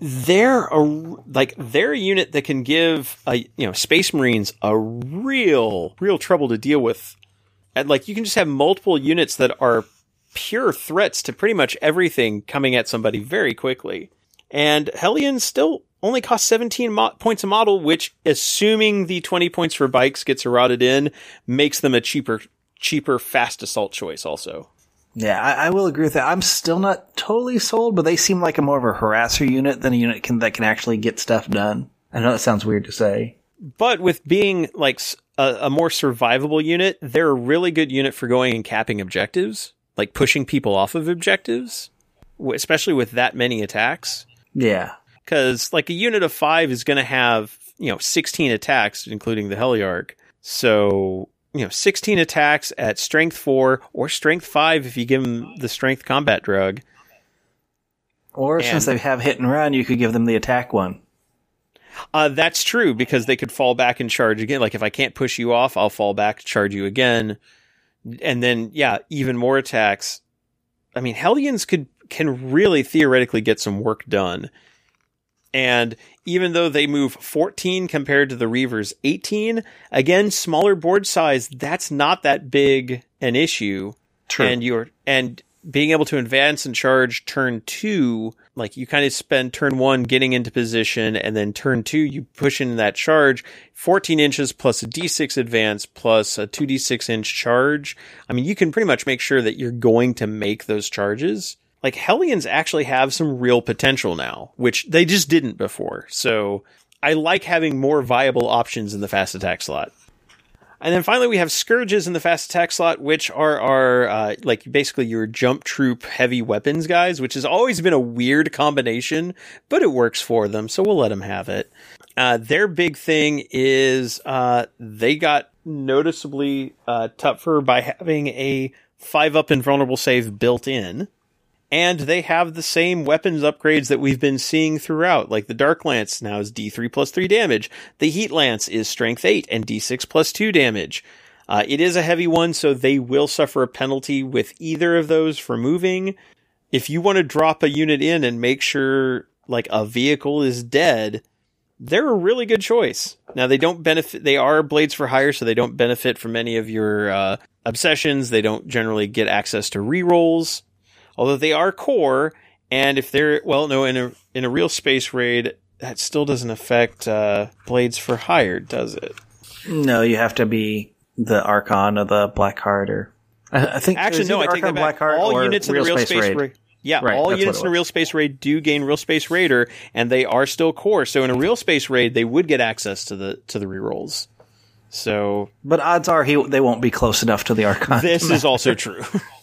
they're a like they're a unit that can give a you know space marines a real real trouble to deal with. And like you can just have multiple units that are pure threats to pretty much everything coming at somebody very quickly. And hellions still only cost 17 mo- points a model which assuming the 20 points for bikes gets eroded in makes them a cheaper cheaper fast assault choice also Yeah, I, I will agree with that. I'm still not totally sold, but they seem like a more of a harasser unit than a unit can, that can actually get stuff done. I know that sounds weird to say. But with being like a more survivable unit, they're a really good unit for going and capping objectives, like pushing people off of objectives, especially with that many attacks. Yeah. Because like a unit of five is going to have you know 16 attacks, including the Heliarch. So you know 16 attacks at strength four or strength five if you give them the strength combat drug. Or since they have hit and run, you could give them the attack one. Uh, that's true because they could fall back and charge again. Like if I can't push you off, I'll fall back, charge you again, and then yeah, even more attacks. I mean, Hellions could can really theoretically get some work done. And even though they move 14 compared to the Reaver's 18, again, smaller board size, that's not that big an issue. True. And you're, and being able to advance and charge turn two, like you kind of spend turn one getting into position and then turn two, you push in that charge 14 inches plus a D6 advance plus a 2D6 inch charge. I mean, you can pretty much make sure that you're going to make those charges. Like Hellions actually have some real potential now, which they just didn't before. So I like having more viable options in the fast attack slot. And then finally, we have scourges in the fast attack slot, which are our uh, like basically your jump troop heavy weapons guys, which has always been a weird combination, but it works for them, so we'll let them have it. Uh, their big thing is uh, they got noticeably uh, tougher by having a five up invulnerable save built in. And they have the same weapons upgrades that we've been seeing throughout. Like the Dark Lance now is D3 plus 3 damage. The Heat Lance is Strength 8 and D6 plus 2 damage. Uh, it is a heavy one, so they will suffer a penalty with either of those for moving. If you want to drop a unit in and make sure like a vehicle is dead, they're a really good choice. Now they don't benefit, they are blades for hire, so they don't benefit from any of your, uh, obsessions. They don't generally get access to rerolls although they are core. And if they're well, no, in a in a real space raid, that still doesn't affect uh, blades for hire, does it? No, you have to be the Archon or the Black Heart, or I, I think Actually, no, I take that back. Black all units in the real space, raid. raid. Yeah, Right, all units in a real space raid do gain real space raider, and they are still core. So in a real space raid, they would get access to the to the rerolls. So But odds are he they won't be close enough to the Archon. this is also true.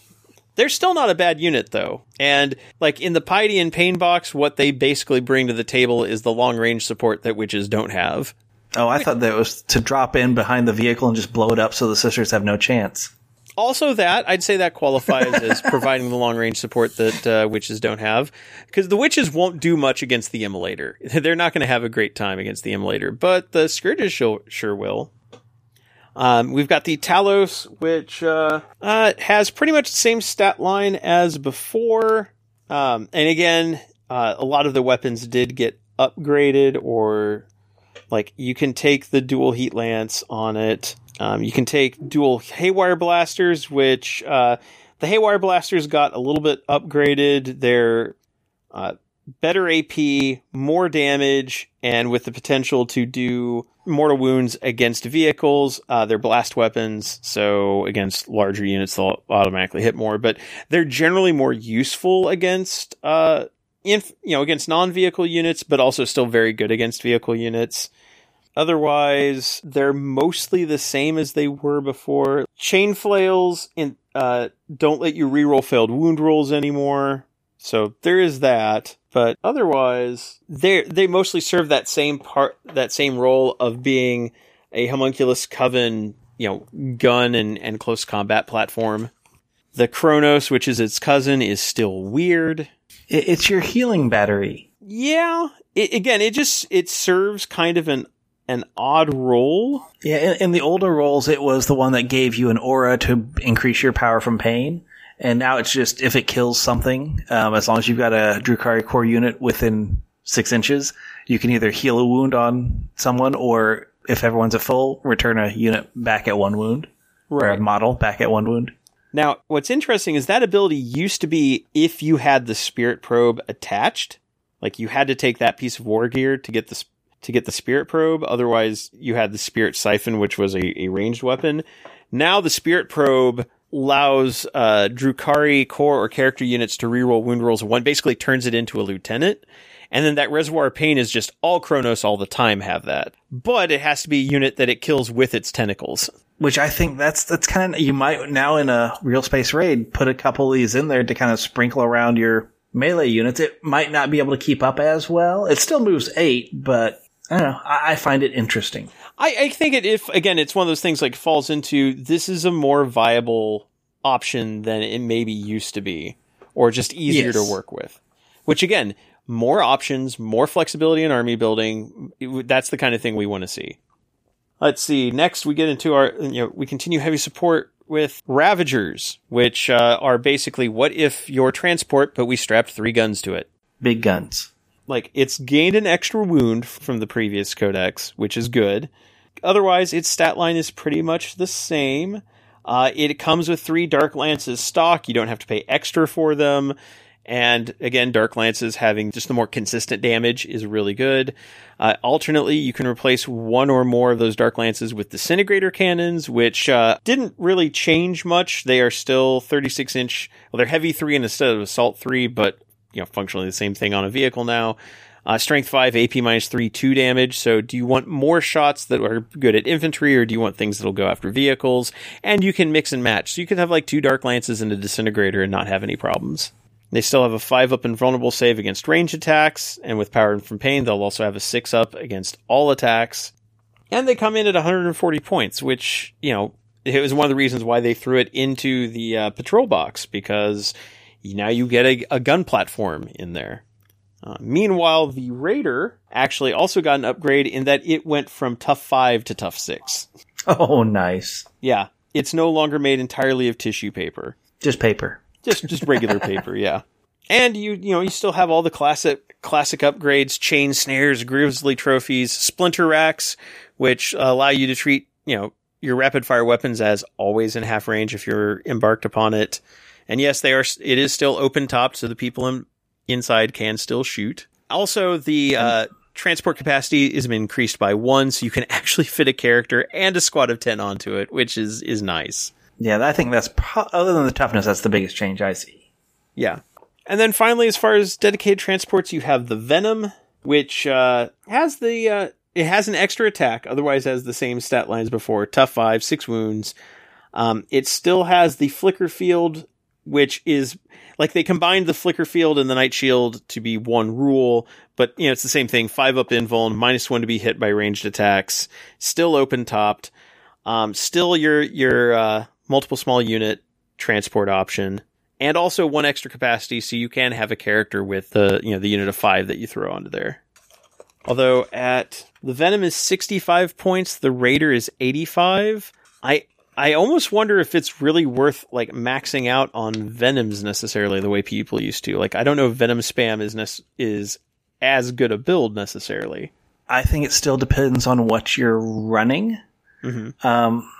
They're still not a bad unit though. And like in the Piety and Pain box, what they basically bring to the table is the long range support that wyches don't have. oh, I thought that was to drop in behind the vehicle and just blow it up so the sisters have no chance. Also, that I'd say that qualifies as providing the long range support that uh, wyches don't have, because the wyches won't do much against the immolator. They're not going to have a great time against the immolator, but the scourges sure, sure will. Um, we've got the Talos, which uh, uh, has pretty much the same stat line as before. Um, and again, uh, a lot of the weapons did get upgraded, or like you can take the dual heat lance on it. Um, you can take dual haywire blasters, which uh, the haywire blasters got a little bit upgraded. They're uh, better AP, more damage, and with the potential to do mortal wounds against vehicles. Uh, they're blast weapons, so against larger units they'll automatically hit more. But they're generally more useful against, uh, inf- you know, against non-vehicle units, but also still very good against vehicle units. Otherwise, they're mostly the same as they were before. Chain flails in, uh, don't let you reroll failed wound rolls anymore. So there is that. But otherwise, they they mostly serve that same part, that same role of being a homunculus coven, you know, gun and, and close combat platform. The Cronos, which is its cousin, is still weird. It's your healing battery. Yeah. It, again, it just, it serves kind of an, an odd role. Yeah, in, in the older roles, it was the one that gave you an aura to increase your power from pain. And now it's just if it kills something, um, as long as you've got a Drukhari core unit within six inches, you can either heal a wound on someone or if everyone's at full, return a unit back at one wound. Or a model back at one wound. Now, what's interesting is that ability used to be if you had the spirit probe attached, like you had to take that piece of war gear to get the sp- to get the spirit probe. Otherwise, you had the spirit siphon, which was a, a ranged weapon. Now the spirit probe allows uh, Drukhari core or character units to reroll wound rolls one. Basically, turns it into a lieutenant. And then that reservoir of pain is just all Cronos all the time have that. But it has to be a unit that it kills with its tentacles. Which I think that's that's kind of you might now in a real space raid put a couple of these in there to kind of sprinkle around your melee units. It might not be able to keep up as well. It still moves eight, but I don't know. I, I find it interesting. I, I think it if again it's one of those things like falls into this is a more viable option than it maybe used to be, or just easier Yes. to work with. Which again, more options, more flexibility in army building. it that's the kind of thing we want to see. Let's see. Next, we get into our you know we continue heavy support with Ravagers, which uh, are basically what if your transport, but we strapped three guns to it. Big guns. Like it's gained an extra wound from the previous codex, which is good. Otherwise, its stat line is pretty much the same. Uh, it comes with three Dark Lances stock. You don't have to pay extra for them. And again, Dark Lances having just the more consistent damage is really good. Uh, alternately, you can replace one or more of those Dark Lances with Disintegrator Cannons, which uh, didn't really change much. They are still 36 inch. Well, they're heavy three instead of assault three, but you know, functionally the same thing on a vehicle now. Uh, strength 5, AP minus 3, 2 damage. So do you want more shots that are good at infantry or do you want things that'll go after vehicles? And you can mix and match. So you could have like two Dark Lances and a Disintegrator and not have any problems. They still have a 5 up invulnerable save against range attacks, and with Power from Pain, they'll also have a 6 up against all attacks. And they come in at 140 points, which, you know, it was one of the reasons why they threw it into the uh, patrol box, because now you get a, a gun platform in there. Uh, meanwhile, the Raider actually also got an upgrade in that it went from tough 5 to tough 6. Oh, nice. Yeah, it's no longer made entirely of tissue paper. Just paper. Just just regular paper, yeah. And you you know, you still have all the classic classic upgrades, chain snares, grizzly trophies, splinter racks, which allow you to treat, you know, your rapid fire weapons as always in half range if you're embarked upon it. And yes, they are it is still open top, so the people in, inside can still shoot. Also the uh transport capacity is increased by one, so you can actually fit a character and a squad of 10 onto it, which is, is nice. Yeah, I think that's, pro- other than the toughness, that's the biggest change I see. Yeah. And then finally, as far as dedicated transports, you have the Venom, which, uh, has the, uh, it has an extra attack, otherwise has the same stat lines before. Tough five, six wounds. Um, it still has the flicker field, which is like they combined the flicker field and the night shield to be one rule, but you know, it's the same thing. Five up invuln, minus one to be hit by ranged attacks, still open topped. Um, still your, your, uh, multiple small unit transport option and also one extra capacity so you can have a character with the, you know, the unit of five that you throw onto there. Although at the Venom is 65 points, the Raider is 85. I, I almost wonder if it's really worth like maxing out on Venoms necessarily the way people used to. Like I don't know if Venom spam is ne- is as good a build necessarily. I think it still depends on what you're running. Mm-hmm. Um,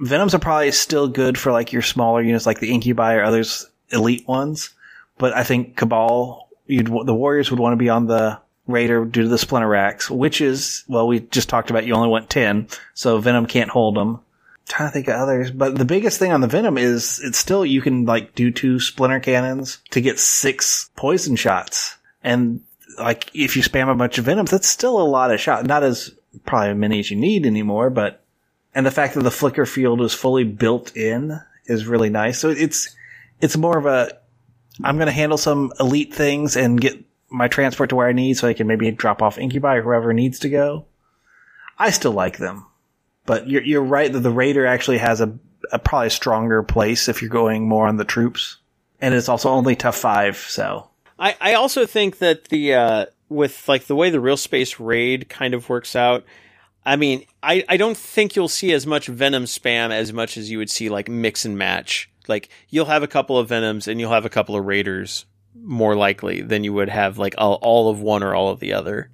Venoms are probably still good for like your smaller units, like the Incubi or others elite ones. But I think Kabal, you'd, the Warriors would want to be on the Raider due to the Splinter Racks, which is, well, we just talked about you only want 10, so Venom can't hold them. Trying to think of others, but the biggest thing on the Venom is it's still, you can like do two Splinter Cannons to get six poison shots. And like, if you spam a bunch of Venoms, that's still a lot of shots. Not as probably as many as you need anymore, but and the fact that the flicker field is fully built in is really nice. So it's it's more of a I'm going to handle some elite things and get my transport to where I need, so I can maybe drop off Incubi or whoever needs to go. I still like them, but you're you're right that the Raider actually has a, a probably stronger place if you're going more on the troops, and it's also only tough five. So I I also think that the uh, with like the way the real space raid kind of works out I mean, I, I don't think you'll see as much Venom spam as much as you would see like mix and match. Like you'll have a couple of Venoms and you'll have a couple of Raiders more likely than you would have like all, all of one or all of the other.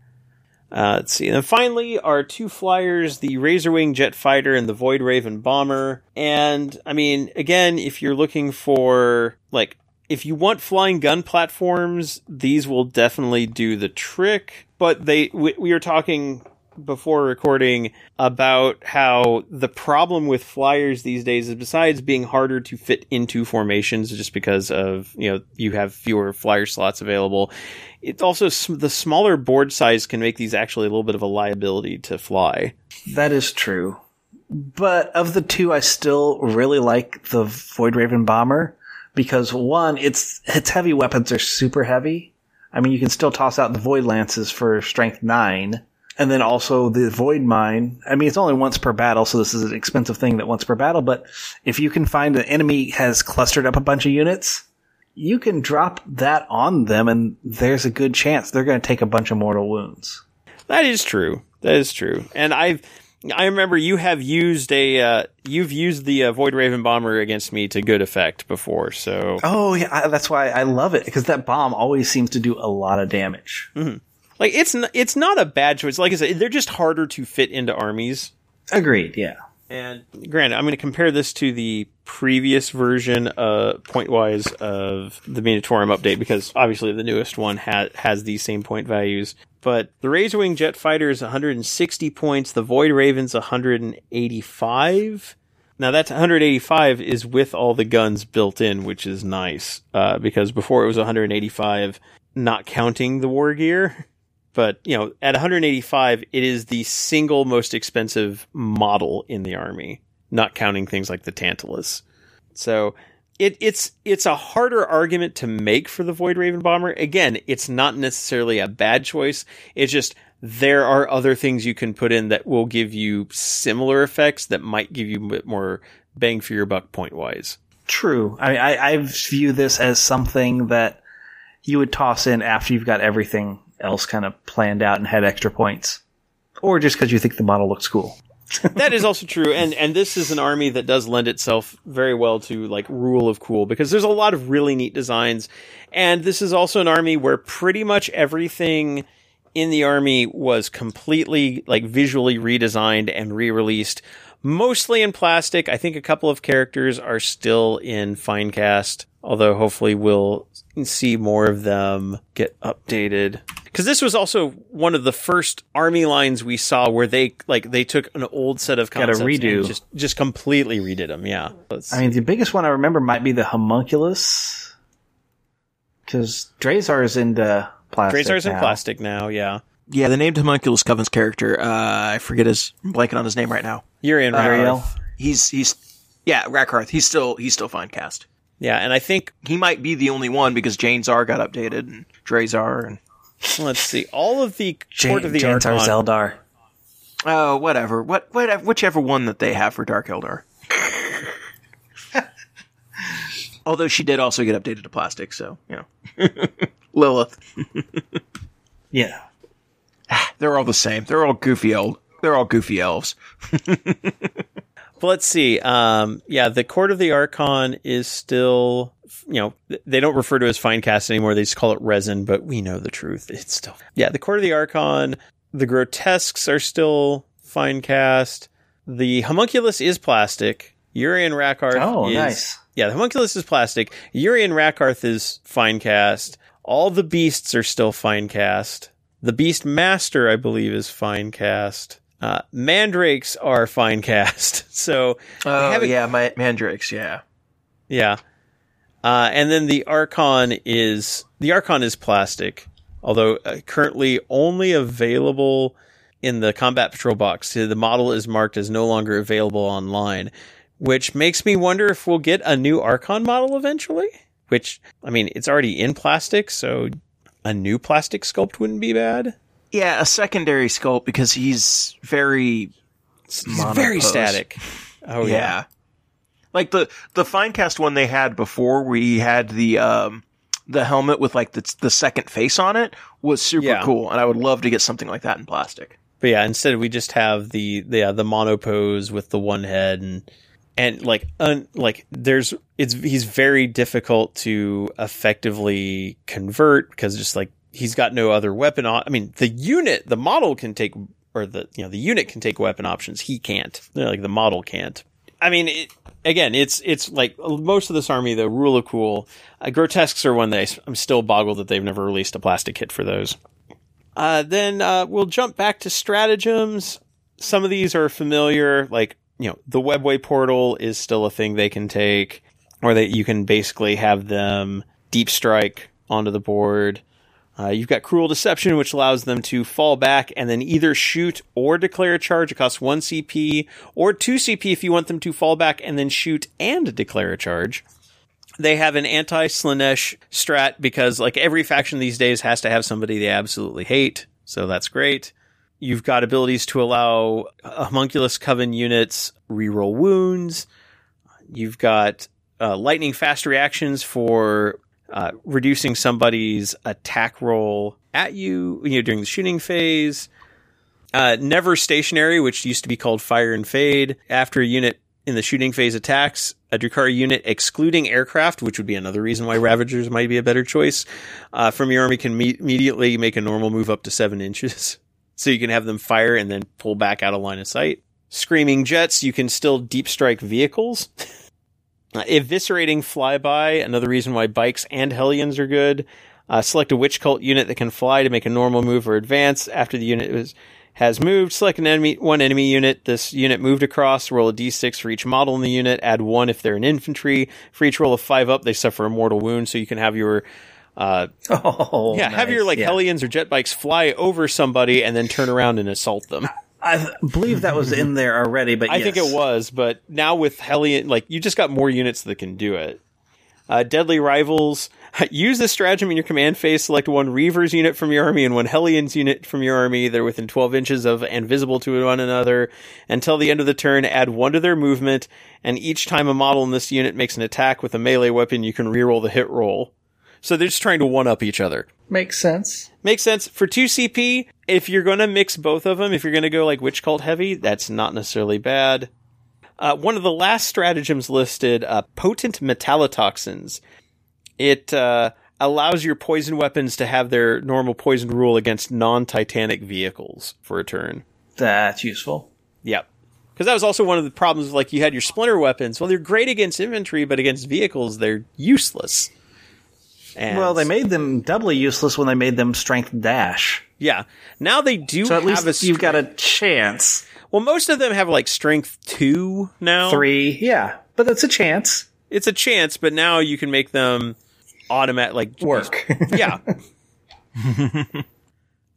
Uh, let's see. And then finally, our two flyers, the Razorwing Jet Fighter and the Void Raven Bomber. And I mean, again, if you're looking for like, if you want flying gun platforms, these will definitely do the trick. But they, we, we were talking before recording about how the problem with flyers these days is besides being harder to fit into formations just because of, you know, you have fewer flyer slots available. It's also the smaller board size can make these actually a little bit of a liability to fly. That is true. But of the two, I still really like the Void Raven Bomber because one, its its heavy weapons are super heavy. I mean, you can still toss out the Void Lances for strength nine, and then also the void mine. I mean, it's only once per battle, so this is an expensive thing that once per battle. But if you can find an enemy has clustered up a bunch of units, you can drop that on them, and there's a good chance they're going to take a bunch of mortal wounds. That is true. That is true. And I've, I remember you have used a uh, you've used the uh, Void Raven bomber against me to good effect before. So Oh yeah, I, that's why I love it because that bomb always seems to do a lot of damage. Like it's n- it's not a bad choice. Like I said, they're just harder to fit into armies. Agreed. Yeah. And granted, I'm going to compare this to the previous version, uh, point wise of the Munitorum update because obviously the newest one ha- has these same point values. But the Razorwing Jet Fighter is 160 points. The Void Raven's 185. Now that's 185 is with all the guns built in, which is nice. Uh, because before it was 185, not counting the war gear. But, you know, at 185, it is the single most expensive model in the army, not counting things like the Tantalus. So it, it's, it's a harder argument to make for the Void Raven Bomber. Again, it's not necessarily a bad choice. It's just there are other things you can put in that will give you similar effects that might give you a bit more bang for your buck point wise. True. I, I I view this as something that you would toss in after you've got everything else kind of planned out and had extra points, or just because you think the model looks cool. that is also true and and this is an army that does lend itself very well to like rule of cool because there's a lot of really neat designs and this is also an army where pretty much everything in the army was completely like visually redesigned and re-released mostly in plastic i think a couple of characters are still in fine cast although hopefully we'll see more of them get updated because this was also one of the first army lines we saw where they like they took an old set of Got a and redo. just just completely redid them. Yeah, Let's- I mean, the biggest one I remember might be the homunculus, because Drazhar is into plastic. Drazhar's in plastic now. Yeah, Yeah, the named homunculus Coven's character. Uh, I forget his. I'm blanking on his name right now. Urien Ariel. Rakarth. He's he's yeah Rakarth. He's still he's still fine cast. Yeah, and I think He might be the only one because Jane Zar got updated and Drazhar and let's see all of the Jan- court of the Jansar Archon. Zeldar. oh whatever what whatever whichever one that they have for Dark Eldar. Although she did also get updated to plastic, so you know Lelith. Yeah. They're all the same. They're all goofy elf. They're all goofy elves. But let's see. Um, yeah, the court of the Archon is still, you know, they don't refer to it as fine cast anymore. They just call it resin, but we know the truth. It's still, yeah, the court of the Archon, the grotesques are still fine cast. The homunculus is plastic. Urien Rakarth. Oh, is, nice. yeah, the homunculus is plastic. Urien Rakarth is fine cast. All the beasts are still fine cast. The beast master, I believe, is fine cast. Uh, mandrakes are fine cast. So, Oh yeah, my mandrakes. Yeah. yeah. Uh, and then the Archon is the Archon is plastic, although uh, currently only available in the Combat Patrol box. The model is marked as no longer available online, which makes me wonder if we'll get a new Archon model eventually. Which I mean, it's already in plastic, so a new plastic sculpt wouldn't be bad. Yeah, a secondary sculpt because he's very It's very static. Oh yeah. yeah. Like the the finecast one they had before we had the um the helmet with like the the second face on it was super Yeah. cool and I would love to get something like that in plastic. But yeah, instead we just have the the yeah, the monopose with the one head and and like un, like there's it's he's very difficult to effectively convert because just like he's got no other weapon on. I mean, the unit, the model can take or the you know the unit can take weapon options. He can't. You know, Like the model can't. I mean, it, again, it's it's like most of this army. The rule of cool, uh, grotesques are one that I'm still boggled that they've never released a plastic kit for those. Uh, then uh, we'll jump back to stratagems. Some of these are familiar, like you know, the webway portal is still a thing they can take, or that you can basically have them deep strike onto the board. Uh, you've got cruel deception, which allows them to fall back and then either shoot or declare a charge. It costs one CP or two CP if you want them to fall back and then shoot and declare a charge they have an anti Slaanesh strat because like every faction these days has to have somebody they absolutely hate. So that's great. You've got abilities to allow homunculus coven units reroll wounds. You've got uh, lightning fast reactions for uh, reducing somebody's attack roll at you, you know, during the shooting phase. Uh, never stationary, which used to be called fire and fade. After a unit in the shooting phase attacks, a Drukhari unit excluding aircraft, which would be another reason why Ravagers might be a better choice, uh, from your army can me- immediately make a normal move up to seven inches. So you can have them fire and then pull back out of line of sight. Screaming jets, you can still deep strike vehicles. Uh, eviscerating flyby, another reason why bikes and Hellions are good. Uh, select a wych cult unit that can fly to make a normal move or advance after the unit is, has moved. Select an enemy, one enemy unit. This unit moved across. Roll a d6 for each model in the unit. Add one if they're an infantry. For each roll of five up, they suffer a mortal wound. So you can have your, uh, Oh, yeah, have your like Yeah. Hellions or jet bikes fly over somebody and then turn around and assault them. I believe that was in there already, but I think it was, but now with Hellion, like you just got more units that can do it. Uh, Deadly Rivals. Use this stratagem in your command phase. Select one Reavers unit from your army and one Hellions unit from your army. They're within 12 inches of and visible to one another. Until the end of the turn, add one to their movement, and each time a model in this unit makes an attack with a melee weapon, you can reroll the hit roll. So they're just trying to one up each other. Makes sense. Makes sense. For 2 CP, if you're going to mix both of them, if you're going to go like Wych Cult heavy, that's not necessarily bad. Uh, one of the last stratagems listed, uh, potent metallotoxins. It uh, allows your poison weapons to have their normal poison rule against non-titanic vehicles for a turn. That's useful. Yep. Because that was also one of the problems. Like you had your splinter weapons. Well, they're great against infantry, but against vehicles, they're useless. And Well, they made them doubly useless when they made them strength dash. yeah. Now they do So at have least a you've got a chance. Well, most of them have like strength two now. Three, yeah, but that's a chance. It's a chance, but now you can make them automatic, like Work. yeah.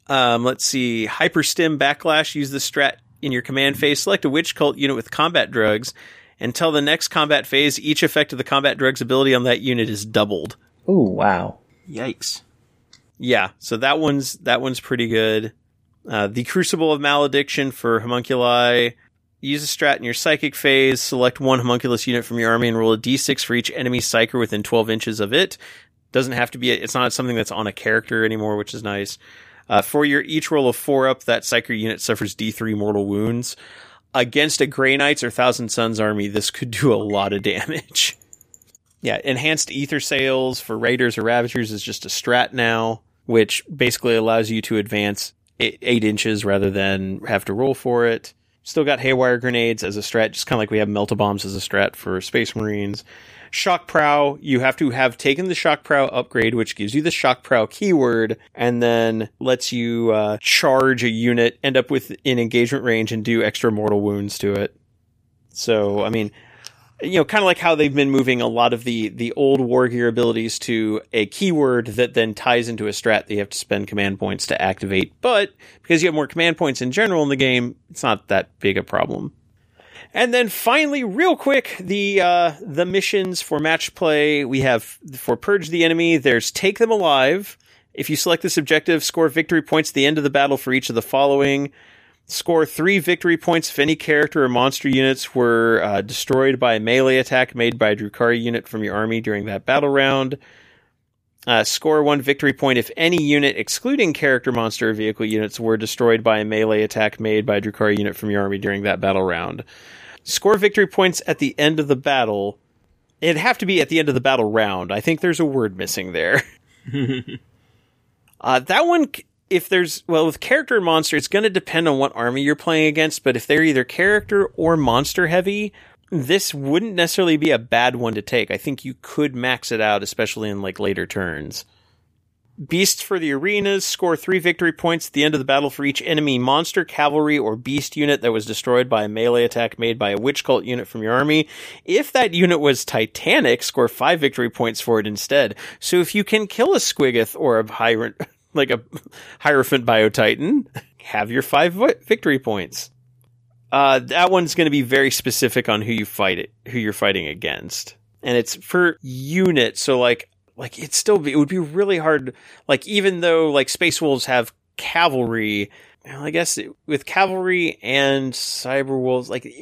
um, let's see. Hyperstim backlash. Use the strat in your command phase. Select a wych cult unit with combat drugs. Until the next combat phase, each effect of the combat drugs ability on that unit is doubled. Ooh, wow. Yikes. Yeah, so that one's that one's pretty good. Uh, the Crucible of Malediction for homunculi. Use a strat in your psychic phase. Select one homunculus unit from your army and roll a d6 for each enemy psyker within 12 inches of it. Doesn't have to be. It's not something that's on a character anymore, which is nice. Uh, for your each roll of four up, that psyker unit suffers d3 mortal wounds. Against a Grey Knights or Thousand Suns army, this could do a lot of damage. Yeah, enhanced ether sails for raiders or ravagers is just a strat now, which basically allows you to advance eight, eight inches rather than have to roll for it. Still got haywire grenades as a strat, just kind of like we have melta bombs as a strat for space marines. Shock prow, you have to have taken the shock prow upgrade, which gives you the shock prow keyword, and then lets you uh, charge a unit, end up with in engagement range, and do extra mortal wounds to it. So, I mean, you know, kind of like how they've been moving a lot of the the old war gear abilities to a keyword that then ties into a strat that you have to spend command points to activate. But because you have more command points in general in the game, it's not that big a problem. And then finally, real quick, the uh, the missions for match play we have for purge the enemy. There's take them alive. If you select this objective, score victory points at the end of the battle for each of the following. Score three victory points if any character or monster units were uh, destroyed by a melee attack made by a Drukhari unit from your army during that battle round. Uh, score one victory point if any unit, excluding character, monster, or vehicle units, were destroyed by a melee attack made by a Drukhari unit from your army during that battle round. Score victory points at the end of the battle. It'd have to be at the end of the battle round. I think there's a word missing there. uh, that one, if there's, well, with character and monster, it's going to depend on what army you're playing against, but if they're either character or monster heavy, this wouldn't necessarily be a bad one to take. I think you could max it out, especially in like later turns. Beasts for the arenas score three victory points at the end of the battle for each enemy monster, cavalry, or beast unit that was destroyed by a melee attack made by a wych cult unit from your army. If that unit was Titanic, score five victory points for it instead. So if you can kill a Squiggoth or a Hierophant, like a Hierophant Biotitan, have your five victory points. Uh, that one's going to be very specific on who you fight it, who you're fighting against, and it's for unit. So like, like it's still be, it would be really hard. Like even though like Space Wolves have cavalry, well, I guess it, with cavalry and Cyber Wolves, like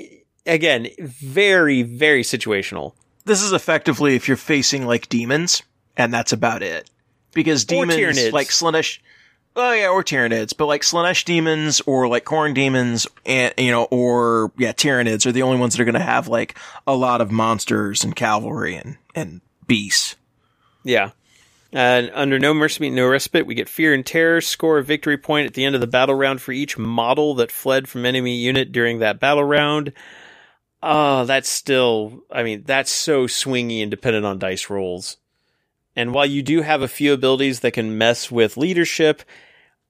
again, very very situational. This is effectively if you're facing like demons, and that's about it. Because Or demons Tyranids. like Slaanesh, Oh yeah, or Tyranids, but like Slaanesh demons or like Khorne demons, and you know, or yeah, Tyranids are the only ones that are going to have like a lot of monsters and cavalry and and beasts. Yeah. And under No Mercy, No Respite, we get Fear and Terror, score a victory point at the end of the battle round for each model that fled from enemy unit during that battle round. Oh, that's still, I mean, that's so swingy and dependent on dice rolls. And while you do have a few abilities that can mess with leadership,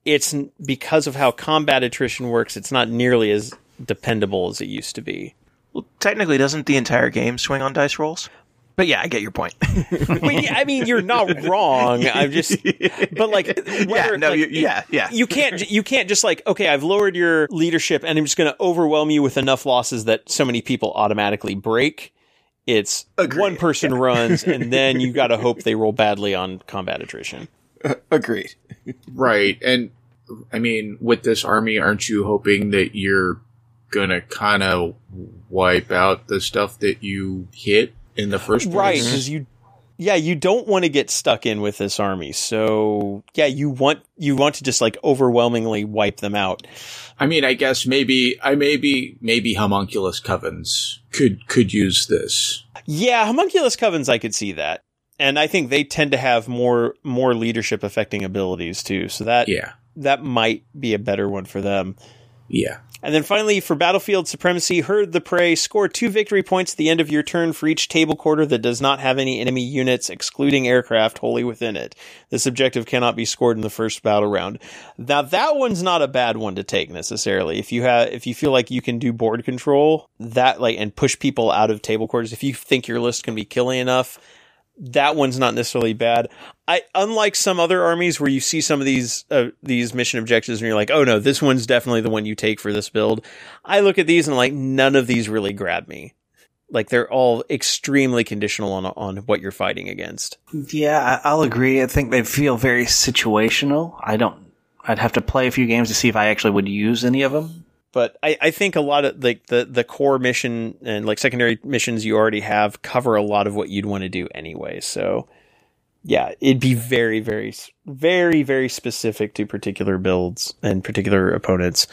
it's because of how combat attrition works, it's not nearly as dependable as it used to be. Well, technically, doesn't the entire game swing on dice rolls? But yeah, I get your point. I mean, you're not wrong. I'm just, but like, yeah, no, like, you, yeah, yeah. you can't you can't just like okay i've lowered your leadership and i'm just going to overwhelm you with enough losses that so many people automatically break it's Agreed. one person runs and then you got to hope they roll badly on combat attrition uh, Agreed. Right. And I mean, with this army, aren't you hoping that you're gonna kind of wipe out the stuff that you hit in the first place? right because you yeah you don't want to get stuck in with this army so yeah you want you want to just like overwhelmingly wipe them out I mean, I guess maybe I maybe maybe homunculus covens could could use this. yeah homunculus covens i could see that and i think they tend to have more more leadership affecting abilities too so that Yeah. that might be a better one for them. Yeah. And then finally, for Battlefield Supremacy, Herd the Prey, score two victory points at the end of your turn for each table quarter that does not have any enemy units, excluding aircraft, wholly within it. This objective cannot be scored in the first battle round. Now, that one's not a bad one to take necessarily. If you have, if you feel like you can do board control, that like, and push people out of table quarters, if you think your list can be killing enough, that one's not necessarily bad. I unlike some other armies where you see some of these uh, these mission objectives and you're like, oh no, this one's definitely the one you take for this build. I look at these and like none of these really grab me. Like they're all extremely conditional on on what you're fighting against. Yeah, I'll agree. I think they feel very situational. I don't. I'd have to play a few games to see if I actually would use any of them. But I, I think a lot of like the the core mission and like secondary missions you already have cover a lot of what you'd want to do anyway. So yeah, it'd be very very very very specific to particular builds and particular opponents.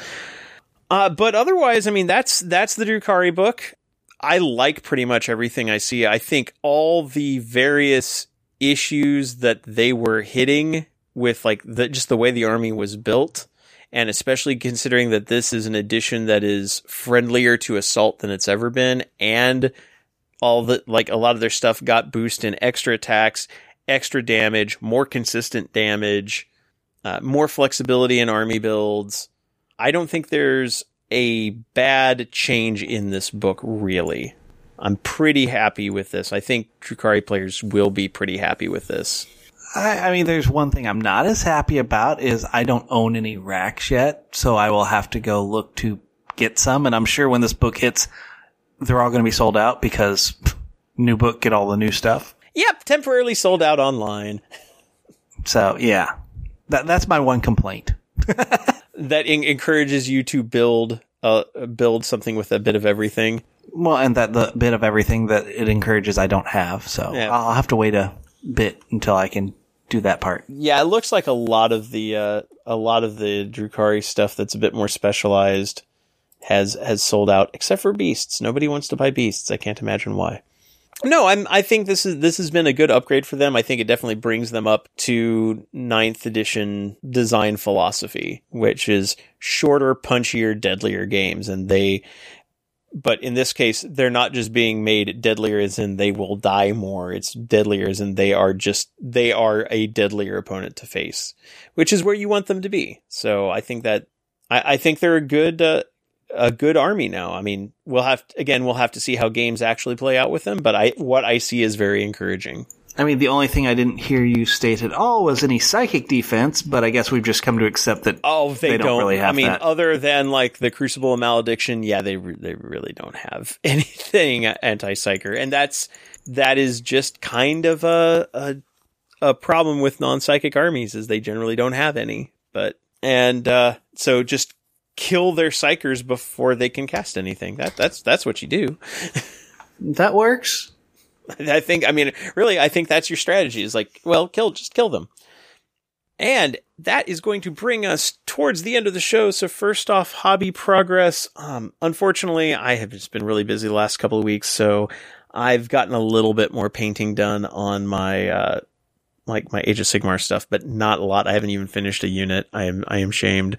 Uh, but otherwise, I mean that's that's the Drukhari book. I like pretty much everything I see. I think all the various issues that they were hitting with like the just the way the army was built and especially considering that this is an edition that is friendlier to assault than it's ever been and all the like a lot of their stuff got boost in extra attacks extra damage more consistent damage uh, more flexibility in army builds. I don't think there's a bad change in this book really. I'm pretty happy with this. I think Drukhari players will be pretty happy with this I, I mean, there's one thing I'm not as happy about is I don't own any racks yet, so I will have to go look to get some. And I'm sure when this book hits, they're all going to be sold out because new book, get all the new stuff. yep temporarily sold out online So yeah, that that's my one complaint. that en- encourages you to build uh, build something with a bit of everything. Well, and that the bit of everything that it encourages I don't have, so Yeah. I'll have to wait a bit until I can do that part. Yeah, it looks like a lot of the uh, a lot of the Drukhari stuff that's a bit more specialized has has sold out, except for beasts. Nobody wants to buy beasts. I can't imagine why. No, I'm. I think this is this has been a good upgrade for them. I think it definitely brings them up to ninth edition design philosophy, which is shorter, punchier, deadlier games, and they. But in this case, they're not just being made deadlier as in they will die more. It's deadlier as in they are just they are a deadlier opponent to face, which is where you want them to be. So I think that I, I think they're a good uh, a good army now. I mean, we'll have again we'll have to see how games actually play out with them, but I what I see is very encouraging. I mean, the only thing I didn't hear you state at all was any psychic defense, but I guess we've just come to accept that. Oh, they, They don't really have I mean, that. other than like the Crucible of Malediction, yeah, they re- they really don't have anything anti psyker, and that's that is just kind of a a, a problem with non psychic armies is they generally don't have any. But and uh, so just kill their psykers before they can cast anything. That that's that's what you do. That works. I think, I mean, really, I think that's your strategy is like, well, kill, just kill them. And that is going to bring us towards the end of the show. So first off, hobby progress. Um, unfortunately, I have just been really busy the last couple of weeks, so I've gotten a little bit more painting done on my, uh, like my Age of Sigmar stuff, but not a lot. I haven't even finished a unit. I am, I am shamed,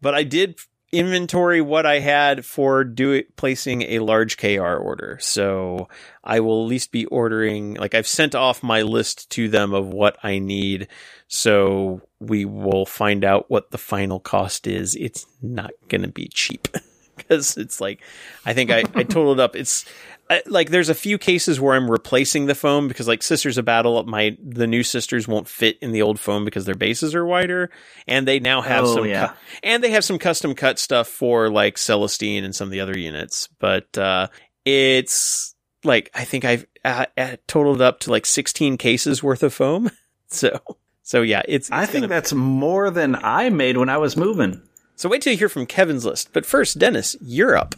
but I did inventory what I had for do placing a large KR order. So I will at least be ordering, like I've sent off my list to them of what I need. So we will find out what the final cost is. It's not going to be cheap because it's like, I think I, I totaled up. It's, I, like there's a few cases where I'm replacing the foam because like Sisters of Battle, my the new sisters won't fit in the old foam because their bases are wider, and they now have Oh, some yeah. cu- and they have some custom cut stuff for like Celestine and some of the other units. But uh, it's like I think I've uh, uh, totaled up to like 16 cases worth of foam. So so yeah, it's, I think that's more than I made when I was moving. so. Wait till you hear from Kevin's list. But first, Dennis, you're up.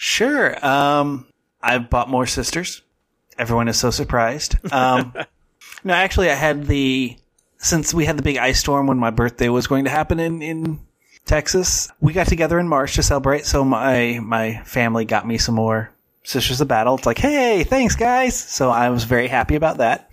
Sure. Um, I've bought more sisters. Everyone is so surprised. Um, no, actually, I had the since we had the big ice storm when my birthday was going to happen in in Texas. We got together in March to celebrate. So my my family got me some more Sisters of Battle. It's like, hey, thanks guys. So I was very happy about that.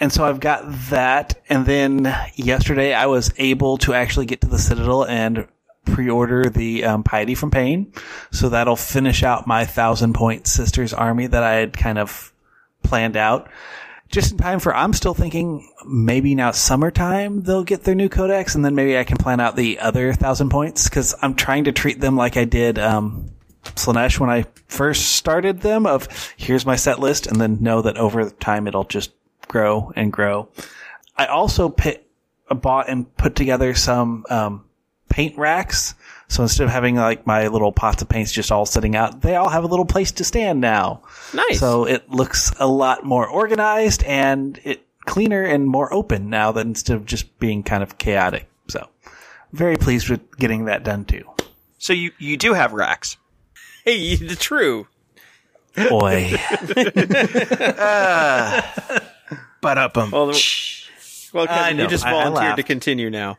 And so I've got that. And then yesterday I was able to actually get to the Citadel and pre-order the um, Piety from Pain. So that'll finish out my thousand point sisters army that I had kind of planned out. Just in time for, I'm still thinking maybe now summertime they'll get their new codex and then maybe I can plan out the other thousand points because I'm trying to treat them like I did, um, Slaanesh when I first started them of here's my set list and then know that over time it'll just grow and grow. I also pit, bought and put together some, um, paint racks. So instead of having like my little pots of paints just all sitting out, they all have a little place to stand now. Nice. So it looks a lot more organized and it cleaner and more open now than instead of just being kind of chaotic. So very pleased with getting that done too. So you you do have racks. hey, the true. Boy. Ah. But up. Well, the- well, Kevin, I know. you just I- I volunteered to continue now.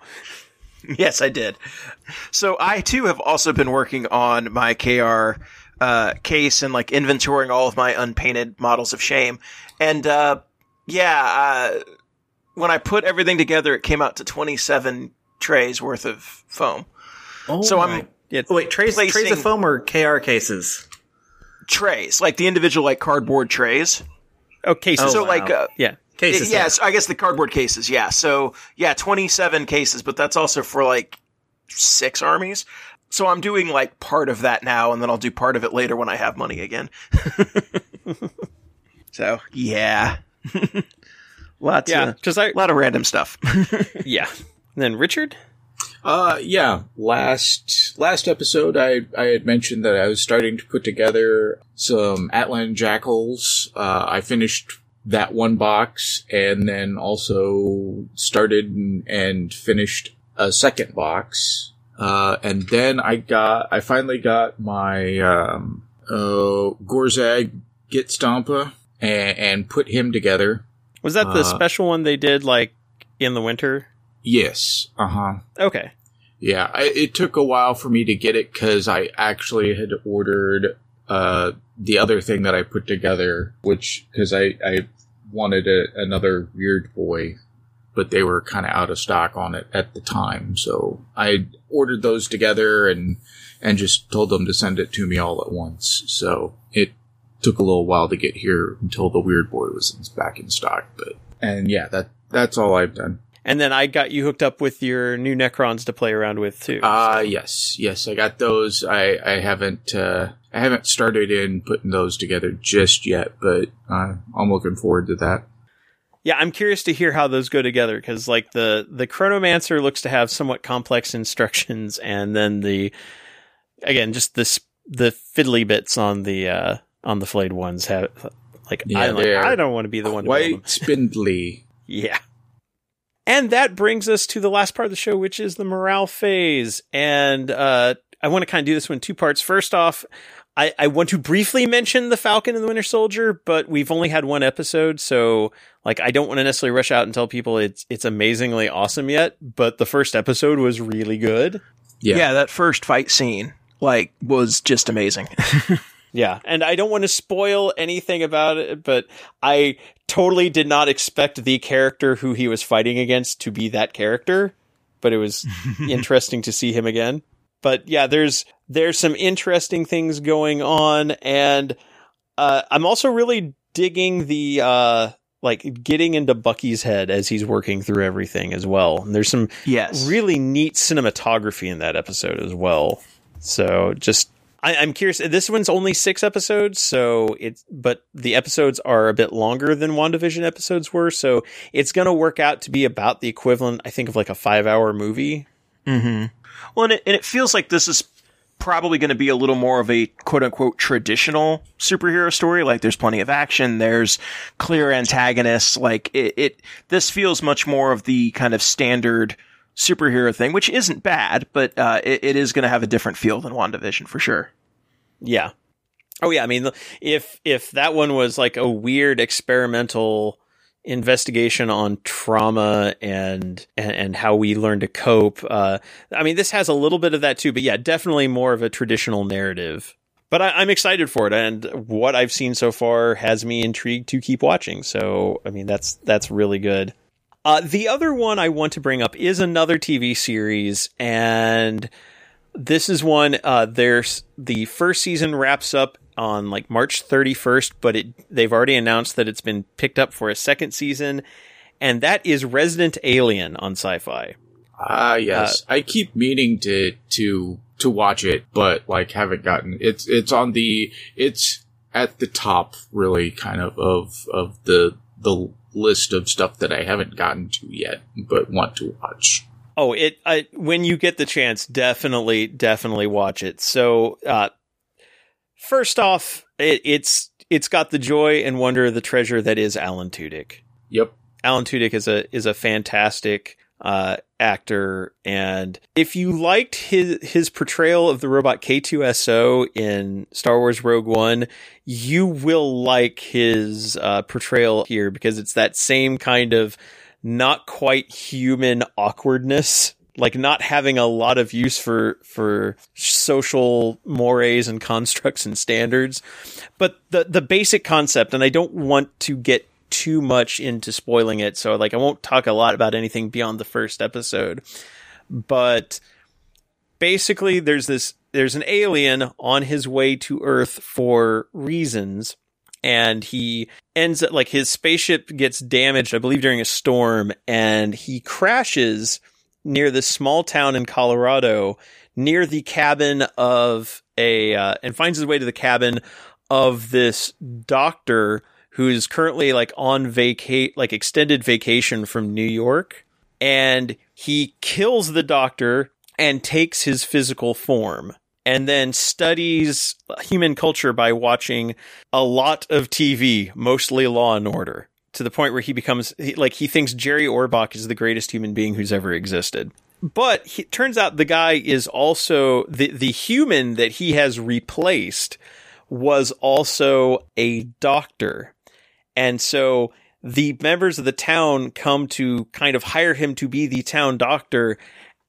Yes, I did. So I too have also been working on my KR uh, case and like inventorying all of my unpainted models of shame. And uh, yeah, uh, when I put everything together, it came out to 27 trays worth of foam. Oh, So I'm Yeah, Oh, wait, trays, trays of foam or KR cases? trays, like the individual like cardboard trays. oh, cases. so wow. like uh, yeah. Cases. yes, I guess the cardboard cases. Yeah. So yeah, 27 cases, but that's also for like six armies. So I'm doing like part of that now, and then I'll do part of it later when I have money again. so yeah, lots Yeah, of because I a lot of random stuff. yeah. And then Richard. Uh, yeah. Last last episode, I I had mentioned that I was starting to put together some Atalan Jackals. Uh, I finished that one box, and then also started and, and finished a second box. Uh, and then I got I finally got my um uh Gorzag Git Stompa and, and put him together. Was that the Uh, special one they did like in the winter? Yes. Uh huh. Okay. Yeah, I, it took a while for me to get it because I actually had ordered uh, the other thing that I put together, which because I, I wanted a, another Weird Boy, but they were kind of out of stock on it at the time, so I ordered those together and and just told them to send it to me all at once. So it took a little while to get here until the Weird Boy was back in stock, but and yeah, that that's all I've done. And then I got you hooked up with your new Necrons to play around with too. Uh yes, yes, I got those. I I haven't uh I haven't started in putting those together just yet, but uh, I'm looking forward to that. yeah, I'm curious to hear how those go together because like the the Chronomancer looks to have somewhat complex instructions, and then the again just this the fiddly bits on the uh on the flayed ones have like Yeah, I like, I don't want to be the one. Quite spindly. Yeah. And that brings us to the last part of the show, which is the morale phase. And uh, I want to kind of do this one in two parts. First off, I, I want to briefly mention the Falcon and the Winter Soldier, but we've only had one episode, so like I don't want to necessarily rush out and tell people it's it's amazingly awesome yet. But the first episode was really good. Yeah. Yeah. that first fight scene like was just amazing. Yeah, and I don't want to spoil anything about it, but I totally did not expect the character who he was fighting against to be that character. But it was interesting to see him again. But yeah, there's there's some interesting things going on, and uh, I'm also really digging the uh, like getting into Bucky's head as he's working through everything as well. And there's some yes. really neat cinematography in that episode as well. So just I, I'm curious. This one's only six episodes, so it's but the episodes are a bit longer than WandaVision episodes were, so it's going to work out to be about the equivalent, I think, of like a five hour movie. Mm-hmm. Well, and it, and it feels like this is probably going to be a little more of a quote unquote traditional superhero story. Like there's plenty of action, there's clear antagonists. Like it, it this feels much more of the kind of standard superhero thing, which isn't bad, but uh, it, it is going to have a different feel than WandaVision for sure. Yeah. Oh yeah. I mean, if if that one was like a weird experimental investigation on trauma and and, and how we learn to cope, uh, I mean, this has a little bit of that too. But yeah, definitely more of a traditional narrative. But I, I'm excited for it, and what I've seen so far has me intrigued to keep watching. So, I mean, that's that's really good. Uh, the other one I want to bring up is another TV series, and this is one. Uh, there's the first season wraps up on like March 31st, but it they've already announced that it's been picked up for a second season, and that is Resident Alien on Sci-Fi. Ah, yes. I keep meaning to to to watch it, but like haven't gotten it's it's on the it's at the top really kind of of of the the list of stuff that I haven't gotten to yet, but want to watch. Oh, it I, when you get the chance, definitely definitely watch it. So, uh, first off, it, it's it's got the joy and wonder of the treasure that is Alan Tudyk. Yep. Alan Tudyk is a is a fantastic uh, actor, and if you liked his his portrayal of the robot K2SO in Star Wars Rogue One, you will like his uh, portrayal here because it's that same kind of not quite human awkwardness like not having a lot of use for for social mores and constructs and standards. But the the basic concept and I don't want to get too much into spoiling it so like I won't talk a lot about anything beyond the first episode. But basically there's this there's an alien on his way to earth for reasons and he ends up like his spaceship gets damaged i believe during a storm and he crashes near this small town in colorado near the cabin of a uh, and finds his way to the cabin of this doctor who is currently like on vacate like extended vacation from new york and he kills the doctor and takes his physical form and then studies human culture by watching a lot of TV, mostly Law and Order, to the point where he becomes like he thinks Jerry Orbach is the greatest human being who's ever existed. But it turns out the guy is also the the human that he has replaced was also a doctor. And so the members of the town come to kind of hire him to be the town doctor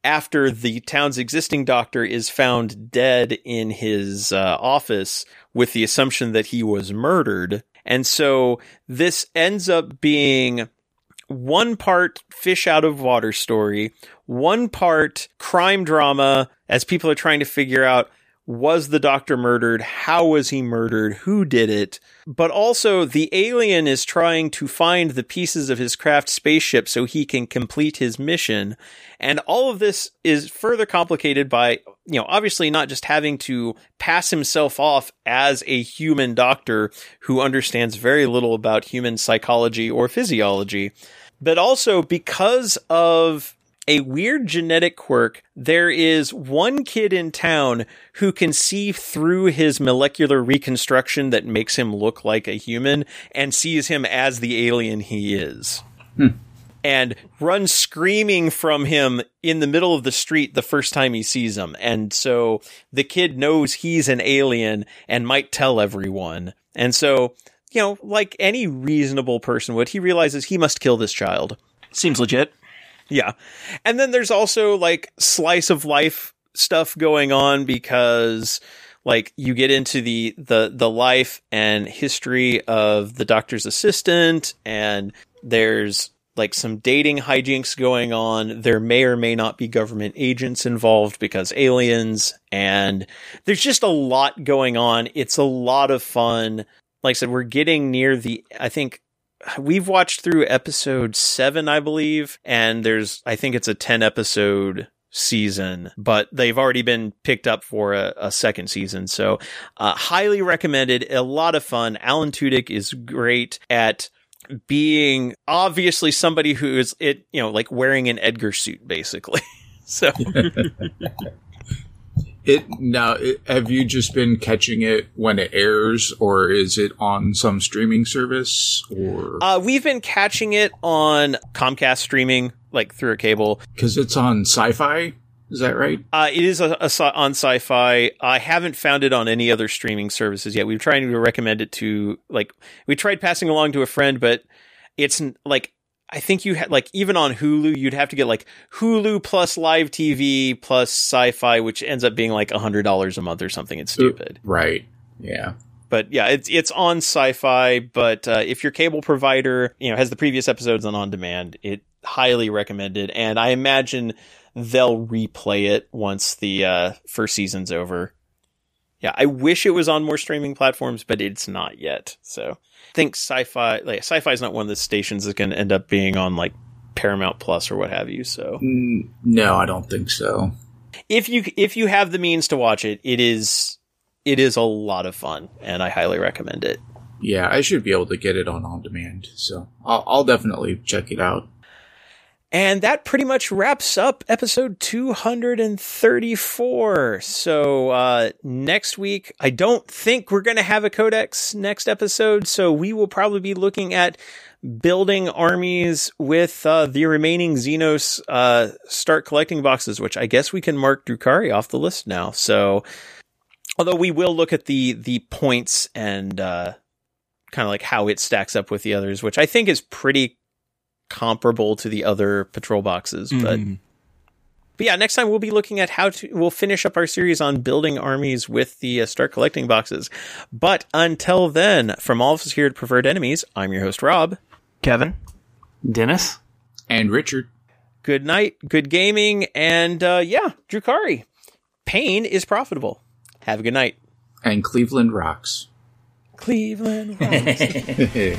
after the town's existing doctor is found dead in his uh, office with the assumption that he was murdered. And so this ends up being one part fish out of water story, one part crime drama as people are trying to figure out was the doctor murdered? How was he murdered? Who did it? But also the alien is trying to find the pieces of his craft spaceship so he can complete his mission. And all of this is further complicated by, you know, obviously not just having to pass himself off as a human doctor who understands very little about human psychology or physiology, but also because of a weird genetic quirk. There is one kid in town who can see through his molecular reconstruction that makes him look like a human and sees him as the alien he is. Hmm. and runs screaming from him in the middle of the street the first time he sees him. And so the kid knows he's an alien and might tell everyone. And so, you know, like any reasonable person would, he realizes he must kill this child. Seems legit. Yeah. And then there's also like slice of life stuff going on because like you get into the the the life and history of the doctor's assistant and there's like some dating hijinks going on. There may or may not be government agents involved because aliens and there's just a lot going on. It's a lot of fun. Like I said, we're getting near the I think we've watched through episode 7 I believe and there's I think it's a 10 episode season, but they've already been picked up for a, a second season. So, uh, highly recommended. A lot of fun. Alan Tudyk is great at being obviously somebody who is it, you know, like wearing an Edgar suit, basically. so, It now it, have you just been catching it when it airs, or is it on some streaming service, or uh, we've been catching it on Comcast streaming, like through a cable. because it's on Sci-Fi? Is that right? Uh, it is a, a on sci-fi. I haven't found it on any other streaming services yet. We've tried to recommend it to like we tried passing along to a friend, but it's like I think you had like even on Hulu, you'd have to get like Hulu plus live TV plus sci-fi, which ends up being like a hundred dollars a month or something. It's stupid. Right. Yeah. But yeah, it's it's on sci-fi. But uh, if your cable provider, you know, has the previous episodes on on demand, it highly recommended. And I imagine they'll replay it once the uh, first season's over. Yeah, I wish it was on more streaming platforms, but it's not yet. So think sci-fi, like sci-fi, is not one of the stations that's going to end up being on like Paramount Plus or what have you. So Mm, No, I don't think so. if you if you have the means to watch it, it is it is a lot of fun, and I highly recommend it. Yeah, I should be able to get it on on demand, so I'll, I'll definitely check it out. And that pretty much wraps up episode 234. So, uh, next week, I don't think we're going to have a codex next episode. So we will probably be looking at building armies with, uh, the remaining Xenos, uh, start collecting boxes, which I guess we can mark Drukhari off the list now. So, although we will look at the, the points and, uh, kind of like how it stacks up with the others, which I think is pretty comparable to the other patrol boxes. But Mhm. but yeah, next time we'll be looking at how to we'll finish up our series on building armies with the uh, start collecting boxes. But until then, from all of us here at Preferred Enemies, I'm your host Rob. Kevin? Dennis? And Richard, Good night, good gaming, and uh, yeah, Drukhari. Pain is profitable. Have a good night, and Cleveland rocks. Cleveland.